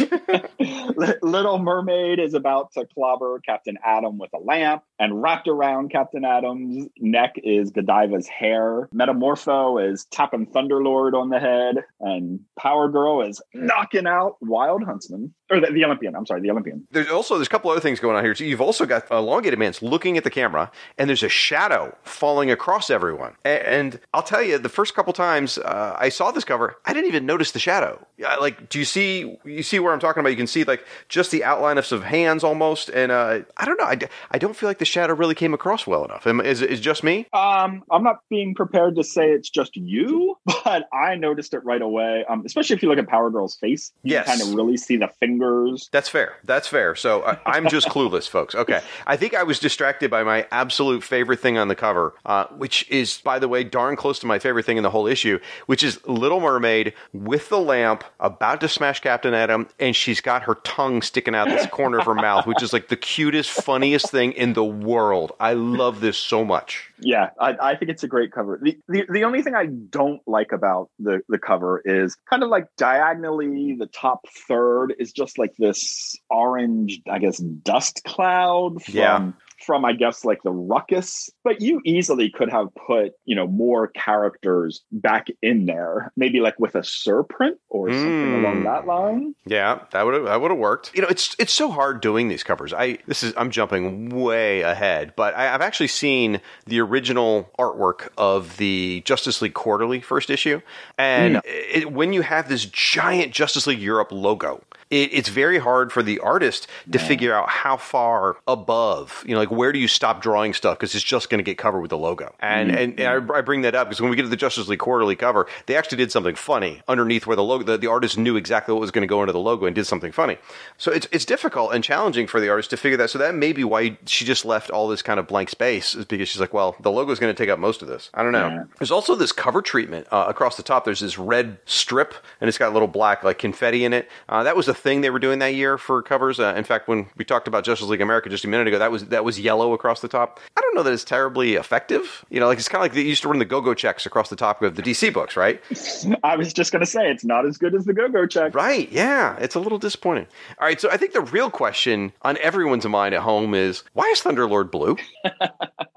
Little Mermaid is about to clobber Captain Atom with a lamp, and wrapped around Captain Atom's neck is Godiva's hair. Metamorpho is tapping Thunderlord on the head, and Power Girl is knocking out Wild Huntsman, or the, the Olympian. I'm sorry, the Olympian. There's also there's a couple other things going on here. You've also got elongated man's looking at the camera, and there's a shadow falling across everyone. A- And I'll tell you, the first couple times uh, I saw this cover, I didn't even notice the shadow. Yeah, Like, do you see? You see where I'm talking about? You can see like just the outline of some hands almost, and uh, I don't know. I, I don't feel like the shadow really came across well enough. Is it just me? Um, I'm not being prepared to say it's just you, but I noticed it right away. Um, especially if you look at Power Girl's face, you Yes. kind of really see the fingers. That's fair. That's fair. So I, I'm just clueless, folks. Okay. I think I was distracted by my absolute favorite thing on the cover, uh, which is, by the way, darn close to my favorite thing in the whole issue, which is Little Mermaid with the lamp about to smash Captain Atom, and she's got her tongue sticking out this corner of her mouth, which is like the cutest, funniest thing in the world. I love this so much. Yeah, I, I think it's a great cover. The, the the only thing I don't like about the the cover is kind of like diagonally, the top third is just like this orange, I guess, dust cloud from Yeah. From I guess like the ruckus. But you easily could have put you know more characters back in there, maybe like with a surprint or something Mm. along that line. Yeah, that would have that would have worked. You know, it's it's so hard doing these covers. I this is I'm jumping way ahead, but I, I've actually seen the original artwork of the Justice League Quarterly first issue, and it, when you have this giant Justice League Europe logo. It, it's very hard for the artist to figure out how far above, you know, like where do you stop drawing stuff because it's just going to get covered with the logo. And and, and I, I bring that up because when we get to the Justice League Quarterly cover, they actually did something funny underneath where the logo. The, the artist knew exactly what was going to go into the logo and did something funny. So it's it's difficult and challenging for the artist to figure that. So that may be why she just left all this kind of blank space is because she's like, well, the logo is going to take up most of this. I don't know. Yeah. There's also this cover treatment uh, across the top. There's this red strip and it's got a little black like confetti in it. Uh, that was the thing they were doing that year for covers. Uh, in fact, when we talked about Justice League America just a minute ago, that was that was yellow across the top. I don't know that it's terribly effective. You know, like it's kind of like they used to run the go-go checks across the top of the DC books, right? I was just gonna say it's not as good as the Go Go check. Right. Yeah. It's a little disappointing. All right. So I think the real question on everyone's mind at home is why is Thunderlord blue?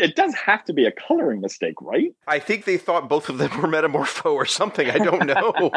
it does have to be a coloring mistake, right? I think they thought both of them were metamorpho or something. I don't know.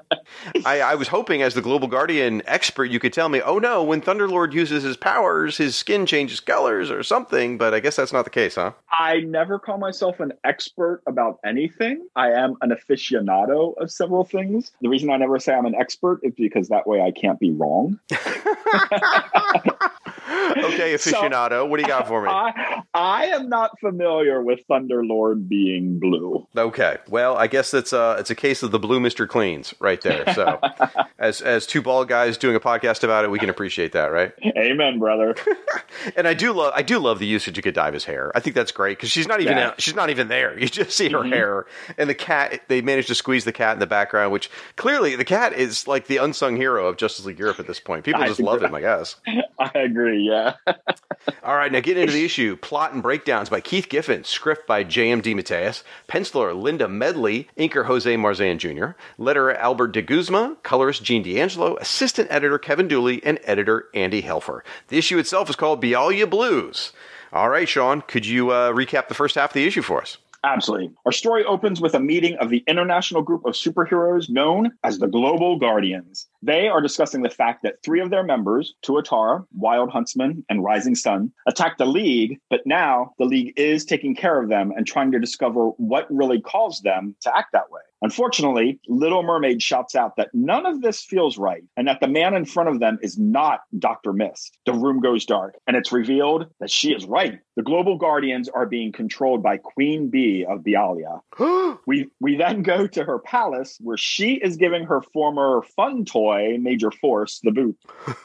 I, I was hoping, as the Global Guardian expert, you could tell me, oh no, when Thunderlord uses his powers, his skin changes colors or something, but I guess that's not the case, huh? I never call myself an expert about anything. I am an aficionado of several things. The reason I never say I'm an expert is because that way I can't be wrong. okay, aficionado, so, what do you got for me? I, I am not familiar with Thunderlord being blue. Okay, well, I guess it's a it's a case of the blue Mister Cleans right there. So, as as two bald guys doing a podcast about it, we can appreciate that, right? Amen, brother. and I do love I do love the usage of Godiva's hair. I think that's great because she's not even yeah. she's not even there. You just see her mm-hmm. hair and the cat. They managed to squeeze the cat in the background, which clearly the cat is like the unsung hero of Justice League Europe at this point. People just love him, I guess. I agree. Yeah. All right, now getting into the issue. Plot and breakdowns by Keith Giffen, script by J.M. DeMatteis, penciler Linda Medley, inker Jose Marzan Jr., letterer Albert De Guzman, colorist Gene D'Angelo, assistant editor Kevin Dooley, and editor Andy Helfer. The issue itself is called Bialya Blues. All right, Sean, could you uh, recap the first half of the issue for us? Absolutely. Our story opens with a meeting of the international group of superheroes known as the Global Guardians. They are discussing the fact that three of their members, Tuatara, Wild Huntsman, and Rising Sun, attacked the League, but now the League is taking care of them and trying to discover what really caused them to act that way. Unfortunately, Little Mermaid shouts out that none of this feels right and that the man in front of them is not Dr. Mist. The room goes dark and it's revealed that she is right. The global guardians are being controlled by Queen Bee of Bialya. we we then go to her palace where she is giving her former fun toy, Major Force, the boot.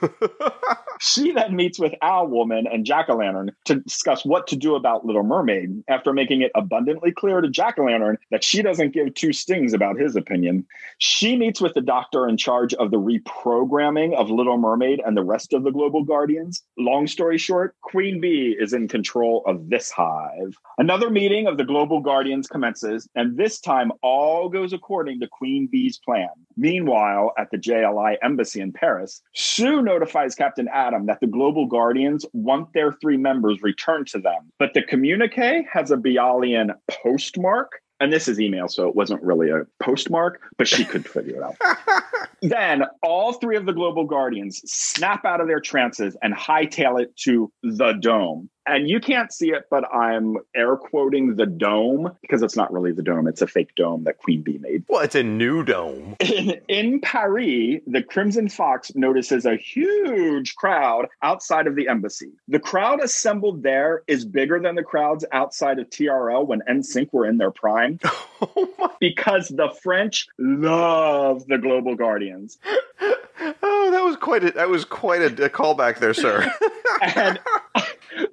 she then meets with Owl Woman and Jack O' Lantern to discuss what to do about Little Mermaid after making it abundantly clear to Jack O' Lantern that she doesn't give two stings about his opinion. She meets with the doctor in charge of the reprogramming of Little Mermaid and the rest of the Global Guardians. Long story short, Queen Bee is in control of this hive. Another meeting of the Global Guardians commences, and this time all goes according to Queen Bee's plan. Meanwhile, at the JLI embassy in Paris, Sue notifies Captain Atom that the Global Guardians want their three members returned to them, but the communique has a Bialyan postmark and this is email, so it wasn't really a postmark, but she could figure it out. then all three of the global guardians snap out of their trances and hightail it to the dome and you can't see it, but I'm air quoting the dome because it's not really the dome. It's a fake dome that Queen Bee made. Well, it's a new dome. In, in Paris, the Crimson Fox notices a huge crowd outside of the embassy. The crowd assembled there is bigger than the crowds outside of TRL when NSYNC were in their prime oh because the French love the Global Guardians. Oh, that was quite a that was quite a, a callback there, sir. and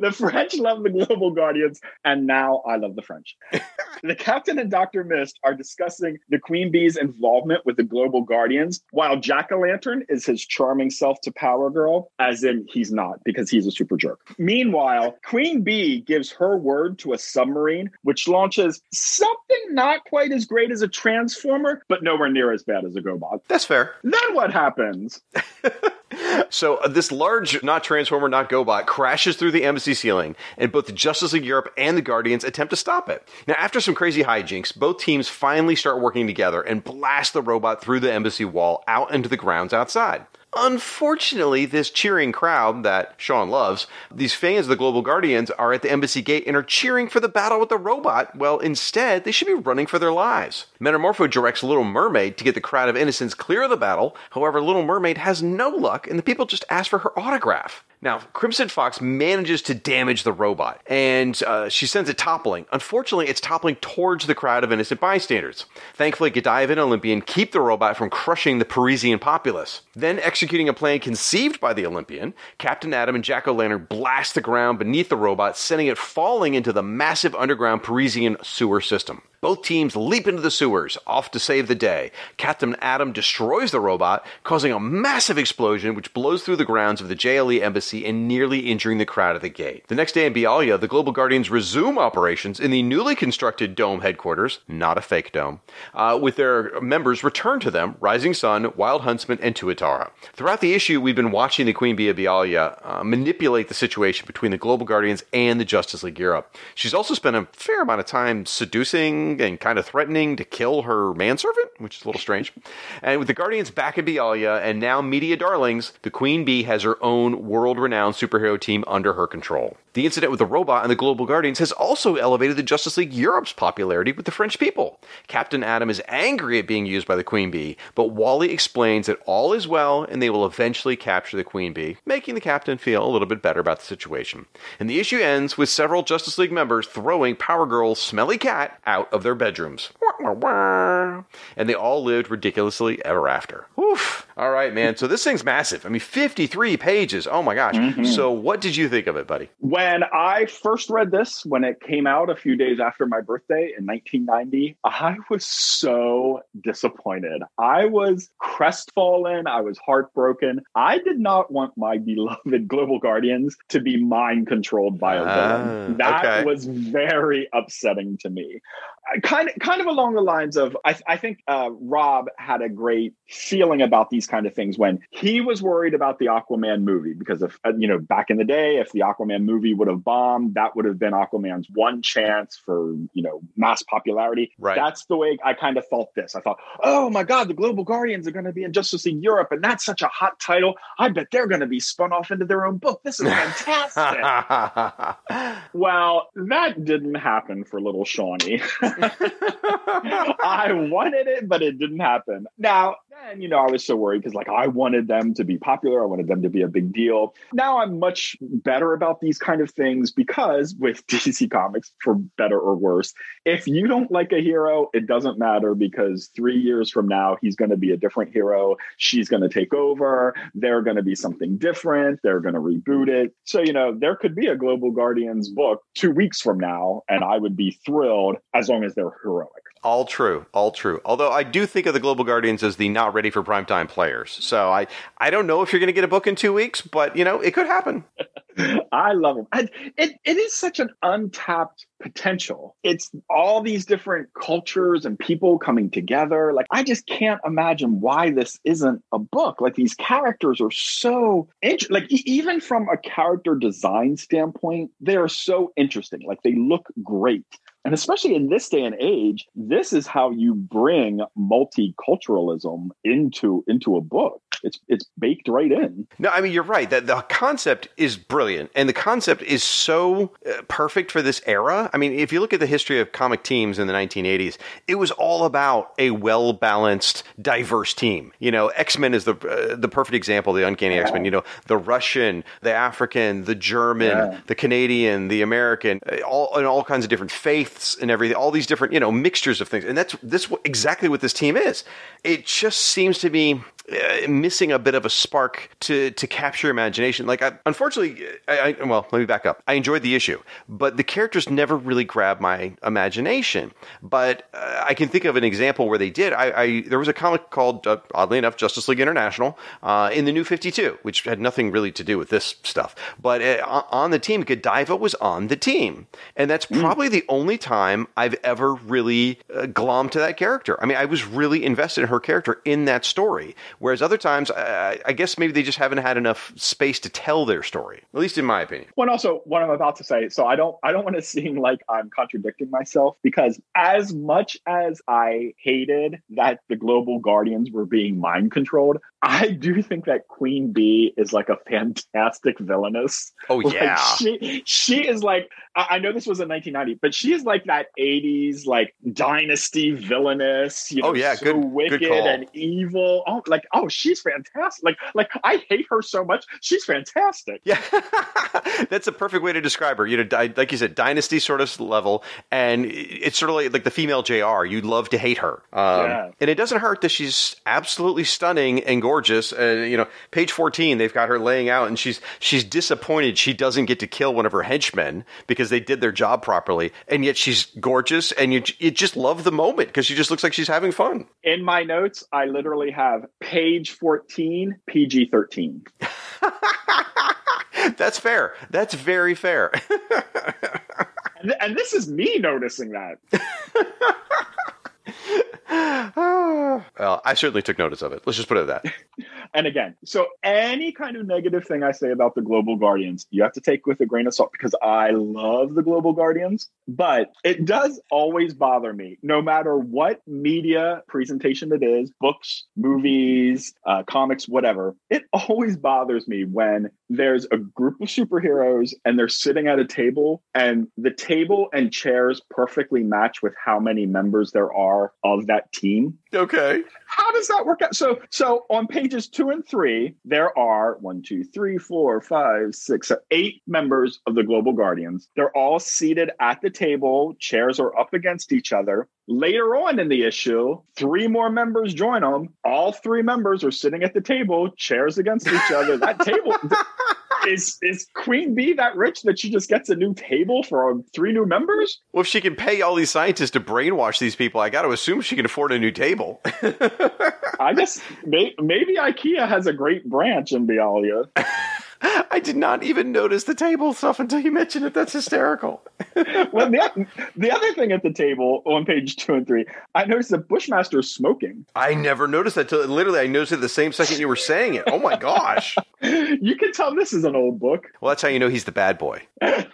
the French love the Global Guardians, and now I love the French. the Captain and Dr. Mist are discussing the Queen Bee's involvement with the Global Guardians, while Jack O' Lantern is his charming self to Power Girl, as in he's not, because he's a super jerk. Meanwhile, Queen Bee gives her word to a submarine, which launches something not quite as great as a transformer, but nowhere near as bad as a GoBot. That's fair. Then what happens? so uh, this large, not transformer, not GoBot, crashes through the embassy ceiling, and both the Justice League Europe and the Guardians attempt to stop it. Now, after some crazy hijinks, both teams finally start working together and blast the robot through the embassy wall out into the grounds outside. Unfortunately, this cheering crowd that Sean loves, these fans of the Global Guardians are at the embassy gate and are cheering for the battle with the robot. Well, instead, they should be running for their lives. Metamorpho directs Little Mermaid to get the crowd of innocents clear of the battle. However, Little Mermaid has no luck, and the people just ask for her autograph. Now, Crimson Fox manages to damage the robot, and uh, she sends it toppling. Unfortunately, it's toppling towards the crowd of innocent bystanders. Thankfully, Godiva and Olympian keep the robot from crushing the Parisian populace. Then, executing a plan conceived by the Olympian, Captain Atom and Jack O' Lantern blast the ground beneath the robot, sending it falling into the massive underground Parisian sewer system. Both teams leap into the sewers, off to save the day. Captain Atom destroys the robot, causing a massive explosion which blows through the grounds of the JLE embassy and nearly injuring the crowd at the gate. The next day in Bialya, the Global Guardians resume operations in the newly constructed dome headquarters, not a fake dome, uh, with their members returned to them Rising Sun, Wild Huntsman, and Tuatara. Throughout the issue, we've been watching the Queen Bee of Bialya uh, manipulate the situation between the Global Guardians and the Justice League Europe. She's also spent a fair amount of time seducing and kind of threatening to kill her manservant, which is a little strange. And with the Guardians back in Bialya and now media darlings, the Queen Bee has her own world renowned superhero team under her control. The incident with the robot and the Global Guardians has also elevated the Justice League Europe's popularity with the French people. Captain Atom is angry at being used by the Queen Bee, but Wally explains that all is well and they will eventually capture the Queen Bee, making the captain feel a little bit better about the situation. And the issue ends with several Justice League members throwing Power Girl's smelly cat out of their bedrooms. And they all lived ridiculously ever after. Oof. All right, man. So this thing's massive. I mean, 53 pages. Oh my gosh. Mm-hmm. So what did you think of it, buddy? When I first read this, when it came out a few days after my birthday in 1990, I was so disappointed. I was crestfallen. I was heartbroken. I did not want my beloved Global Guardians to be mind controlled by a villain. Ah, That okay. was very upsetting to me. Kind of, kind of along the lines of, I, I think uh, Rob had a great feeling about these kind of things when he was worried about the Aquaman movie because if uh, you know back in the day, if the Aquaman movie would have bombed, that would have been Aquaman's one chance for you know mass popularity. Right. That's the way I kind of felt this. I thought, oh my God, the Global Guardians are going to be in Justice League Europe, and that's such a hot title. I bet they're going to be spun off into their own book. This is fantastic. Well, that didn't happen for little Shawnee. I wanted it, but it didn't happen. Now, then, you know, I was so worried because, like, I wanted them to be popular. I wanted them to be a big deal. Now I'm much better about these kind of things because with DC Comics, for better or worse, if you don't like a hero, it doesn't matter because three years from now, he's going to be a different hero. She's going to take over. They're going to be something different. They're going to reboot it. So, you know, there could be a Global Guardians book two weeks from now, and I would be thrilled as long as they're heroic. All true, all true. Although I do think of the Global Guardians as the not ready for primetime players. So I, I don't know if you're going to get a book in two weeks, but you know it could happen. I love them. It, it is such an untapped potential. It's all these different cultures and people coming together. Like, I just can't imagine why this isn't a book. Like, these characters are so interesting. Like, e- even from a character design standpoint, they are so interesting. Like, they look great. And especially in this day and age, this is how you bring multiculturalism into into a book. It's it's baked right in. No, I mean you're right. That the concept is brilliant, and the concept is so uh, perfect for this era. I mean, if you look at the history of comic teams in the 1980s, it was all about a well balanced, diverse team. You know, X Men is the uh, the perfect example. The Uncanny X Men. You know, the Russian, the African, the German, Yeah. the Canadian, the American, uh, all and all kinds of different faiths and everything. All these different you know mixtures of things, and that's this exactly what this team is. It just seems to be uh, missing a bit of a spark to to capture imagination. Like, I, unfortunately, I, I well, let me back up. I enjoyed the issue, but the characters never really grabbed my imagination. But uh, I can think of an example where they did. I, I there was a comic called, uh, oddly enough, Justice League International uh, in the New Fifty Two, which had nothing really to do with this stuff. But uh, on- the team, Godiva was on the team, and that's probably the only time I've ever really uh, glommed to that character. I mean, I was really invested in her character in that story. Whereas other times, I, I guess maybe they just haven't had enough space to tell their story, at least in my opinion. Well, also what I'm about to say. So I don't I don't want to seem like I'm contradicting myself because as much as I hated that the global guardians were being mind controlled, I do think that Queen Bee is like a fantastic villainess. Oh Like, yeah, she she is like I I know this was in 1990, but she is like that 80s like dynasty villainess. You oh, know, Oh, yeah, so good- good wicked call. and evil. Oh, like like, oh, she's fantastic. Like, like I hate her so much. She's fantastic. Yeah, that's a perfect way to describe her. You know, di- like you said, dynasty sort of level, and it's sort of like, like the female J.R. You'd love to hate her, um, Yeah. and it doesn't hurt that she's absolutely stunning and gorgeous. Uh, you know, page fourteen, they've got her laying out, and she's she's disappointed she doesn't get to kill one of her henchmen because they did their job properly, and yet she's gorgeous, and you you just love the moment because she just looks like she's having fun. In my notes, I literally have page 14, PG 13. That's fair. That's very fair. And, th- and this is me noticing that. well, I certainly took notice of it. Let's just put it at that. And again, so any kind of negative thing I say about the Global Guardians, you have to take with a grain of salt because I love the Global Guardians, but it does always bother me, no matter what media presentation it is books, movies, uh, comics, whatever. It always bothers me when there's a group of superheroes and they're sitting at a table and the table and chairs perfectly match with how many members there are of that team Okay. how does that work out? So, so on pages two and three, there are one, two, three, four, five, six, seven, eight members of the Global Guardians. They're all seated at the table. Chairs are up against each other. Later on in the issue, three more members join them. All three members are sitting at the table, chairs against each other. That table is is Queen Bee that rich that she just gets a new table for um, three new members? Well, if she can pay all these scientists to brainwash these people, I got to assume she can afford a new table. I guess may, maybe IKEA has a great branch in Bialya. I did not even notice the table stuff until you mentioned it. That's hysterical. well, the, the other thing at the table on page two and three, I noticed that Bushmaster is smoking. I never noticed that till literally I noticed it the same second you were saying it. Oh my gosh. You can tell this is an old book. Well, that's how you know he's the bad boy.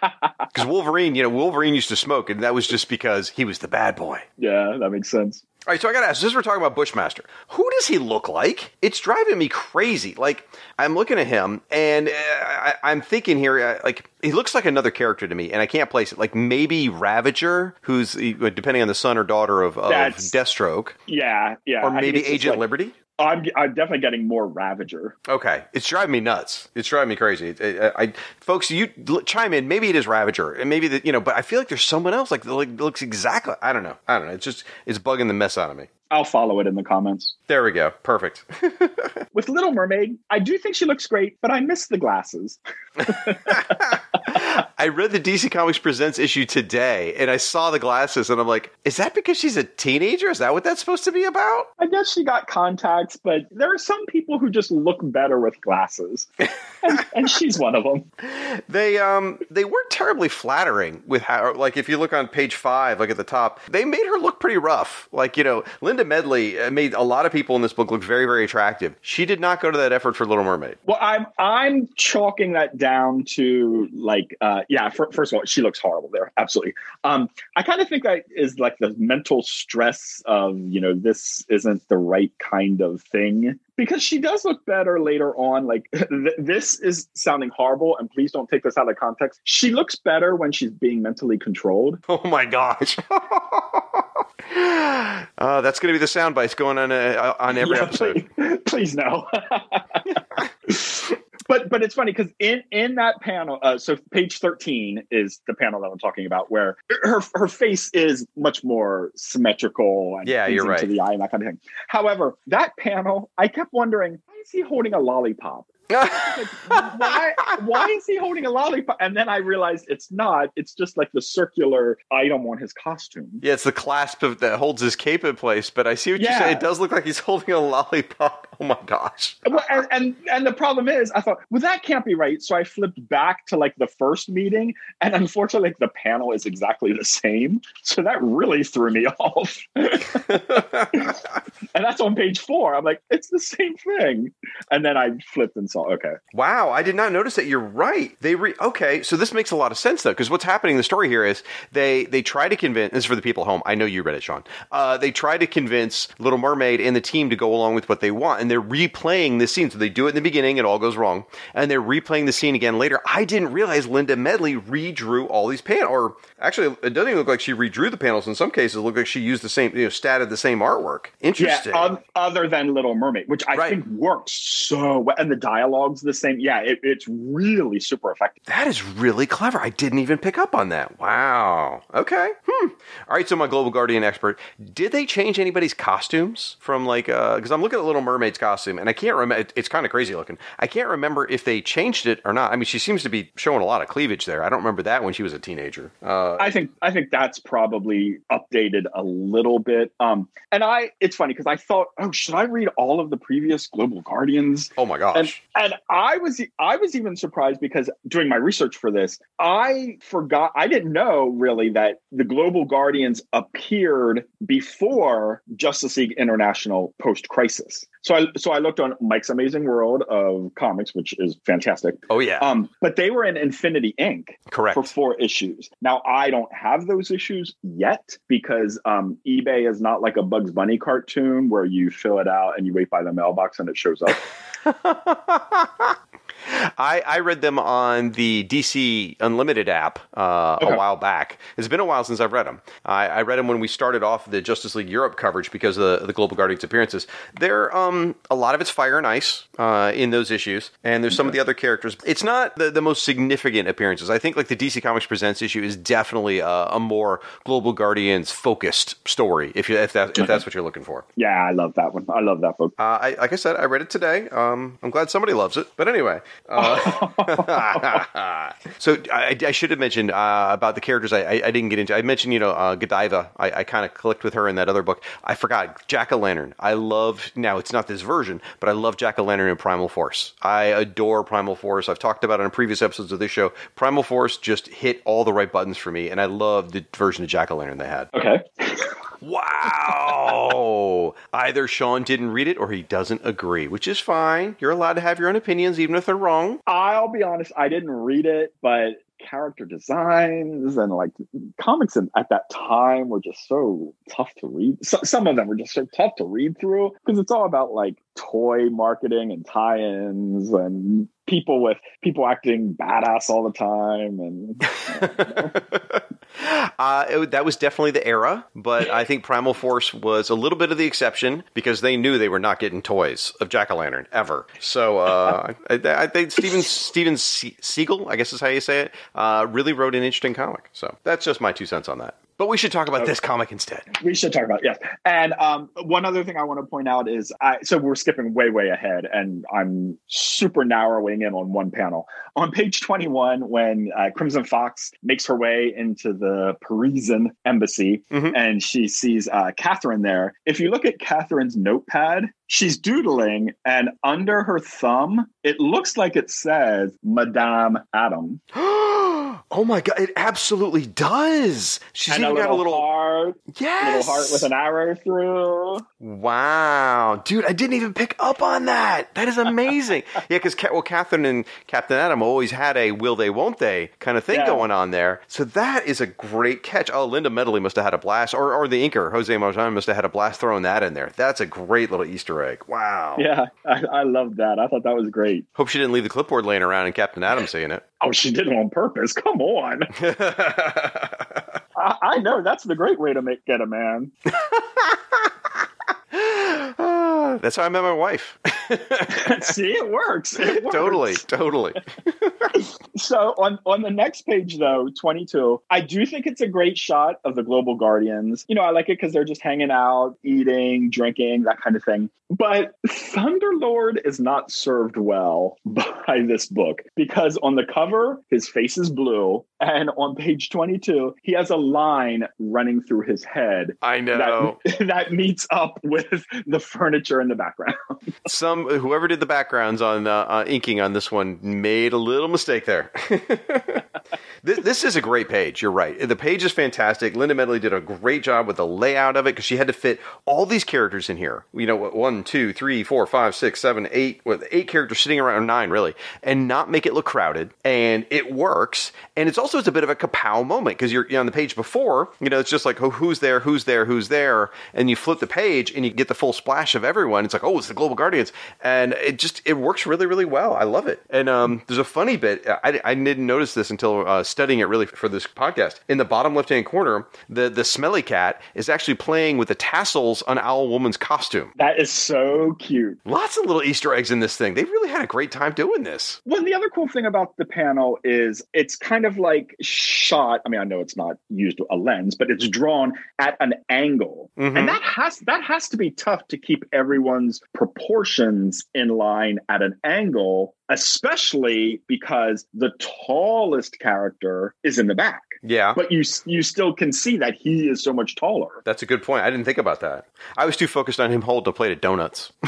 Because Wolverine, you know, Wolverine used to smoke, and that was just because he was the bad boy. Yeah, that makes sense. All right, so I got to ask, since we're talking about Bushmaster, who does he look like? It's driving me crazy. Like, I'm looking at him, and uh, I, I'm thinking here, uh, like, he looks like another character to me, and I can't place it. Like, maybe Ravager, who's, uh, depending on the son or daughter of, of Deathstroke, Yeah, yeah. or maybe Agent like- Liberty. I'm, I'm definitely getting more Ravager. Okay, it's driving me nuts. It's driving me crazy. It- I, folks, you l- chime in. Maybe it is Ravager, and maybe that you know. But I feel like there's someone else like, like looks exactly. I don't know. I don't know. It's just it's bugging the mess out of me. I'll follow it in the comments. There we go. Perfect. With Little Mermaid, I do think she looks great, but I miss the glasses. I read the DC Comics Presents issue today, and I saw the glasses, and I'm like, is that because she's a teenager? Is that what that's supposed to be about? I guess she got contacts, but there are some people who just look better with glasses, and, and she's one of them. They um they weren't terribly flattering with how like if you look on page five, like at the top, they made her look pretty rough. Like you know, Linda Medley uh, made a lot of people in this book look very very attractive. She did not go to that effort for Little Mermaid. Well, I'm I'm chalking that down to like uh yeah. fir- first of all, she looks horrible there. Absolutely. Um, I kind of think that is like the mental stress of you know this isn't the right kind of thing because she does look better later on. Like th- this is sounding horrible, and please don't take this out of context. She looks better when she's being mentally controlled. Oh my gosh. uh, that's going to be the sound bites going on uh, on every Yeah, episode. Please, please no. But but it's funny because in in that panel, uh, so page thirteen is the panel that I'm talking about, where her her face is much more symmetrical and Yeah, you're pleasing to the eye and that kind of thing. However, that panel, I kept wondering, why is he holding a lollipop? Why why is he holding a lollipop? And then I realized it's not. It's just like the circular item on his costume. Yeah, it's the clasp of, that holds his cape in place. But I see what you Yeah. say. It does look like he's holding a lollipop. Oh my gosh. Well, and, and and the problem is, I thought, well, that can't be right. So I flipped back to like the first meeting, and unfortunately, like, the panel is exactly the same. So that really threw me off. and that's on page four. I'm like, it's the same thing. And then I flipped and saw, okay, Wow, I did not notice that. you're right. They re- okay, so this makes a lot of sense though, because what's happening in the story here is they they try to convince. This is for the people home. I know you read it, Sean. Uh, they try to convince Little Mermaid and the team to go along with what they want, and they're replaying this scene. So they do it in the beginning, it all goes wrong, and they're replaying the scene again later. I didn't realize Linda Medley redrew all these panels, or actually, it doesn't even look like she redrew the panels. In some cases, it looked like she used the same, you know, statted the same artwork. Interesting. Yeah, other than Little Mermaid, which I Right. think works so well, and the dialogue's the same. Yeah, it, it's really super effective. That is really clever. I didn't even pick up on that. Wow. Okay. Hmm. All right. So my Global Guardian expert, did they change anybody's costumes from like? Because I'm looking at Little Mermaid's costume, and I can't remember. It's kind of crazy looking. I can't remember if they changed it or not. I mean, she seems to be showing a lot of cleavage there. I don't remember that when she was a teenager. Uh, I think I think that's probably updated a little bit. Um, and I, it's funny because I thought, oh, should I read all of the previous Global Guardians? oh my gosh. And I was I was even surprised because doing my research for this, I forgot I didn't know really that the Global Guardians appeared before Justice League International post crisis. So I so I looked on Mike's Amazing World of comics, which is fantastic. oh yeah. Um, but they were in Infinity Inc. Correct. for four issues. Now I don't have those issues yet because um, eBay is not like a Bugs Bunny cartoon where you fill it out and you wait by the mailbox and it shows up. I, I read them on the DC Unlimited app uh, a while back. It's been a while since I've read them. I, I read them when we started off the Justice League Europe coverage because of the, the Global Guardians appearances. They're um, a lot of it's fire and ice uh, in those issues, and there's some of the other characters. It's not the, the most significant appearances. I think like the DC Comics Presents issue is definitely a, a more Global Guardians focused story. If you if that if that's what you're looking for. yeah, I love that one. I love that book. Uh, I, like I said, I read it today. Um, I'm glad somebody loves it. But anyway, uh, so I, I should have mentioned uh, about the characters. I, I, I didn't get into. I mentioned, you know, uh, Godiva. I, kind of clicked with her in that other book. I forgot Jack o' Lantern. I love. Now it's not this version, but I love Jack o' Lantern in Primal Force. I adore Primal Force. I've talked about it in previous episodes of this show. Primal Force just hit all the right buttons for me, and I love the version of Jack o' Lantern they had. Okay. Wow. Either Sean didn't read it or he doesn't agree, which is fine. You're allowed to have your own opinions, even if they're wrong. I'll be honest, I didn't read it, but character designs and like comics in, at that time were just so tough to read. So, some of them were just so tough to read through because it's all about like toy marketing and tie-ins and people with people acting badass all the time and uh, it- that was definitely the era, but I think Primal Force was a little bit of the exception because they knew they were not getting toys of Jack o' Lantern ever. So uh, I, I think Steven Steven Siegel, I guess is how you say it, uh, really wrote an interesting comic. So that's just my two cents on that. But we should talk about this comic instead. We should talk about yes. And um, one other thing I want to point out is I so we're skipping way way ahead, and I'm super narrowing in on one panel on page 21 when uh, Crimson Fox makes her way into the Parisian embassy Mhm. and she sees uh, Catherine there. If you look at Catherine's notepad, she's doodling, and under her thumb, it looks like it says Madame Atom. oh my god, it absolutely does. She's and even a got a little heart, yes, little heart with an arrow through. Wow, dude, I didn't even pick up on that. That is amazing. yeah, because well, Catherine and Captain Atom always had a "will they, won't they" kind of thing Yeah. going on there. So that is a great catch. Oh, Linda Medley must have had a blast, or or the inker Jose Marzan must have had a blast throwing that in there. That's a great little Easter egg. Wow. Yeah, I, I love that. I thought that was great. Hope she didn't leave the clipboard laying around and Captain Atom seeing it. Oh, she did it on purpose. Come on. I, I know that's the great way to make get a man. Ah, That's how I met my wife. See, it works. It works. totally, totally. So on on the next page though, 22, I do think it's a great shot of the Global Guardians. You know, I like it because they're just hanging out, eating, drinking, that kind of thing. But Thunderlord is not served well by this book because on the cover, his face is blue, and on page 22, he has a line running through his head I know. that, that meets up with the furniture in the background. Some whoever did the backgrounds on uh, uh, inking on this one made a little mistake there. this, this is a great page. You're right. The page is fantastic. Linda Medley did a great job with the layout of it because she had to fit all these characters in here. You know, one, two, three, four, five, six, seven, eight, with eight characters sitting around, or nine really, and not make it look crowded. And it works. And it's also it's a bit of a kapow moment because you're, you're on the page before. You know, it's just like, oh, who's there, who's there, who's there, and you flip the page and you get the full splash of everyone. It's like, oh, it's the Global Guardians, and it just it works really, really well. I love it. And um, there's a funny bit. I, I didn't notice this until uh, studying it really for this podcast. In the bottom left hand corner, the the smelly cat is actually playing with the tassels on Owl Woman's costume. That is so cute. Lots of little Easter eggs in this thing. They really had a great time doing this. Well, the other cool thing about the panel is it's kind of like shot. I mean, I know it's not used a lens, but it's drawn at an angle, Mhm. and that has that has to be tough to keep everyone's proportions in line at an angle, especially because the tallest character is in the back. Yeah. But you you still can see that he is so much taller. That's a good point. I didn't think about that. I was too focused on him holding a plate of donuts.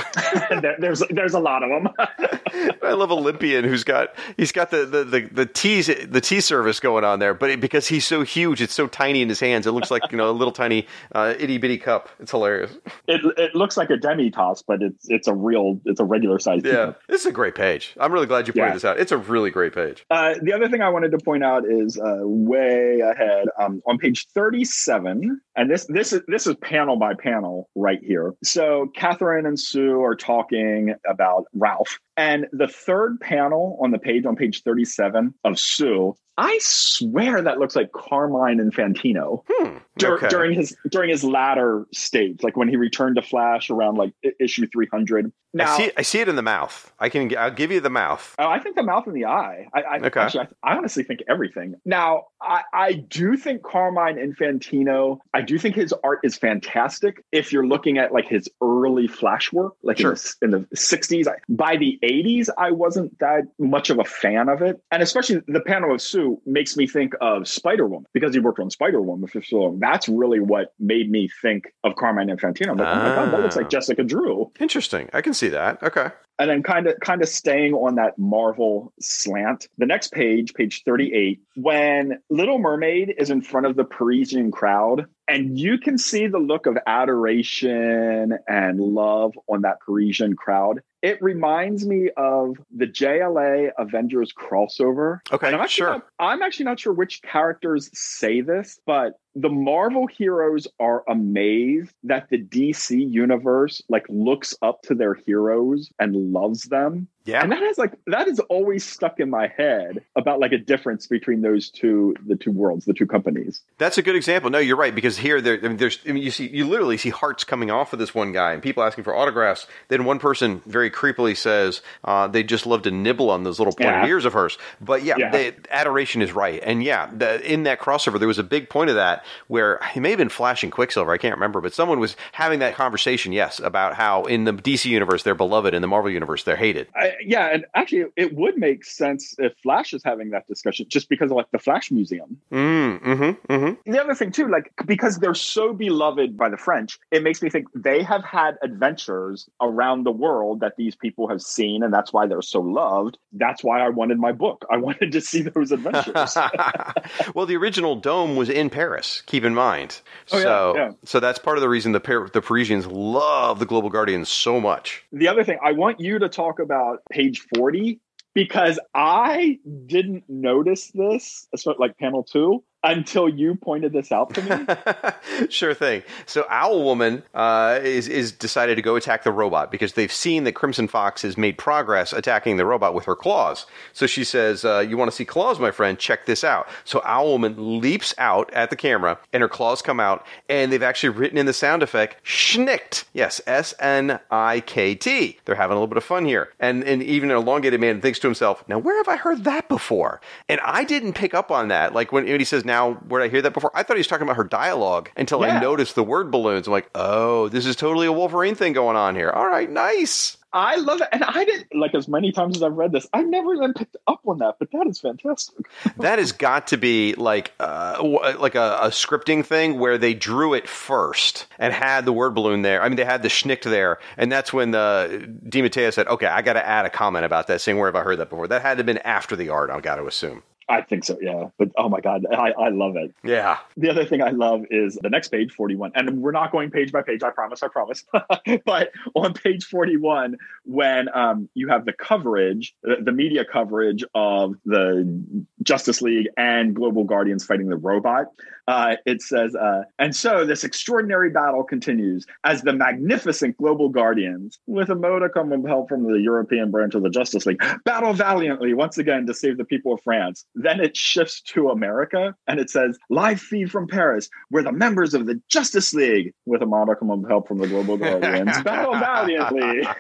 There- there's there's a lot of them. I love Olympian who's got he's got the the the, the tea the tea service going on there, but it, because he's so huge, it's so tiny in his hands. It looks like you know a little tiny uh, itty bitty cup. It's hilarious. it it looks like a demitasse, but it's it's a real it's a regular size. Yeah, this is a great page. I'm really glad you pointed Yeah. this out. It's a really great page. Uh, the other thing I wanted to point out is uh, way ahead um, on page 37, and this this is this is panel by panel right here. So Catherine and Sue are talking about Ralph, and the third panel on the page on page 37 of Sue. I swear that looks like Carmine Infantino Hmm. dur- okay. during his during his latter stage, like when he returned to Flash around like issue 300. Now, I see I see it in the mouth. I can I'll give you the mouth. Oh, I think the mouth and the eye. I, I Okay. actually, I, I honestly think everything. Now, I, I do think Carmine Infantino. I do think his art is fantastic. If you're looking at like his early Flash work, like Sure. in, the, in the '60s, I, by the '80s, I wasn't that much of a fan of it. And especially the panel of Sue makes me think of Spider Woman because he worked on Spider Woman for so long. That's really what made me think of Carmine Infantino. I'm like, oh my god, that looks Ah. like Jessica Drew Interesting. I can see that. Okay. and then kind of kind of staying on that marvel slant the next page page 38 when little mermaid is in front of the parisian crowd and you can see the look of adoration and love on that parisian crowd it reminds me of the JLA Avengers crossover. Okay, And I'm actually sure. not- I'm actually not sure which characters say this, but the Marvel heroes are amazed that the DC universe like looks up to their heroes and loves them. Yeah. And that is like that is always stuck in my head about like a difference between those two the two worlds, the two companies. That's a good example. No, you're right because here there, I mean, there's I mean, you see you literally see hearts coming off of this one guy and people asking for autographs. Then one person very creepily says uh, they just love to nibble on those little pointed Yeah. ears of hers. But yeah, Yeah. The, adoration is right. And yeah, the, in that crossover there was a big point of that where he may have been flashing Quicksilver. I can't remember, but someone was having that conversation. Yes, about how in the DC universe they're beloved, in the Marvel universe they're hated. I, yeah, and actually, it would make sense if Flash is having that discussion, just because of like the Flash Museum. Mm, mm-hmm, mm-hmm. The other thing too, like because they're so beloved by the French, it makes me think they have had adventures around the world that these people have seen, and that's why they're so loved. That's why I wanted my book. I wanted to see those adventures. well, the original dome was in Paris. Keep in mind. Oh, so, yeah. so that's part of the reason the Par- the Parisians love the Global Guardians so much. the other thing, I want you to talk about page forty because I didn't notice this, like panel two, until you pointed this out to me. sure thing. So Owl Woman uh, is is decided to go attack the robot because they've seen that Crimson Fox has made progress attacking the robot with her claws. So she says, uh, "You want to see claws, my friend? Check this out." So Owl Woman leaps out at the camera, and her claws come out, and they've actually written in the sound effect "schnicked." Yes, S N I K T. They're having a little bit of fun here, and and even an elongated man thinks to himself, "Now where have I heard that before?" And I didn't pick up on that. Like when, when he says, "Now where did I hear that before?" I thought he was talking about her dialogue until I noticed the word balloons. I'm like, "Oh, this is totally a Wolverine thing going on here." All right, nice. I love it. And I didn't like as many times as I've read this, I never even picked up on that, but that is fantastic. that has got to be like uh, like a, a scripting thing where they drew it first and had the word balloon there. I mean, they had the schnicked there, and that's when the DeMatteis said, "Okay, I got to add a comment about that, saying where have I heard that before?" That had to have been after the art. I've got to assume. I think so, yeah. But oh my god, I, I love it. Yeah. The other thing I love is the next page, 41. And we're not going page by page, I promise, I promise. but on page 41, when um, you have the coverage, the, the media coverage of the Justice League and Global Guardians fighting the robot, uh, it says, uh, and so this extraordinary battle continues as the magnificent Global Guardians, with a modicum of help from the European branch of the Justice League, battle valiantly once again to save the people of France. Then it shifts to America and it says, live feed from Paris, where the members of the Justice League, with a modicum of help from the Global Guardians, battle valiantly.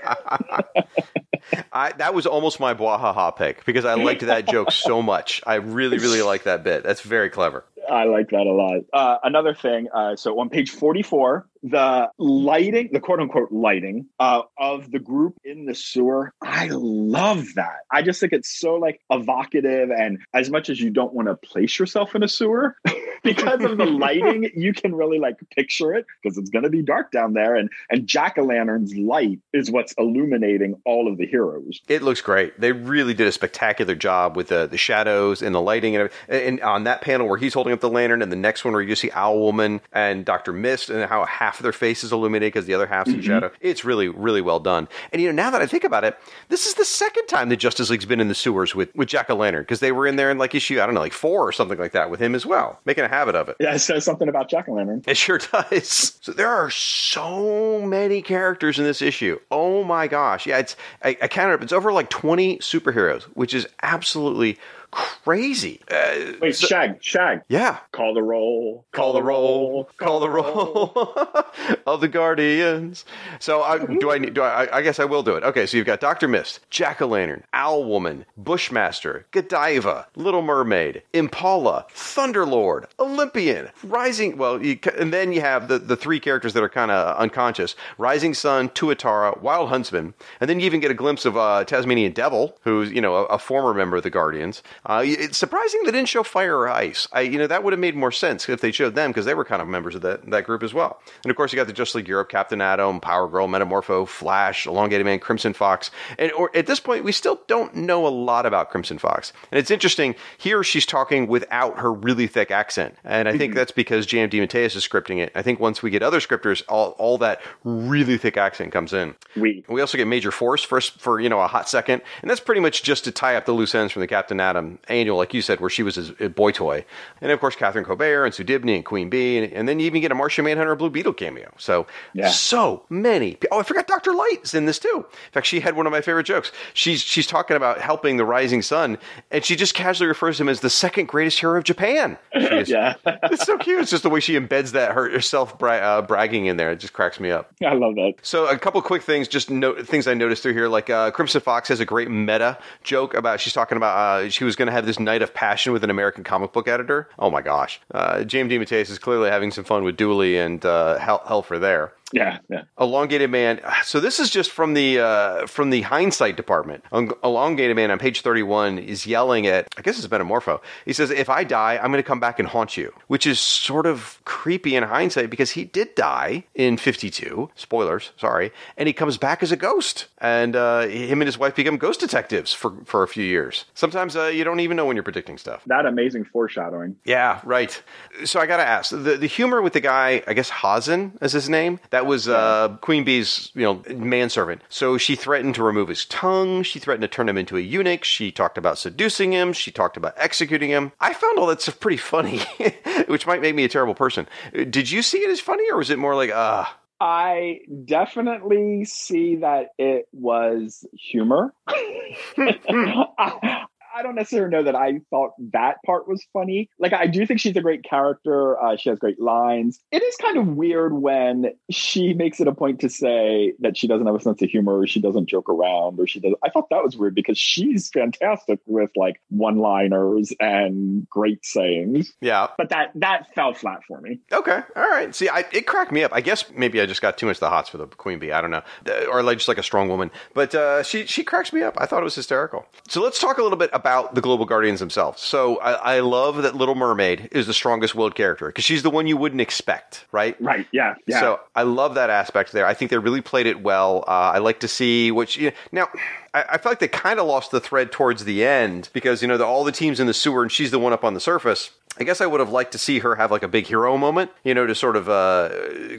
I, that was almost my Bwahaha pick because I liked that joke so much. I really, really like that bit. That's very clever. I like that a lot. Uh, another thing, uh, so on page 44, the lighting, the quote unquote lighting uh, of the group in the sewer, I love that. I just think it's so like evocative. And as much as you don't want to place yourself in a sewer, because of the lighting, you can really like picture it because it's going to be dark down there. And, and Jack o' Lantern's light is what's illuminating all of the heroes. It looks great. They really did a spectacular job with the, the shadows and the lighting. And, and on that panel where he's holding up the lantern, and the next one where you see Owl Woman and Dr. Mist, and how half of their face is illuminated because the other half's in mm-hmm. shadow. It's really, really well done. And, you know, now that I think about it, this is the second time the Justice League's been in the sewers with, with Jack o' Lantern because they were in there in like issue, I don't know, like four or something like that with him as well, making a habit of it. Yeah, it says something about Jack o' Lantern. It sure does. So there are so many characters in this issue. Oh my gosh. Yeah, it's I, I counted up. It's over like 20 superheroes, which is absolutely crazy. Uh, Wait, so- Shag, Shag. yeah. Call the roll. Call the roll, call the roll of the Guardians. So, I, do I? Need do I? I guess I will do it. Okay, so you've got Doctor Mist, Jack o' Lantern, Owl Woman, Bushmaster, Godiva, Little Mermaid, Impala, Thunderlord, Olympian, Rising. Well, you, and then you have the, the three characters that are kind of unconscious: Rising Sun, Tuatara, Wild Huntsman, and then you even get a glimpse of uh, Tasmanian Devil, who's you know a, a former member of the Guardians. Uh, it's surprising they didn't show Fire or Ice. I, you know, that would have made more sense if they showed them because they were kind of members of that, that group as well. And of course, you got the Just League Europe, Captain Atom, Power Girl, Metamorpho, Flash, Elongated Man, Crimson Fox. And or, at this point, we still don't know a lot about Crimson Fox. And it's interesting, here she's talking without her really thick accent. And I think that's because J.M. DeMatteis is scripting it. I think once we get other scripters, all, all that really thick accent comes in. We. We also get Major Force first for you know a hot second, and that's pretty much just to tie up the loose ends from the Captain Atom annual, like you said, where she was his a boy toy, and of course Catherine Colbert and Sue Dibney and Queen Bee, and, and then you even get a Martian Manhunter Blue Beetle cameo. So Yeah. so many. Oh, I forgot Doctor Light's in this too. In fact, she had one of my favorite jokes. She's she's talking about helping the Rising Sun, and she just casually refers to him as the second greatest hero of Japan. Is- Yeah, it's so cute. It's just the way she embeds that her herself bra- uh, bragging in there. It just cracks me up. I love that. So a couple quick things, just no, things I noticed through here. Like uh, Crimson Fox has a great meta joke about she's talking about uh, she was going to have this night of passion with an American comic book editor. Oh my gosh, uh, James DeMatteis is clearly having some fun with Dooley and uh, Hel- Helfer there. Yeah, yeah. Elongated Man. So this is just from the uh, from the hindsight department. Elongated Man on page thirty one is yelling at. I guess it's Metamorpho. He says, "If I die, I'm going to come back and haunt you," which is sort of creepy in hindsight because he did die in fifty two. Spoilers, sorry, and he comes back as a ghost, and uh, him and his wife become ghost detectives for for a few years. Sometimes uh, you don't even know when you're predicting stuff. That amazing foreshadowing. Yeah, right. So I got to ask the the humor with the guy. I guess Hazen is his name. That was uh, Queen Bee's you know manservant. So she threatened to remove his tongue. She threatened to turn him into a eunuch. She talked about seducing him. She talked about executing him. I found all that stuff pretty funny, which might make me a terrible person. Did you see it as funny, or was it more like ah? I definitely see that it was humor. I, I don't necessarily know that I thought that part was funny. Like, I do think she's a great character. Uh, she has great lines. It is kind of weird when she makes it a point to say that she doesn't have a sense of humor, or she doesn't joke around, or she does. I thought that was weird because she's fantastic with like one-liners and great sayings. Yeah. But that that fell flat for me. Okay. All right. See, I, it cracked me up. I guess maybe I just got too much of the hots for the queen bee. I don't know, or like just like a strong woman. But uh, she she cracks me up. I thought it was hysterical. So let's talk a little bit about the global guardians themselves. So I, I love that Little Mermaid is the strongest willed character because she's the one you wouldn't expect, right? Right? Yeah. Yeah. So I love that aspect there. I think they really played it well. Uh, I like to see which you now. I, I feel like they kind of lost the thread towards the end because you know the, all the teams in the sewer and she's the one up on the surface. I guess I would have liked to see her have like a big hero moment, you know, to sort of uh,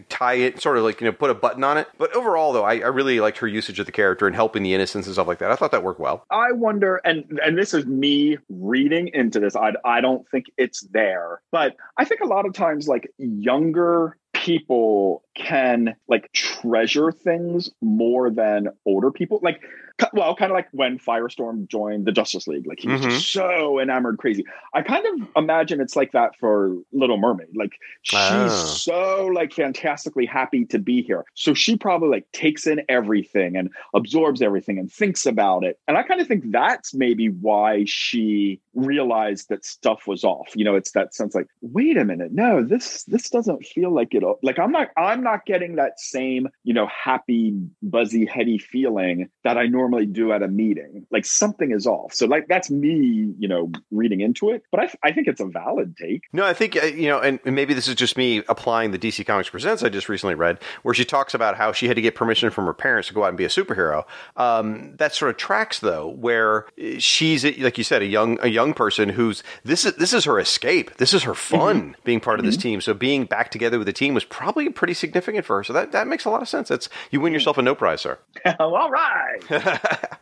tie it, sort of like you know, put a button on it. But overall, though, I, I really liked her usage of the character and helping the innocents and stuff like that. I thought that worked well. I wonder, and and this is me reading into this. I I don't think it's there, but I think a lot of times like younger people can like treasure things more than older people. Like, well, kind of like when Firestorm joined the Justice League. Like he was Mhm. just so enamored, crazy. I kind of imagine it's like that for Little Mermaid. Like she's Ah. so like fantastically happy to be here. So she probably like takes in everything and absorbs everything and thinks about it. And I kind of think that's maybe why she realized that stuff was off. You know, it's that sense like, wait a minute, no, this this doesn't feel like it. Like I'm not I'm not getting that same you know happy buzzy heady feeling that I normally do at a meeting. Like something is off. So like that's me you know reading into it. But I I think it's a valid take. No, I think uh, you know, and and maybe this is just me applying the DC Comics Presents I just recently read, where she talks about how she had to get permission from her parents to go out and be a superhero. Um, that sort of tracks though, where uh, she's like you said, a young a young person who's this is this is her escape. This is her fun being part of this team. So being back together with the team was probably pretty significant for her. So that that makes a lot of sense. That's you win yourself a no prize, sir. All right.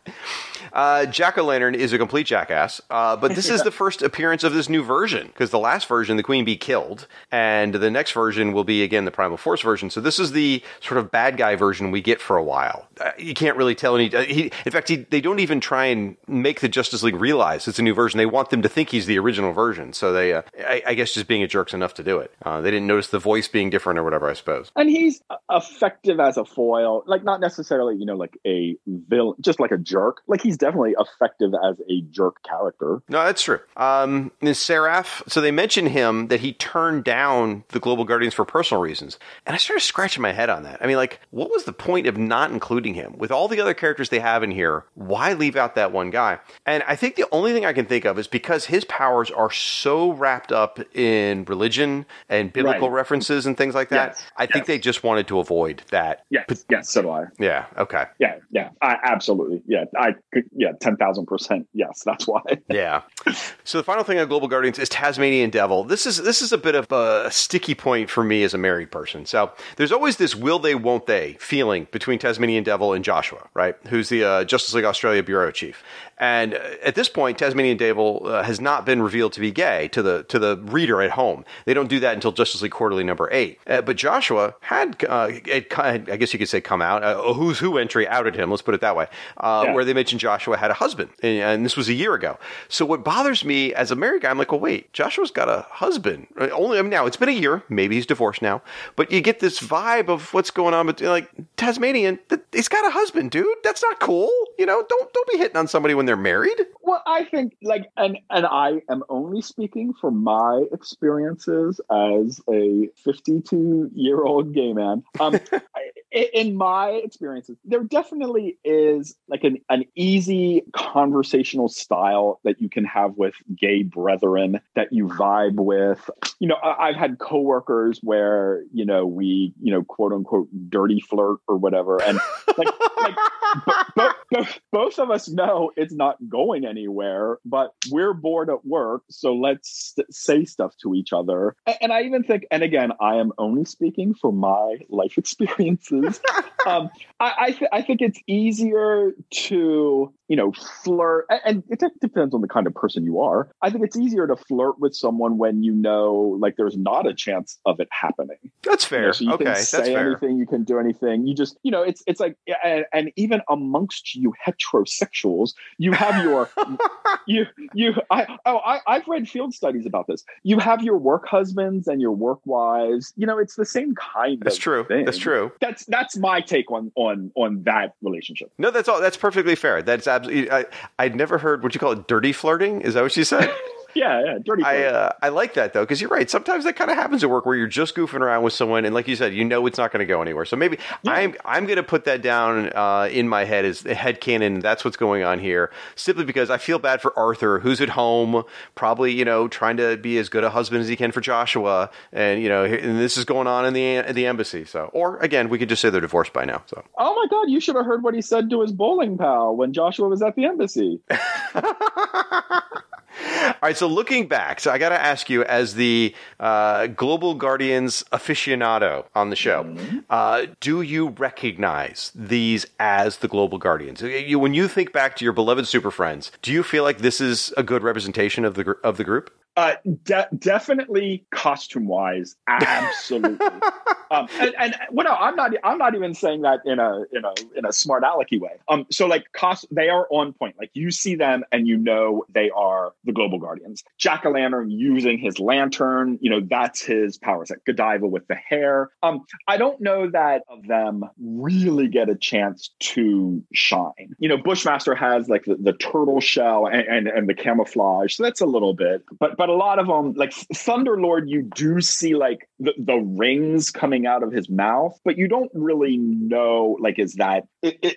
Uh, Jack O' Lantern is a complete jackass, uh, but this is the first appearance of this new version because the last version, the Queen Bee killed, and the next version will be again the Primal Force version. So this is the sort of bad guy version we get for a while. Uh, you can't really tell any. Uh, he, in fact, he, they don't even try and make the Justice League realize it's a new version. They want them to think he's the original version. So they, uh, I, I guess, just being a jerk's enough to do it. Uh, they didn't notice the voice being different or whatever. I suppose. and he's effective as a foil like not necessarily you know like a villain just like a jerk like he's definitely effective as a jerk character No, that's true. Um, Seraph, so they mentioned him that he turned down the Global Guardians for personal reasons. And I started scratching my head on that. I mean, like, what was the point of not including him? With all the other characters they have in here, why leave out that one guy? And I think the only thing I can think of is because his powers are so wrapped up in religion and biblical Right. references and things like that. Yes, I think yes. they just wanted to avoid that. yes yes so do i Yeah, okay. yeah yeah I, absolutely yeah i could yeah 10000 percent yes that's why Yeah. So the final thing on Global Guardians is Tasmanian Devil. This is this is a bit of a sticky point for me as a married person. So there's always this will they won't they feeling between Tasmanian Devil and Joshua, right? Who's the uh, Justice League Australia bureau chief. And at this point, Tasmanian Devil uh, has not been revealed to be gay to the to the reader at home. They don't do that until Justice League Quarterly number eight. Uh, but Joshua had, uh, it, I guess you could say, come out. Uh, a who's who entry outed him. Let's put it that way. Uh, Yeah. Where they mentioned Joshua had a husband, and, and this was a year ago. So what bothers me as a married guy, I'm like, well, wait, Joshua's got a husband. Uh, Only I mean, now it's been a year. Maybe he's divorced now, but you get this vibe of what's going on. But like Tasmanian, th- he's got a husband, dude. That's not cool. You know, don't don't be hitting on somebody when they're married. Well, I think like, and and I am only speaking from my experiences as a 52 year old gay man. Um, in my experiences, there definitely is like an an easy conversational style that you can have with gay brethren that you vibe with. You know, I, I've had coworkers where you know we you know quote unquote dirty flirt or whatever, and like like both, both, both of us know it's not going anywhere, but we're bored at work, so let's st- say stuff to each other. A- And, I even think, and again, I am only speaking from my life experiences. um, I I, th- I think it's easier to you know flirt, and it depends on the kind of person you are. I think it's easier to flirt with someone when you know like there's not a chance of it happening. That's You know, fair. so you okay, can say fair. anything, you can do anything. You just, you know, it's it's like, and, and even amongst you heterosexuals, you have your, you you. I oh, I I've read field studies about this. You have your work husbands and your work wives. You know, it's the same kind. That's true. thing. That's true. That's that's my take on on on that relationship. No, that's all. That's perfectly fair. That's absolutely. I, I'd never heard what you call it, dirty flirting. Is that what you said? Yeah, yeah, dirty. I uh, I like that though because you're right. Sometimes that kind of happens at work where you're just goofing around with someone, and like you said, you know it's not going to go anywhere. So maybe I'm I'm going to put that down uh, in my head as the head canon. That's what's going on here, simply because I feel bad for Arthur, who's at home, probably you know trying to be as good a husband as he can for Joshua, and you know, and this is going on in the in the embassy. So, or again, we could just say they're divorced by now. So. Oh my God! You should have heard what he said to his bowling pal when Joshua was at the embassy. All right, so looking back, so I got to ask you, as the uh, Global Guardians aficionado on the show, uh, do you recognize these as the Global Guardians? You, when you think back to your beloved Super Friends, do you feel like this is a good representation of the gr- of the group? Uh, de- definitely costume wise, absolutely. um, and, and well, no, I'm not. I'm not even saying that in a in a in a smart alecky way. Um, so like cost, they are on point. Like you see them and you know they are the Global Guardians. Jack o' Lantern using his lantern, you know that's his power set. Godiva with the hair. Um, I don't know that of them really get a chance to shine. You know, Bushmaster has like the, the turtle shell and, and and the camouflage, so that's a little bit, but but a lot of them like Thunderlord, you do see like the, the rings coming out of his mouth, but you don't really know like is that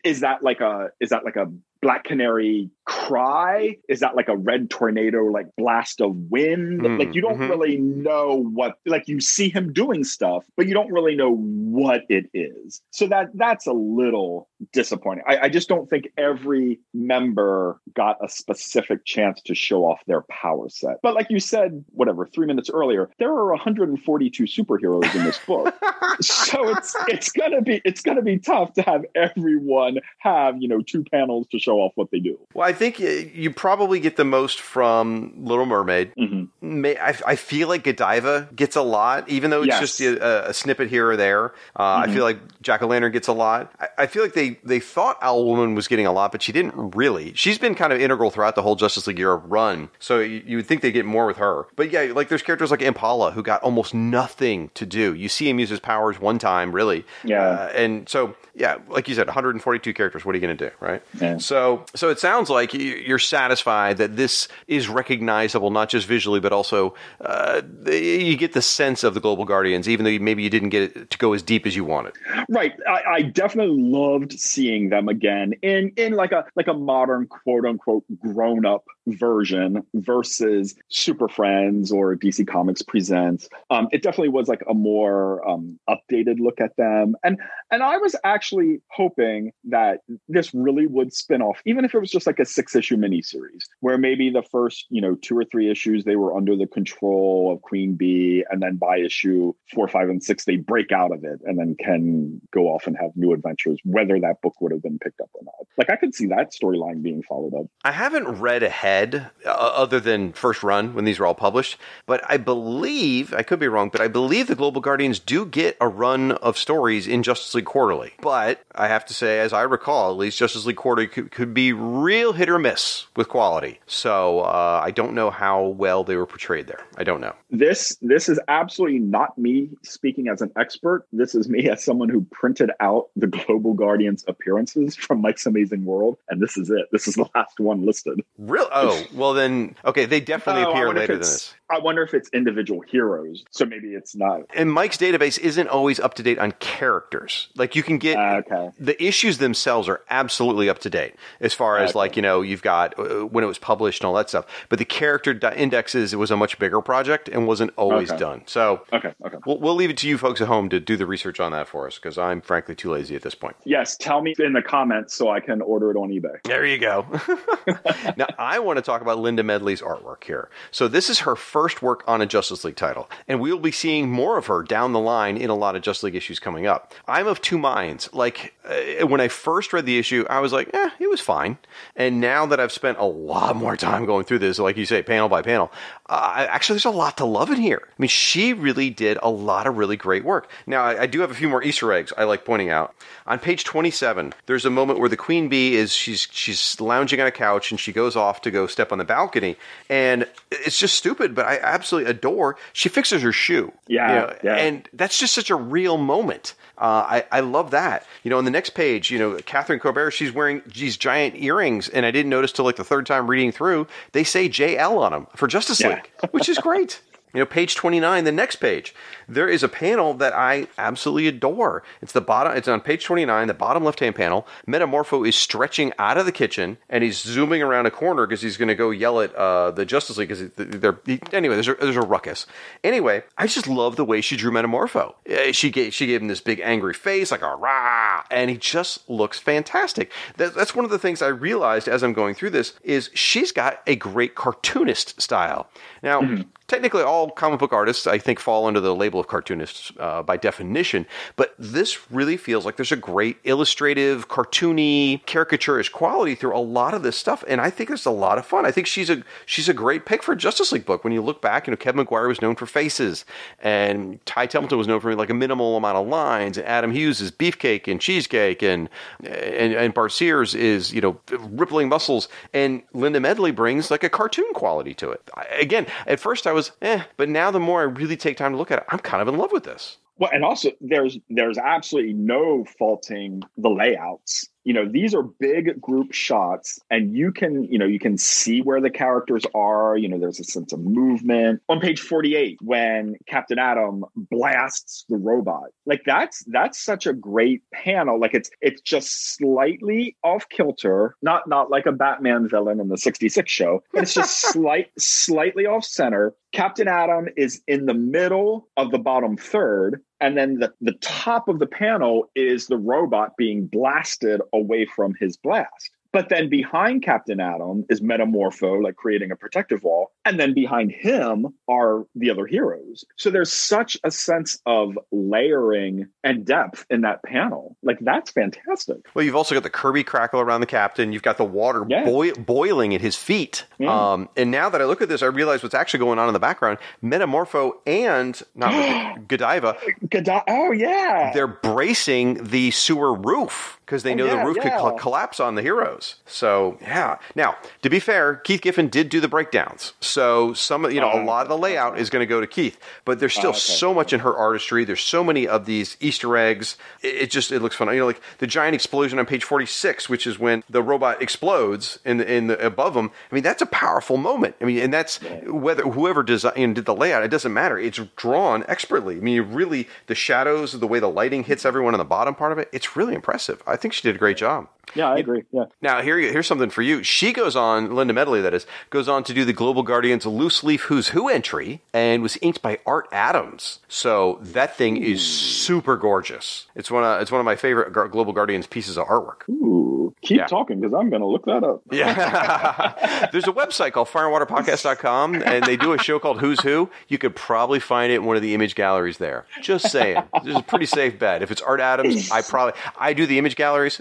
is that like a is that like a black canary cry? Is that like a red tornado like blast of wind? Mm, like you don't mhm. really know what like you see him doing stuff but you don't really know what it is. So that that's a little disappointing. I, I just don't think every member got a specific chance to show off their power set. But like you said whatever three minutes earlier there are 142 superheroes in this book. So it's it's gonna be it's gonna be tough to have everyone have you know two panels to show off what they do. Well, I think uh, you probably get the most from Little Mermaid. Mhm. May, I, I feel like Godiva gets a lot, even though it's Yes. just a, a snippet here or there. Uh, I feel like Jack o' Lantern gets a lot. I, I feel like they, they thought Owl Woman was getting a lot, but she didn't really. She's been kind of integral throughout the whole Justice League era run, so you, you would think they get more with her. But yeah, like there's characters like Impala who got almost nothing to do. You see him use his powers one time, really. Yeah. Uh, and so yeah, like you said, 142 characters. What are you going to do, right? Yeah. So, so it sounds like you- you're satisfied that this is recognizable, not just visually, but also uh, you get the sense of the Global Guardians, even though maybe you didn't get to go as deep as you wanted. Right. I, I definitely loved seeing them again in in like a like a modern quote unquote grown up version versus Super Friends or DC Comics Presents. Um, it definitely was like a more um, updated look at them, and and I was actually hoping that this really would spin off, even if it was just like a six issue miniseries, where maybe the first you know two or three issues they were under the control of Queen Bee, and then by issue four, five, and six they break out of it and then can go off and have new adventures, whether that book would have been picked up or not. Like I could see that storyline being followed up. I haven't read ahead uh, other than first run when these were all published, but I believe I could be wrong, but I believe the Global Guardians do get a run of stories in Justice League Quarterly. But I have to say, as I recall, at least Justice League Quarterly could, could be real hit or miss with quality. So uh, I don't know how well they were portrayed there. I don't know. This this is absolutely not me speaking as an expert. This is me as someone who printed out the Global Guardians appearances from Mike's Amazing World, and this is it. This is the last one listed. Real? Oh, well then, okay, they definitely Oh, appear later than this. I wonder if it's individual heroes, so maybe it's not. And Mike's database isn't always up to date on characters. Like you can get Uh, okay. the issues themselves are absolutely up to date as far as Okay. like you know you've got uh, when it was published and all that stuff. But the character di- indexes it was a much bigger project and wasn't always Okay. done. So Okay, okay. we'll, we'll leave it to you folks at home to do the research on that for us because I'm frankly too lazy at this point. Yes, tell me in the comments so I can order it on eBay. There you go. now, I want to talk about Linda Medley's artwork here. So, this is her first work on a Justice League title, and we will be seeing more of her down the line in a lot of Justice League issues coming up. I'm of two minds. Like, uh, when I first read the issue, I was like, eh, it was fine. And now that I've spent a lot more time going through this, like you say, panel by panel, uh, actually, there's a lot to love in here. I mean, she really did a lot of really great work. Now, I, I do have a few more Easter eggs I like pointing out. On page 27, there's a moment where the queen bee is she's she's lounging on a couch and she goes off to go step on the balcony, and it's just stupid. But I absolutely adore. She fixes her shoe. Yeah, You know, yeah. and that's just such a real moment. Uh, I, I love that. You know, on the next page, you know, Catherine Colbert, she's wearing these giant earrings, and I didn't notice till like the third time reading through, they say JL on them for Justice Yeah. League, which is great. You know, page 29, the next page, there is a panel that I absolutely adore. It's the bottom, it's on page 29, the bottom left hand panel. Metamorpho is stretching out of the kitchen and he's zooming around a corner because he's going to go yell at uh, the Justice League because they're, he- anyway, there's a, there's a ruckus. Anyway, I just love the way she drew Metamorpho. Uh, She gave, she gave him this big angry face, like a rah, and he just looks fantastic. That, that's one of the things I realized as I'm going through this is she's got a great cartoonist style. Now, technically all comic book artists i think fall under the label of cartoonists uh, by definition but this really feels like there's a great illustrative cartoony caricaturish quality through a lot of this stuff and i think it's a lot of fun. I think she's a she's a great pick for a justice league book. When you look back you know kevin Maguire was known for faces and ty templeton was known for like a minimal amount of lines and adam hughes is beefcake and cheesecake and and, and bart sears is you know rippling muscles and linda medley brings like a cartoon quality to it. Again at first i was eh but now the more i really take time to look at it i'm kind of in love with this Well, and also there's there's absolutely no faulting the layouts. You know, these are big group shots, and you can you know you can see where the characters are. You know, there's a sense of movement on page 48 when Captain Atom blasts the robot. Like that's that's such a great panel. Like it's it's just slightly off kilter, not not like a Batman villain in the 66 show, but it's just slight slightly off center. Captain Atom is in the middle of the bottom third, and then the, the top of the panel is the robot being blasted away from his blast. But then behind Captain Atom is Metamorpho, like creating a protective wall. And then behind him are the other heroes. So there's such a sense of layering and depth in that panel. Like, that's fantastic. Well, you've also got the Kirby crackle around the captain. You've got the water Yeah. boi- boiling at his feet. Yeah. Um, and now that I look at this, I realize what's actually going on in the background. Metamorpho and not Godiva, Gada- oh, yeah. they're bracing the sewer roof because they Oh, know yeah, the roof could yeah. collapse on the heroes. So yeah. Now, to be fair, Keith Giffen did do the breakdowns. So some you know a Oh. lot of the layout is going to go to Keith, but there's oh, still okay. so much in her artistry. There's so many of these Easter eggs. It, it just it looks fun. You know, like the giant explosion on page 46, which is when the robot explodes in the, in the above them. I mean, that's a powerful moment. I mean, and that's whether whoever designed did the layout, it doesn't matter. It's drawn expertly. I mean, you really the shadows, the way the lighting hits mm-hmm. everyone on the bottom part of it. It's really impressive. I think she did a great job. yeah, I agree. Yeah. Now, here, here's something for you. She goes on, Linda Medley, that is, goes on to do the Global Guardians loose leaf Who's Who entry and was inked by Art Adams. So that thing is super gorgeous. It's one of, it's one of my favorite Global Guardians pieces of artwork. Ooh, keep Yeah. talking because I'm going to look that up. Yeah. There's a website called fireandwaterpodcast.com and they do a show called Who's Who. You could probably find it in one of the image galleries there. Just saying. This is a pretty safe bet. If it's Art Adams, I probably, I do the image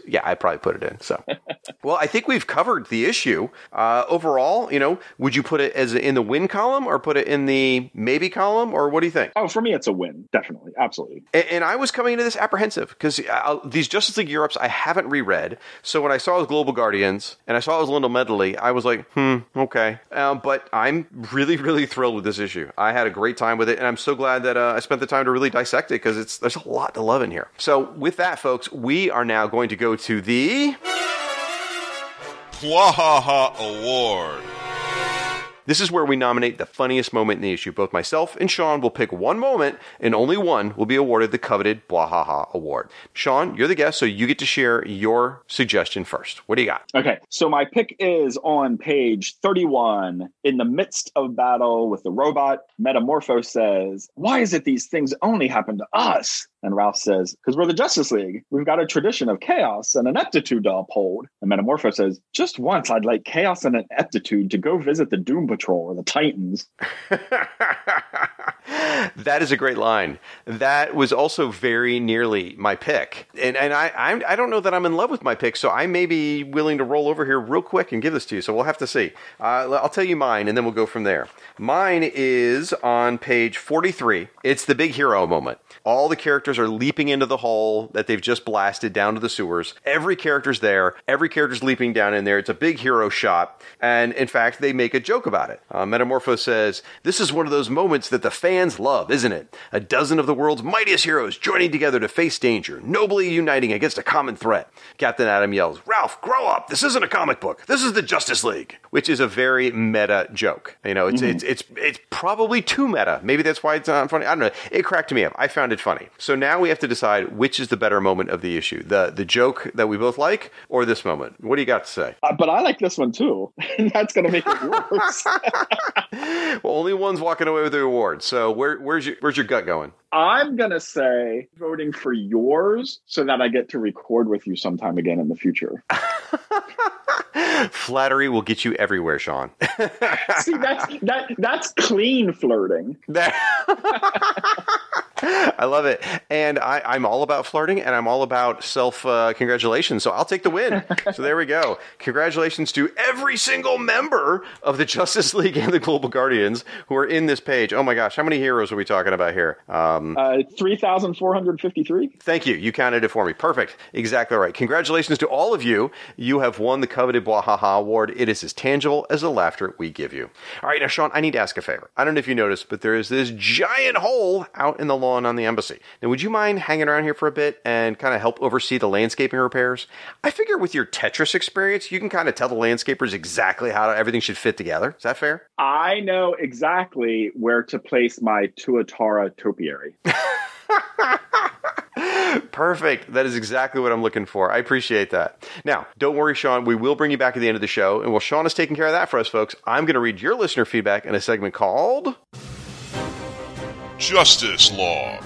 Yeah, I probably put it in. So, well, I think we've covered the issue. Uh, overall, you know, would you put it as in the win column or put it in the maybe column or what do you think? Oh, for me, it's a win. Definitely. Absolutely. And, and I was coming into this apprehensive because these Justice League Europes I haven't reread. So when I saw it was Global Guardians and I saw it was Linda Medley, I was like, hmm, okay. Um, but I'm really, really thrilled with this issue. I had a great time with it, and I'm so glad that uh, I spent the time to really dissect it because it's there's a lot to love in here. So with that, folks, we are now going to go to the. Bwahaha Award. This is where we nominate the funniest moment in the issue. Both myself and Sean will pick one moment, and only one will be awarded the coveted Bwahaha Award. Sean, you're the guest, so you get to share your suggestion first. What do you got? Okay, so my pick is on page 31. In the midst of battle with the robot, Metamorpho says, Why is it these things only happen to us? And Ralph says, Because we're the Justice League. We've got a tradition of chaos and ineptitude to uphold. And Metamorpho says, Just once I'd like chaos and ineptitude to go visit the Doom Patrol or the Titans. That is a great line. That was also very nearly my pick, and and I I'm, I don't know that I'm in love with my pick, so I may be willing to roll over here real quick and give this to you. So we'll have to see. Uh, I'll tell you mine, and then we'll go from there. Mine is on page 43. It's the big hero moment. All the characters are leaping into the hole that they've just blasted down to the sewers. Every character's there. Every character's leaping down in there. It's a big hero shot, and in fact, they make a joke about it. Uh, Metamorpho says, "This is one of those moments that the fans love, isn't it? A dozen of the world's mightiest heroes joining together to face danger, nobly uniting against a common threat." Captain Atom yells, "Ralph, grow up! This isn't a comic book. This is the Justice League," which is a very meta joke. You know, it's it's it's it's probably too meta. Maybe that's why it's not funny. I don't know. It cracked me up. I found it funny. So now we have to decide which is the better moment of the issue: the the joke that we both like, or this moment. What do you got to say? Uh, but I like this one too. That's going to make it worse. Well, only one's walking away with the award. So where, where's your where's your gut going? I'm going to say voting for yours so that I get to record with you sometime again in the future. Flattery will get you everywhere, Sean. See, that's that that's clean flirting. I love it, and I, I'm all about flirting, and I'm all about self uh, congratulations. So I'll take the win. so there we go. Congratulations to every single member of the Justice League and the Global Guardians who are in this page. Oh my gosh, how many heroes are we talking about here? Um, Uh, 3,453. Thank you. You counted it for me. Perfect. Exactly right. Congratulations to all of you. You have won the coveted Bwahaha Award. It is as tangible as the laughter we give you. All right, now, Sean, I need to ask a favor. I don't know if you noticed, but there is this giant hole out in the lawn on the embassy. Now, would you mind hanging around here for a bit and kind of help oversee the landscaping repairs? I figure with your Tetris experience, you can kind of tell the landscapers exactly how everything should fit together. Is that fair? I know exactly where to place my Tuatara topiary. Perfect. That is exactly what I'm looking for. I appreciate that. Now, don't worry, Sean. We will bring you back at the end of the show. And while Sean is taking care of that for us, folks, I'm going to read your listener feedback in a segment called Justice Log.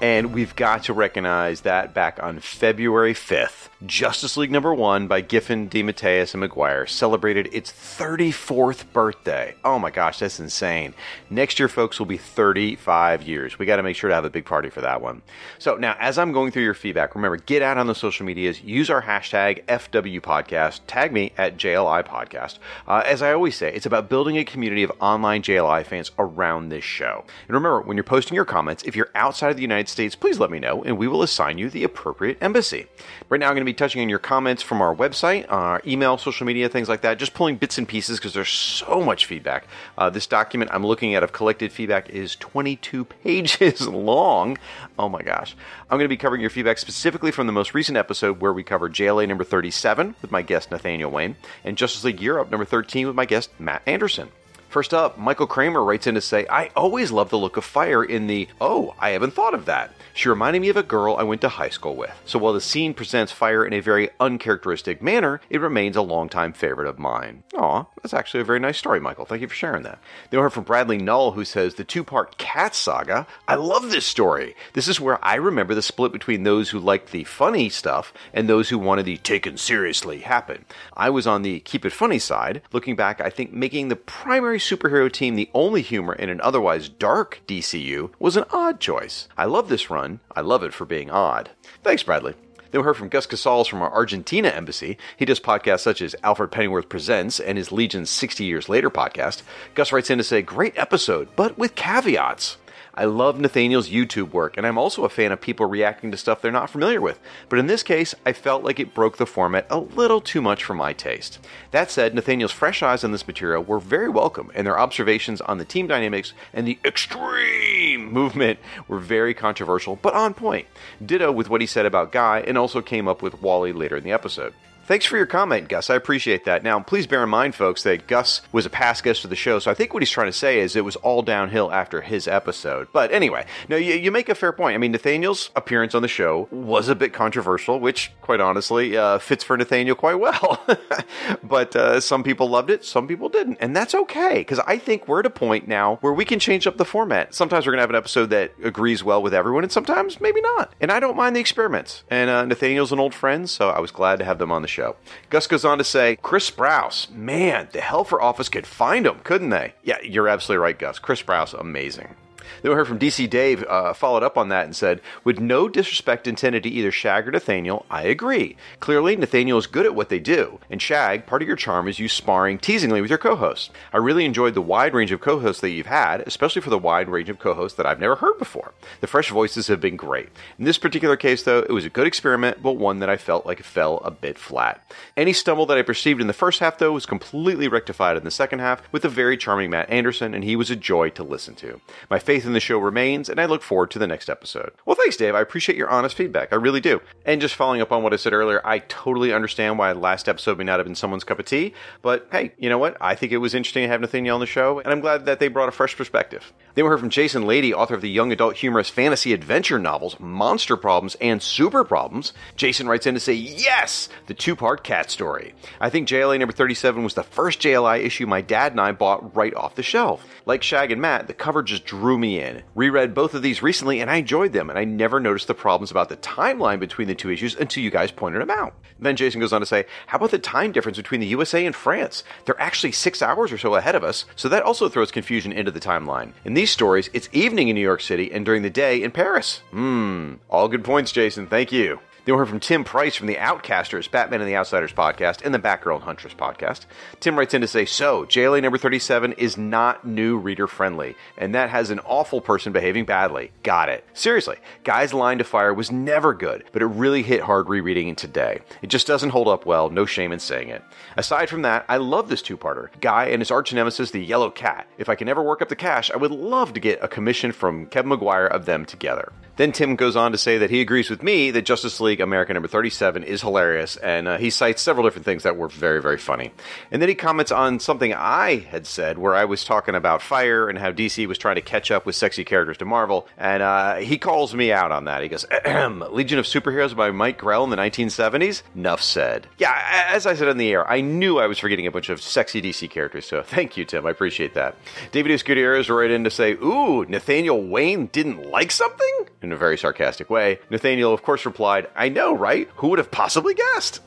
And we've got to recognize that back on February 5th, Justice League number one by Giffen, DeMatteis, and Maguire celebrated its 34th birthday. Oh my gosh, that's insane. Next year, folks, will be 35 years. We got to make sure to have a big party for that one. So now, as I'm going through your feedback, remember, get out on the social medias, use our hashtag FW Podcast, tag me at JLI Podcast. Uh, as I always say, it's about building a community of online JLI fans around this show. And remember, when you're posting your comments, if you're outside of the United States, please let me know, and we will assign you the appropriate embassy. Right now, I'm going to be touching on your comments from our website, our email, social media, things like that, just pulling bits and pieces because there's so much feedback. Uh, this document I'm looking at of collected feedback is 22 pages long. Oh my gosh. I'm going to be covering your feedback specifically from the most recent episode where we covered JLA number 37 with my guest Nathaniel Wayne and Justice League Europe number 13 with my guest Matt Anderson. First up, Michael Kramer writes in to say, I always love the look of fire in the, oh, I haven't thought of that. She reminded me of a girl I went to high school with. So while the scene presents fire in a very uncharacteristic manner, it remains a longtime favorite of mine. Aw, that's actually a very nice story, Michael. Thank you for sharing that. Then we heard from Bradley Null, who says, the two part cat saga. I love this story. This is where I remember the split between those who liked the funny stuff and those who wanted the taken seriously happen. I was on the keep it funny side. Looking back, I think making the primary superhero team the only humor in an otherwise dark DCU was an odd choice. I love this run. I love it for being odd. Thanks, Bradley. Then we heard from Gus Casals from our Argentina embassy. He does podcasts such as Alfred Pennyworth Presents and his Legion's 60 Years Later podcast. Gus writes in to say, Great episode, but with caveats. I love Nathaniel's YouTube work, and I'm also a fan of people reacting to stuff they're not familiar with. But in this case, I felt like it broke the format a little too much for my taste. That said, Nathaniel's fresh eyes on this material were very welcome, and their observations on the team dynamics and the extreme movement were very controversial, but on point. Ditto with what he said about Guy, and also came up with Wally later in the episode. Thanks for your comment, Gus. I appreciate that. Now, please bear in mind, folks, that Gus was a past guest of the show, so I think what he's trying to say is it was all downhill after his episode. But anyway, no, you, you make a fair point. I mean, Nathaniel's appearance on the show was a bit controversial, which, quite honestly, uh, fits for Nathaniel quite well. but uh, some people loved it, some people didn't, and that's okay because I think we're at a point now where we can change up the format. Sometimes we're gonna have an episode that agrees well with everyone, and sometimes maybe not. And I don't mind the experiments. And uh, Nathaniel's an old friend, so I was glad to have them on the show. Gus goes on to say, Chris Sprouse, man, the Helfer office could find him, couldn't they? Yeah, you're absolutely right, Gus. Chris Sprouse, amazing. Then we heard from DC Dave, uh, followed up on that and said, With no disrespect intended to either Shag or Nathaniel, I agree. Clearly, Nathaniel is good at what they do, and Shag, part of your charm is you sparring teasingly with your co host. I really enjoyed the wide range of co hosts that you've had, especially for the wide range of co hosts that I've never heard before. The fresh voices have been great. In this particular case, though, it was a good experiment, but one that I felt like fell a bit flat. Any stumble that I perceived in the first half, though, was completely rectified in the second half with the very charming Matt Anderson, and he was a joy to listen to. My faith in the show remains, and I look forward to the next episode. Well, thanks, Dave. I appreciate your honest feedback. I really do. And just following up on what I said earlier, I totally understand why last episode may not have been someone's cup of tea, but hey, you know what? I think it was interesting to have Nathaniel on the show, and I'm glad that they brought a fresh perspective. Then we heard from Jason Lady, author of the young adult humorous fantasy adventure novels Monster Problems and Super Problems. Jason writes in to say, Yes! The two part cat story. I think JLA number 37 was the first JLI issue my dad and I bought right off the shelf. Like Shag and Matt, the cover just drew me in. Reread both of these recently and I enjoyed them, and I never noticed the problems about the timeline between the two issues until you guys pointed them out. Then Jason goes on to say, How about the time difference between the USA and France? They're actually six hours or so ahead of us, so that also throws confusion into the timeline. In these stories, it's evening in New York City and during the day in Paris. Hmm, all good points, Jason. Thank you. We heard from Tim Price from the Outcasters, Batman and the Outsiders podcast, and the Batgirl and Huntress podcast. Tim writes in to say, So, JLA number 37 is not new reader friendly, and that has an awful person behaving badly. Got it. Seriously, Guy's Line to Fire was never good, but it really hit hard rereading it today. It just doesn't hold up well, no shame in saying it. Aside from that, I love this two parter Guy and his arch nemesis, the Yellow Cat. If I can ever work up the cash, I would love to get a commission from Kevin Maguire of them together. Then Tim goes on to say that he agrees with me that Justice League America number 37 is hilarious, and uh, he cites several different things that were very, very funny. And then he comments on something I had said where I was talking about fire and how DC was trying to catch up with sexy characters to Marvel, and uh, he calls me out on that. He goes, Legion of Superheroes by Mike Grell in the 1970s? Nuff said. Yeah, as I said on the air, I knew I was forgetting a bunch of sexy DC characters, so thank you, Tim. I appreciate that. David. Gutierrez wrote in to say, Ooh, Nathaniel Wayne didn't like something? In a very sarcastic way. Nathaniel, of course, replied, I know, right? Who would have possibly guessed?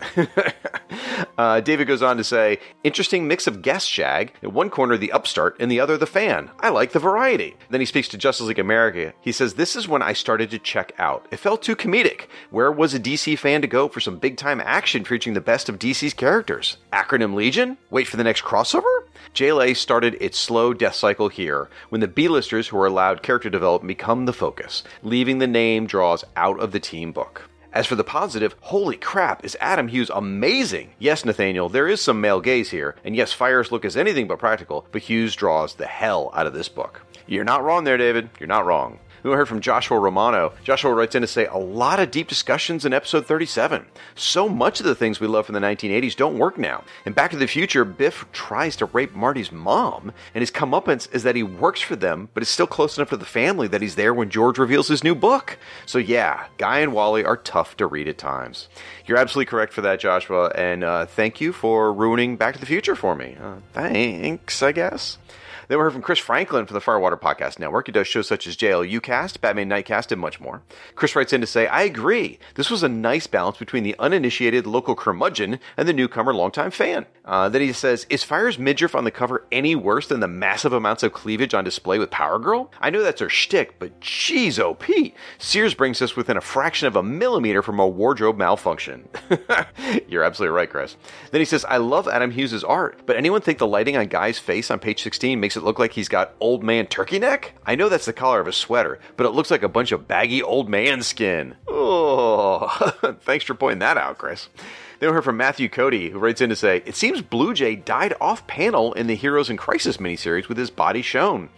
uh, David goes on to say, Interesting mix of guest shag. In one corner, the upstart, in the other, the fan. I like the variety. Then he speaks to Justice League America. He says, This is when I started to check out. It felt too comedic. Where was a DC fan to go for some big time action featuring the best of DC's characters? Acronym Legion? Wait for the next crossover? JLA started its slow death cycle here, when the B-listers who are allowed character development become the focus, leaving the name draws out of the team book. As for the positive, holy crap, is Adam Hughes amazing! Yes, Nathaniel, there is some male gaze here, and yes, Fire's look is anything but practical, but Hughes draws the hell out of this book. You're not wrong there, David. You're not wrong. We heard from Joshua Romano. Joshua writes in to say a lot of deep discussions in episode 37. So much of the things we love from the 1980s don't work now. In Back to the Future, Biff tries to rape Marty's mom, and his comeuppance is that he works for them, but is still close enough to the family that he's there when George reveals his new book. So yeah, Guy and Wally are tough to read at times. You're absolutely correct for that, Joshua, and uh, thank you for ruining Back to the Future for me. Uh, thanks, I guess. Then we heard from Chris Franklin from the Firewater Podcast Network. He does shows such as JLU Cast, Batman Nightcast, and much more. Chris writes in to say, I agree. This was a nice balance between the uninitiated local curmudgeon and the newcomer longtime fan. Uh, then he says, Is Fire's midriff on the cover any worse than the massive amounts of cleavage on display with Power Girl? I know that's her shtick, but jeez, Pete, Sears brings us within a fraction of a millimeter from a wardrobe malfunction. You're absolutely right, Chris. Then he says, I love Adam Hughes' art, but anyone think the lighting on Guy's face on page 16 makes it look like he's got old man turkey neck? I know that's the collar of his sweater, but it looks like a bunch of baggy old man skin. Oh, thanks for pointing that out, Chris. Then we heard from Matthew Cody, who writes in to say, It seems Blue Jay died off panel in the Heroes in Crisis miniseries with his body shown.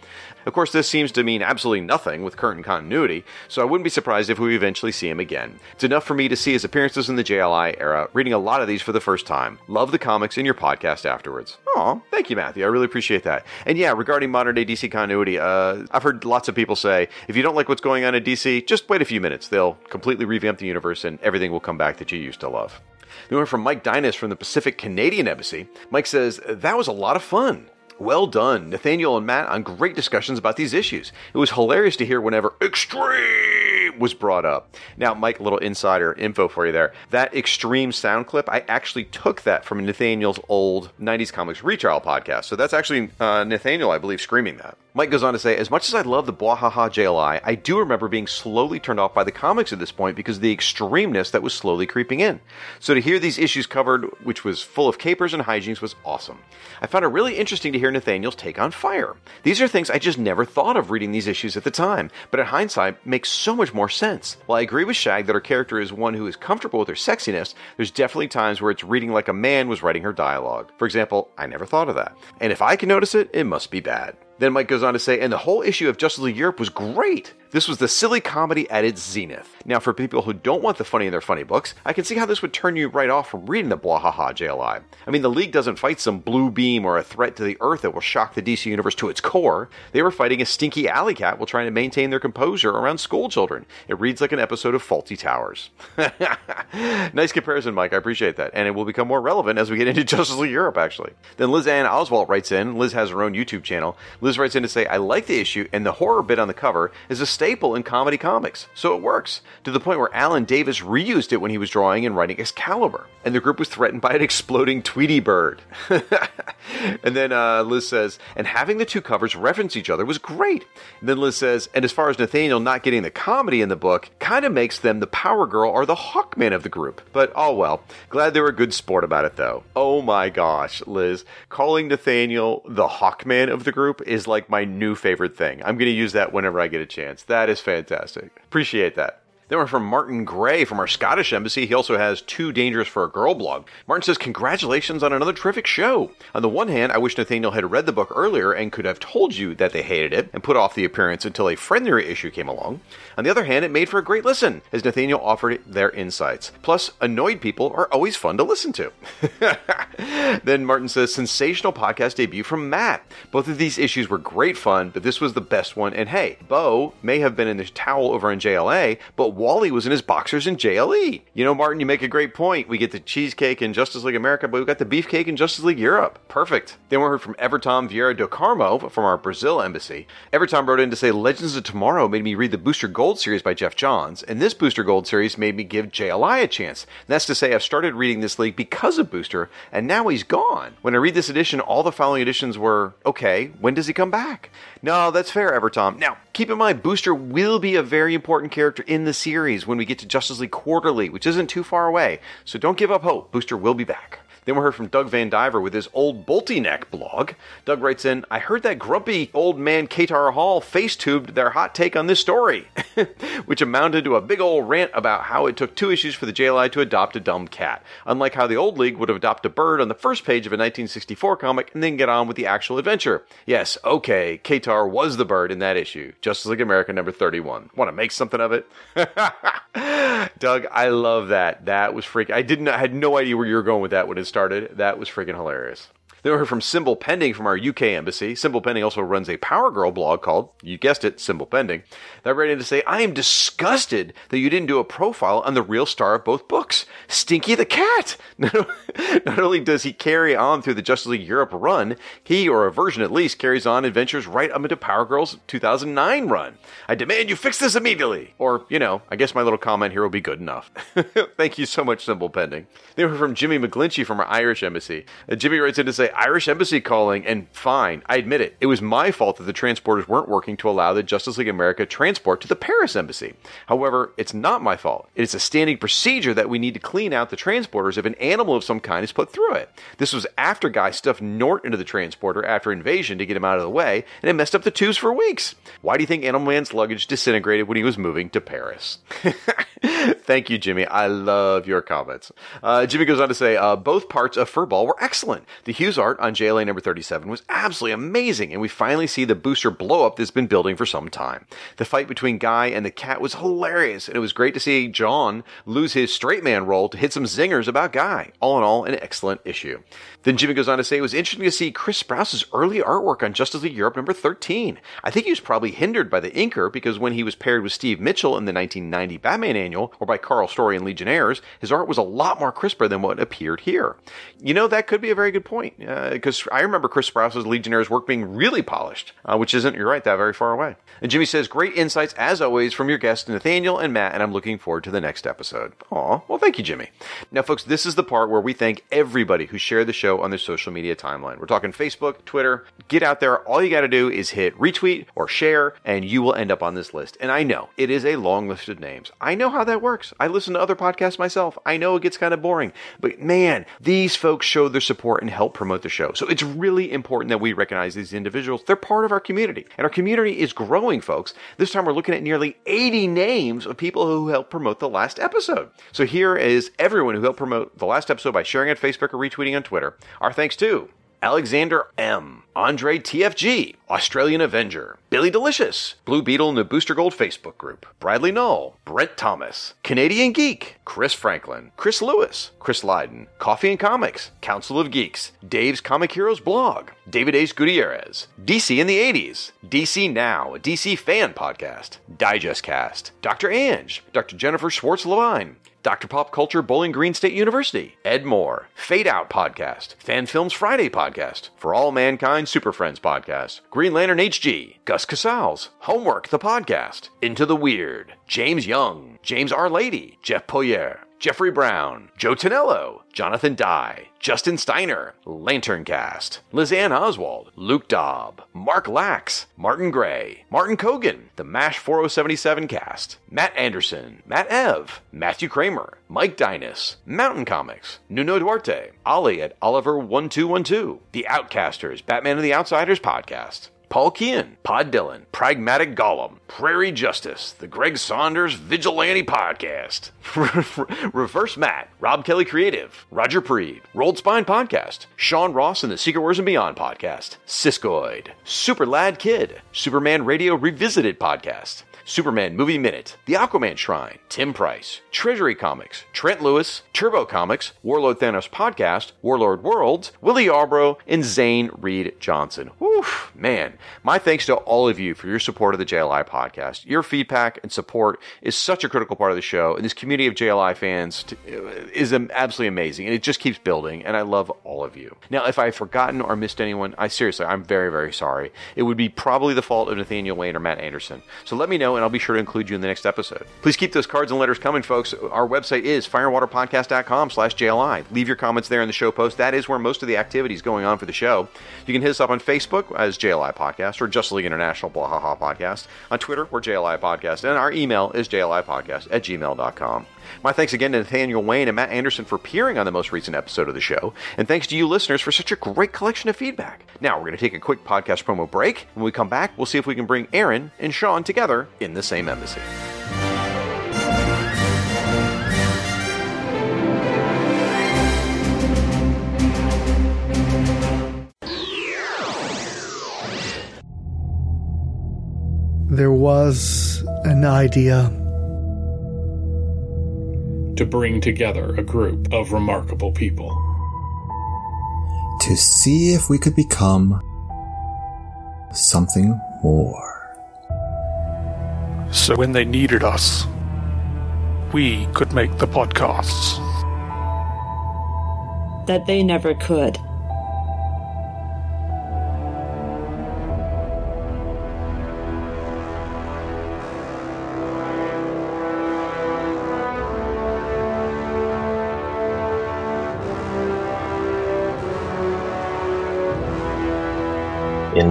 Of course, this seems to mean absolutely nothing with current continuity, so I wouldn't be surprised if we eventually see him again. It's enough for me to see his appearances in the JLI era, reading a lot of these for the first time. Love the comics and your podcast afterwards. Aw, thank you, Matthew. I really appreciate that. And yeah, regarding modern day DC continuity, uh, I've heard lots of people say if you don't like what's going on in DC, just wait a few minutes. They'll completely revamp the universe and everything will come back that you used to love. We went from Mike Dinas from the Pacific Canadian Embassy. Mike says, That was a lot of fun. Well done, Nathaniel and Matt, on great discussions about these issues. It was hilarious to hear whenever extreme was brought up. Now, Mike, a little insider info for you there. That extreme sound clip, I actually took that from Nathaniel's old 90s Comics Retrial podcast. So that's actually uh, Nathaniel, I believe, screaming that. Mike goes on to say, as much as I love the Bwahaha JLI, I do remember being slowly turned off by the comics at this point because of the extremeness that was slowly creeping in. So to hear these issues covered, which was full of capers and hijinks, was awesome. I found it really interesting to hear Nathaniel's take on fire. These are things I just never thought of reading these issues at the time, but in hindsight, makes so much more sense. While I agree with Shag that her character is one who is comfortable with her sexiness, there's definitely times where it's reading like a man was writing her dialogue. For example, I never thought of that. And if I can notice it, it must be bad. Then Mike goes on to say, and the whole issue of Justice League Europe was great. This was the silly comedy at its zenith. Now, for people who don't want the funny in their funny books, I can see how this would turn you right off from reading the Bwahaha JLI. I mean, the League doesn't fight some blue beam or a threat to the Earth that will shock the DC Universe to its core. They were fighting a stinky alley cat while trying to maintain their composure around school children. It reads like an episode of Fawlty Towers. nice comparison, Mike. I appreciate that. And it will become more relevant as we get into Justice League Europe, actually. Then Liz Ann Oswald writes in. Liz has her own YouTube channel. Liz writes in to say, I like the issue, and the horror bit on the cover is a staple in comedy comics, so it works, to the point where Alan Davis reused it when he was drawing and writing Excalibur. And the group was threatened by an exploding Tweety bird. and then uh, Liz says, and having the two covers reference each other was great. And then Liz says, and as far as Nathaniel not getting the comedy in the book, kind of makes them the Power Girl or the Hawkman of the group. But oh well. Glad they were a good sport about it though. Oh my gosh, Liz. Calling Nathaniel the Hawkman of the group is like my new favorite thing. I'm going to use that whenever I get a chance. That is fantastic. Appreciate that. Then we're from Martin Gray from our Scottish embassy. He also has Too Dangerous for a Girl blog. Martin says, Congratulations on another terrific show. On the one hand, I wish Nathaniel had read the book earlier and could have told you that they hated it and put off the appearance until a friendlier issue came along. On the other hand, it made for a great listen, as Nathaniel offered their insights. Plus, annoyed people are always fun to listen to. then Martin says, Sensational podcast debut from Matt. Both of these issues were great fun, but this was the best one. And hey, Bo may have been in the towel over in JLA, but Wally was in his boxers in JLE. You know, Martin, you make a great point. We get the cheesecake in Justice League America, but we got the beefcake in Justice League Europe. Perfect. Then we heard from Everton Vieira do Carmo from our Brazil embassy. Everton wrote in to say Legends of Tomorrow made me read the Booster Gold series by Geoff Johns, and this Booster Gold series made me give JLI a chance. And that's to say, I've started reading this league because of Booster, and now he's gone. When I read this edition, all the following editions were okay, when does he come back? No, that's fair, Everton. Now, keep in mind, Booster will be a very important character in the series when we get to Justice League Quarterly, which isn't too far away. So don't give up hope. Booster will be back. Then we heard from Doug Van Diver with his old Bolty Neck blog. Doug writes in, I heard that grumpy old man Katar Hol face tubed their hot take on this story, which amounted to a big old rant about how it took two issues for the JLI to adopt a dumb cat, unlike how the old league would have adopted a bird on the first page of a 1964 comic and then get on with the actual adventure. Yes, okay, Katar was the bird in that issue. Justice League America number 31. Want to make something of it? Doug, I love that. That was freaking. I didn't. I had no idea where you were going with that when it started. That was freaking hilarious. Then we from Symbol Pending from our UK embassy. Symbol Pending also runs a Power Girl blog called, you guessed it, Symbol Pending. They're in to say, I am disgusted that you didn't do a profile on the real star of both books, Stinky the Cat. Not only does he carry on through the Justice League Europe run, he, or a version at least, carries on adventures right up into Power Girl's 2009 run. I demand you fix this immediately. Or, you know, I guess my little comment here will be good enough. Thank you so much, Symbol Pending. They were from Jimmy McGlinchey from our Irish embassy. Uh, Jimmy writes in to say, Irish Embassy calling, and fine, I admit it. It was my fault that the transporters weren't working to allow the Justice League America transport to the Paris Embassy. However, it's not my fault. It is a standing procedure that we need to clean out the transporters if an animal of some kind is put through it. This was after Guy stuffed Nort into the transporter after invasion to get him out of the way, and it messed up the tubes for weeks. Why do you think Animal Man's luggage disintegrated when he was moving to Paris? Thank you, Jimmy. I love your comments. Uh, Jimmy goes on to say uh, both parts of Furball were excellent. The Hughes art on JLA number 37 was absolutely amazing, and we finally see the booster blow up that's been building for some time. The fight between Guy and the cat was hilarious, and it was great to see J'onn lose his straight man role to hit some zingers about Guy. All in all, an excellent issue. Then Jimmy goes on to say it was interesting to see Chris Sprouse's early artwork on Justice League Europe number 13. I think he was probably hindered by the inker because when he was paired with Steve Mitchell in the 1990 Batman annual, or by Karl Story in Legionnaires, his art was a lot more crisper than what appeared here. You know, that could be a very good point because uh, I remember Chris Sprouse's Legionnaires work being really polished, uh, which isn't, you're right, that very far away. And Jimmy says, great insights as always from your guests Nathaniel and Matt, and I'm looking forward to the next episode. Aw, well, thank you, Jimmy. Now, folks, this is the part where we thank everybody who shared the show on their social media timeline. We're talking Facebook, Twitter. Get out there. All you got to do is hit retweet or share, and you will end up on this list. And I know it is a long list of names. I know how that works. I listen to other podcasts myself. I know it gets kind of boring, but man, these folks show their support and help promote the show. So it's really important that we recognize these individuals. They're part of our community, and our community is growing, folks. This time we're looking at nearly 80 names of people who helped promote the last episode. So here is everyone who helped promote the last episode by sharing on Facebook or retweeting on Twitter. Our thanks to Alexander M., Andre TFG, Australian Avenger, Billy Delicious, Blue Beetle in the Booster Gold Facebook group, Bradley Null, Brent Thomas, Canadian Geek, Chris Franklin, Chris Lewis, Chris Lydon, Coffee and Comics, Council of Geeks, Dave's Comic Heroes blog, David Ace Gutierrez, DC in the 80s, DC Now, a DC fan podcast, Digest Cast, Dr. Ange, Dr. Jennifer Schwartz Levine, Dr. Pop Culture Bowling Green State University, Ed Moore, Fade Out Podcast, Fan Films Friday Podcast, For All Mankind Super Friends Podcast, Green Lantern HG, Gus Casals, Homework the Podcast, Into the Weird, James Young, James R. Lady, Jeff Poyer, Jeffrey Brown, Joe Tonello, Jonathan Dye, Justin Steiner, Lanterncast, Lizanne Oswald, Luke Dobb, Mark Lax, Martin Gray, Martin Kogan, the MASH 4077 cast, Matt Anderson, Matt Ev, Matthew Kramer, Mike Dinas, Mountain Comics, Nuno Duarte, Ollie at Oliver1212, The Outcasters, Batman and the Outsiders podcast, Paul Kean, Pod Dylan, Pragmatic Gollum, Prairie Justice, the Greg Saunders Vigilante Podcast, Reverse Matt, Rob Kelly Creative, Roger Preed, Rolled Spine Podcast, Sean Ross and the Secret Wars and Beyond Podcast, Siskoid, Super Lad Kid, Superman Radio Revisited Podcast, Superman Movie Minute, The Aquaman Shrine, Tim Price, Treasury Comics, Trent Lewis, Turbo Comics, Warlord Thanos Podcast, Warlord Worlds, Willie Yarbrough, and Zane Reed Johnson. Whew, man. My thanks to all of you for your support of the JLI podcast. Your feedback and support is such a critical part of the show, and this community of JLI fans uh, is absolutely amazing, and it just keeps building, and I love all of you. Now, if I've forgotten or missed anyone, I seriously, I'm very, very sorry. It would be probably the fault of Nathaniel Wayne or Matt Anderson. So let me know and I'll be sure to include you in the next episode. Please keep those cards and letters coming, folks. Our website is fireandwaterpodcast.com slash JLI. Leave your comments there in the show post. That is where most of the activity is going on for the show. You can hit us up on Facebook as JLI Podcast or Justice League International Bwahaha Podcast. On Twitter, we're JLI Podcast. And our email is JLI Podcast at gmail.com. My thanks again to Nathaniel Wayne and Matt Anderson for appearing on the most recent episode of the show, and thanks to you listeners for such a great collection of feedback. Now we're going to take a quick podcast promo break. When we come back, we'll see if we can bring Aaron and Sean together in the same embassy. There was an idea to bring together a group of remarkable people. To see if we could become something more. So when they needed us, we could make the podcasts. That they never could.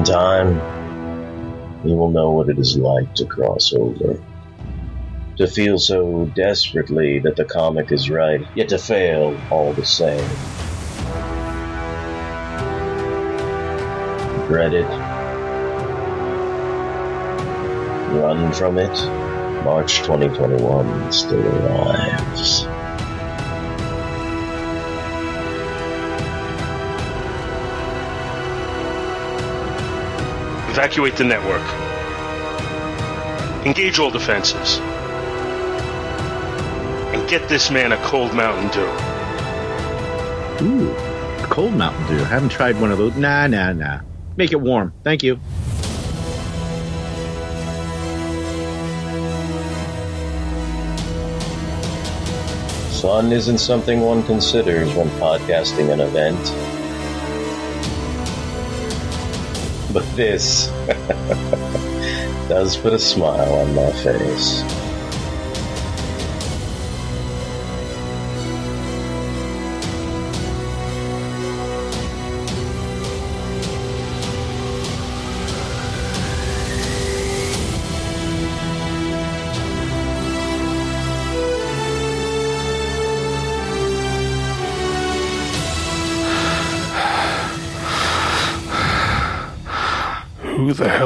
Time, you will know what it is like to cross over. To feel so desperately that the comic is right, yet to fail all the same. Regret it. Run from it. March 2021 still arrives. Evacuate the network. Engage all defenses. And get this man a cold Mountain Dew. Ooh, cold Mountain Dew. I haven't tried one of those. Nah, nah, nah. Make it warm. Thank you. Fun isn't something one considers when podcasting an event. This does put a smile on my face.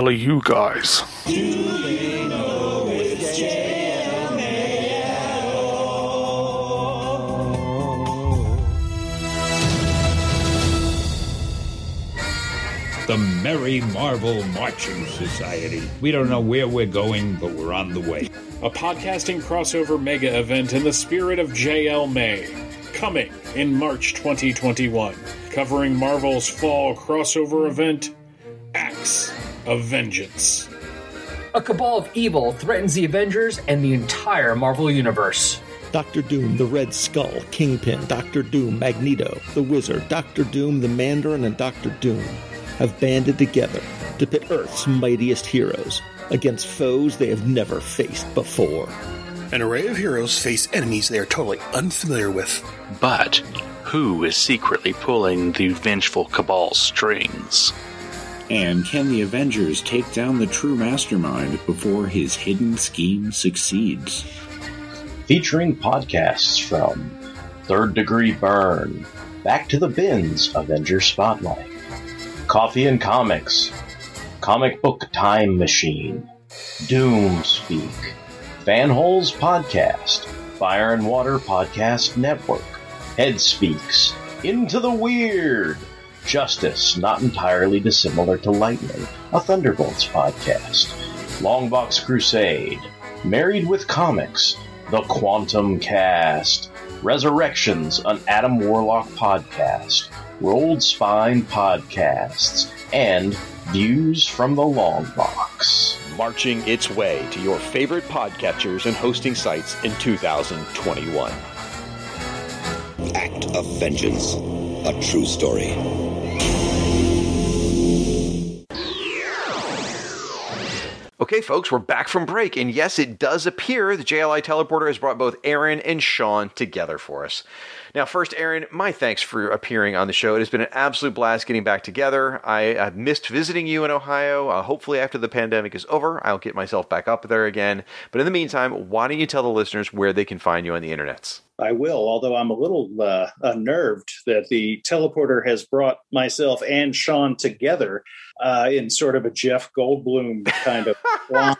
Hell are you guys? The Merry Marvel Marching Society. We don't know where we're going, but we're on the way. A podcasting crossover mega event in the spirit of JL May. Coming in March 2021. Covering Marvel's fall crossover event, Acts of Vengeance. A cabal of evil threatens the Avengers and the entire Marvel Universe. Doctor Doom, the Red Skull, Kingpin, Doctor Doom, Magneto, the Wizard, Doctor Doom, the Mandarin, and Doctor Doom have banded together to pit Earth's mightiest heroes against foes they have never faced before. An array of heroes face enemies they are totally unfamiliar with. But who is secretly pulling the vengeful Cabal's strings? And can the Avengers take down the true mastermind before his hidden scheme succeeds? Featuring podcasts from Third Degree Burn, Back to the Bins Avenger Spotlight, Coffee and Comics, Comic Book Time Machine, Doom Speak, Fanholes Podcast, Fire and Water Podcast Network, Head Speaks, Into the Weird, Justice, not entirely dissimilar to Lightning, a Thunderbolts podcast, Longbox Crusade, Married with Comics, The Quantum Cast, Resurrections, an Adam Warlock podcast, Rolled Spine podcasts, and Views from the Long Box. Marching its way to your favorite podcatchers and hosting sites in 2021. Act of Vengeance, a true story. Okay, folks, we're back from break, and yes, it does appear the JLI teleporter has brought both Aaron and Sean together for us. Now, first, Aaron, my thanks for appearing on the show. It has been an absolute blast getting back together. I have missed visiting you in Ohio. Uh, hopefully, after the pandemic is over, I'll get myself back up there again. But in the meantime, why don't you tell the listeners where they can find you on the internets? I will, although I'm a little uh, unnerved that the teleporter has brought myself and Sean together uh, in sort of a Jeff Goldblum kind of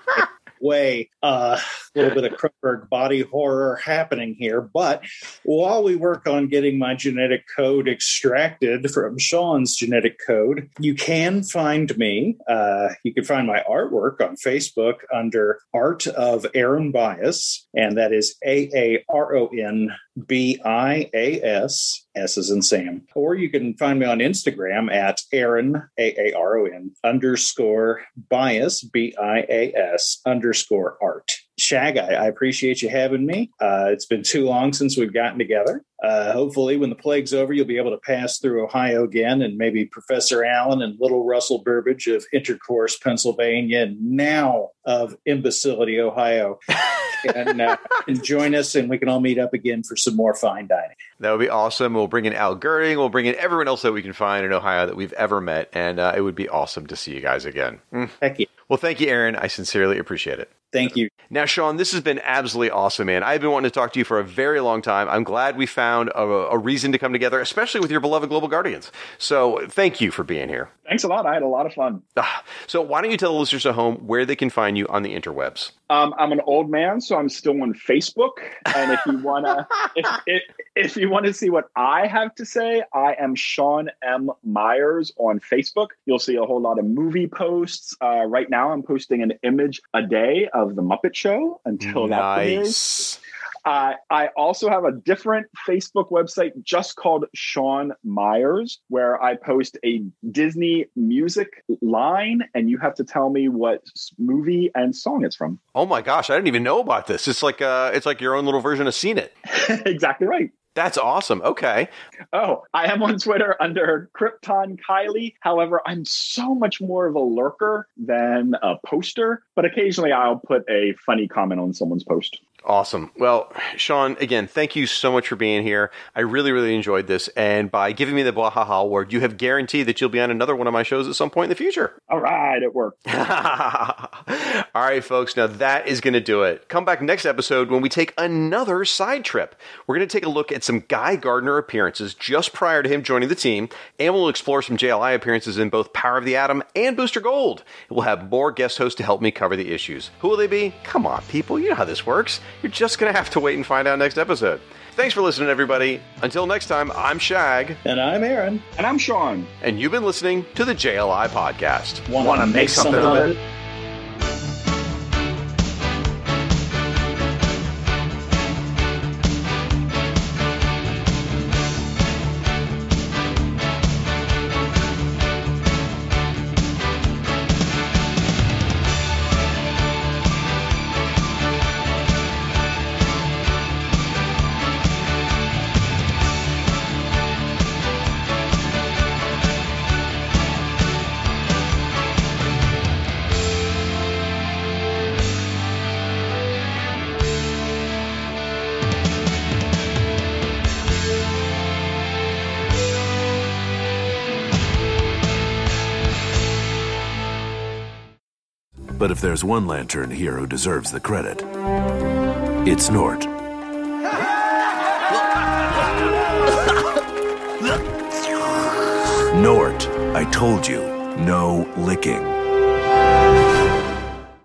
way. Uh, a little bit of Cronenberg body horror happening here. But while we work on getting my genetic code extracted from Sean's genetic code, you can find me. Uh, you can find my artwork on Facebook under Art of Aaron Bias, and that is A A R O N B I A S. S is in Sam. Or you can find me on Instagram at Aaron, A A R O N, underscore bias, B I A S, underscore art. Shag, I, appreciate you having me. Uh, it's been too long since we've gotten together. Uh, hopefully, when the plague's over, you'll be able to pass through Ohio again, and maybe Professor Allen and little Russell Burbage of Intercourse, Pennsylvania, and now of Imbecility, Ohio, and, uh, and join us, and we can all meet up again for some more fine dining. That would be awesome. We'll bring in Al Girding. We'll bring in everyone else that we can find in Ohio that we've ever met, and uh, it would be awesome to see you guys again. Mm. Heck yeah. Well, thank you, Aaron. I sincerely appreciate it. Thank you. Now, Sean, this has been absolutely awesome, man. I've been wanting to talk to you for a very long time. I'm glad we found a, a reason to come together, especially with your beloved Global Guardians. So, thank you for being here. Thanks a lot. I had a lot of fun. Ah, so, why don't you tell the listeners at home where they can find you on the interwebs? Um, I'm an old man, so I'm still on Facebook. And if you wanna, if, if if you want to see what I have to say, I am Sean M Myers on Facebook. You'll see a whole lot of movie posts. Uh, right now, I'm posting an image a day of the Muppet Show until that premieres. Uh, I also have a different Facebook website just called Sean Myers, where I post a Disney music line, and you have to tell me what movie and song it's from. Oh my gosh, I didn't even know about this. It's like uh, it's like your own little version of Scene It. exactly right. That's awesome. Okay. Oh, I am on Twitter under Krypton Kylie. However, I'm so much more of a lurker than a poster, but occasionally I'll put a funny comment on someone's post. Awesome. Well, Sean, again, thank you so much for being here. I really, really enjoyed this. And by giving me the Bwahaha award, you have guaranteed that you'll be on another one of my shows at some point in the future. All right, it worked. All right, folks. Now that is going to do it. Come back next episode when we take another side trip. We're going to take a look at some Guy Gardner appearances just prior to him joining the team, and we'll explore some JLI appearances in both Power of the Atom and Booster Gold. We'll have more guest hosts to help me cover the issues. Who will they be? Come on, people. You know how this works. You're just going to have to wait and find out next episode. Thanks for listening, everybody. Until next time, I'm Shag. And I'm Aaron. And I'm Sean. And you've been listening to the JLI podcast. Wanna Wanna make something of it? One lantern here who deserves the credit, it's Nort. Nort, I told you, no licking.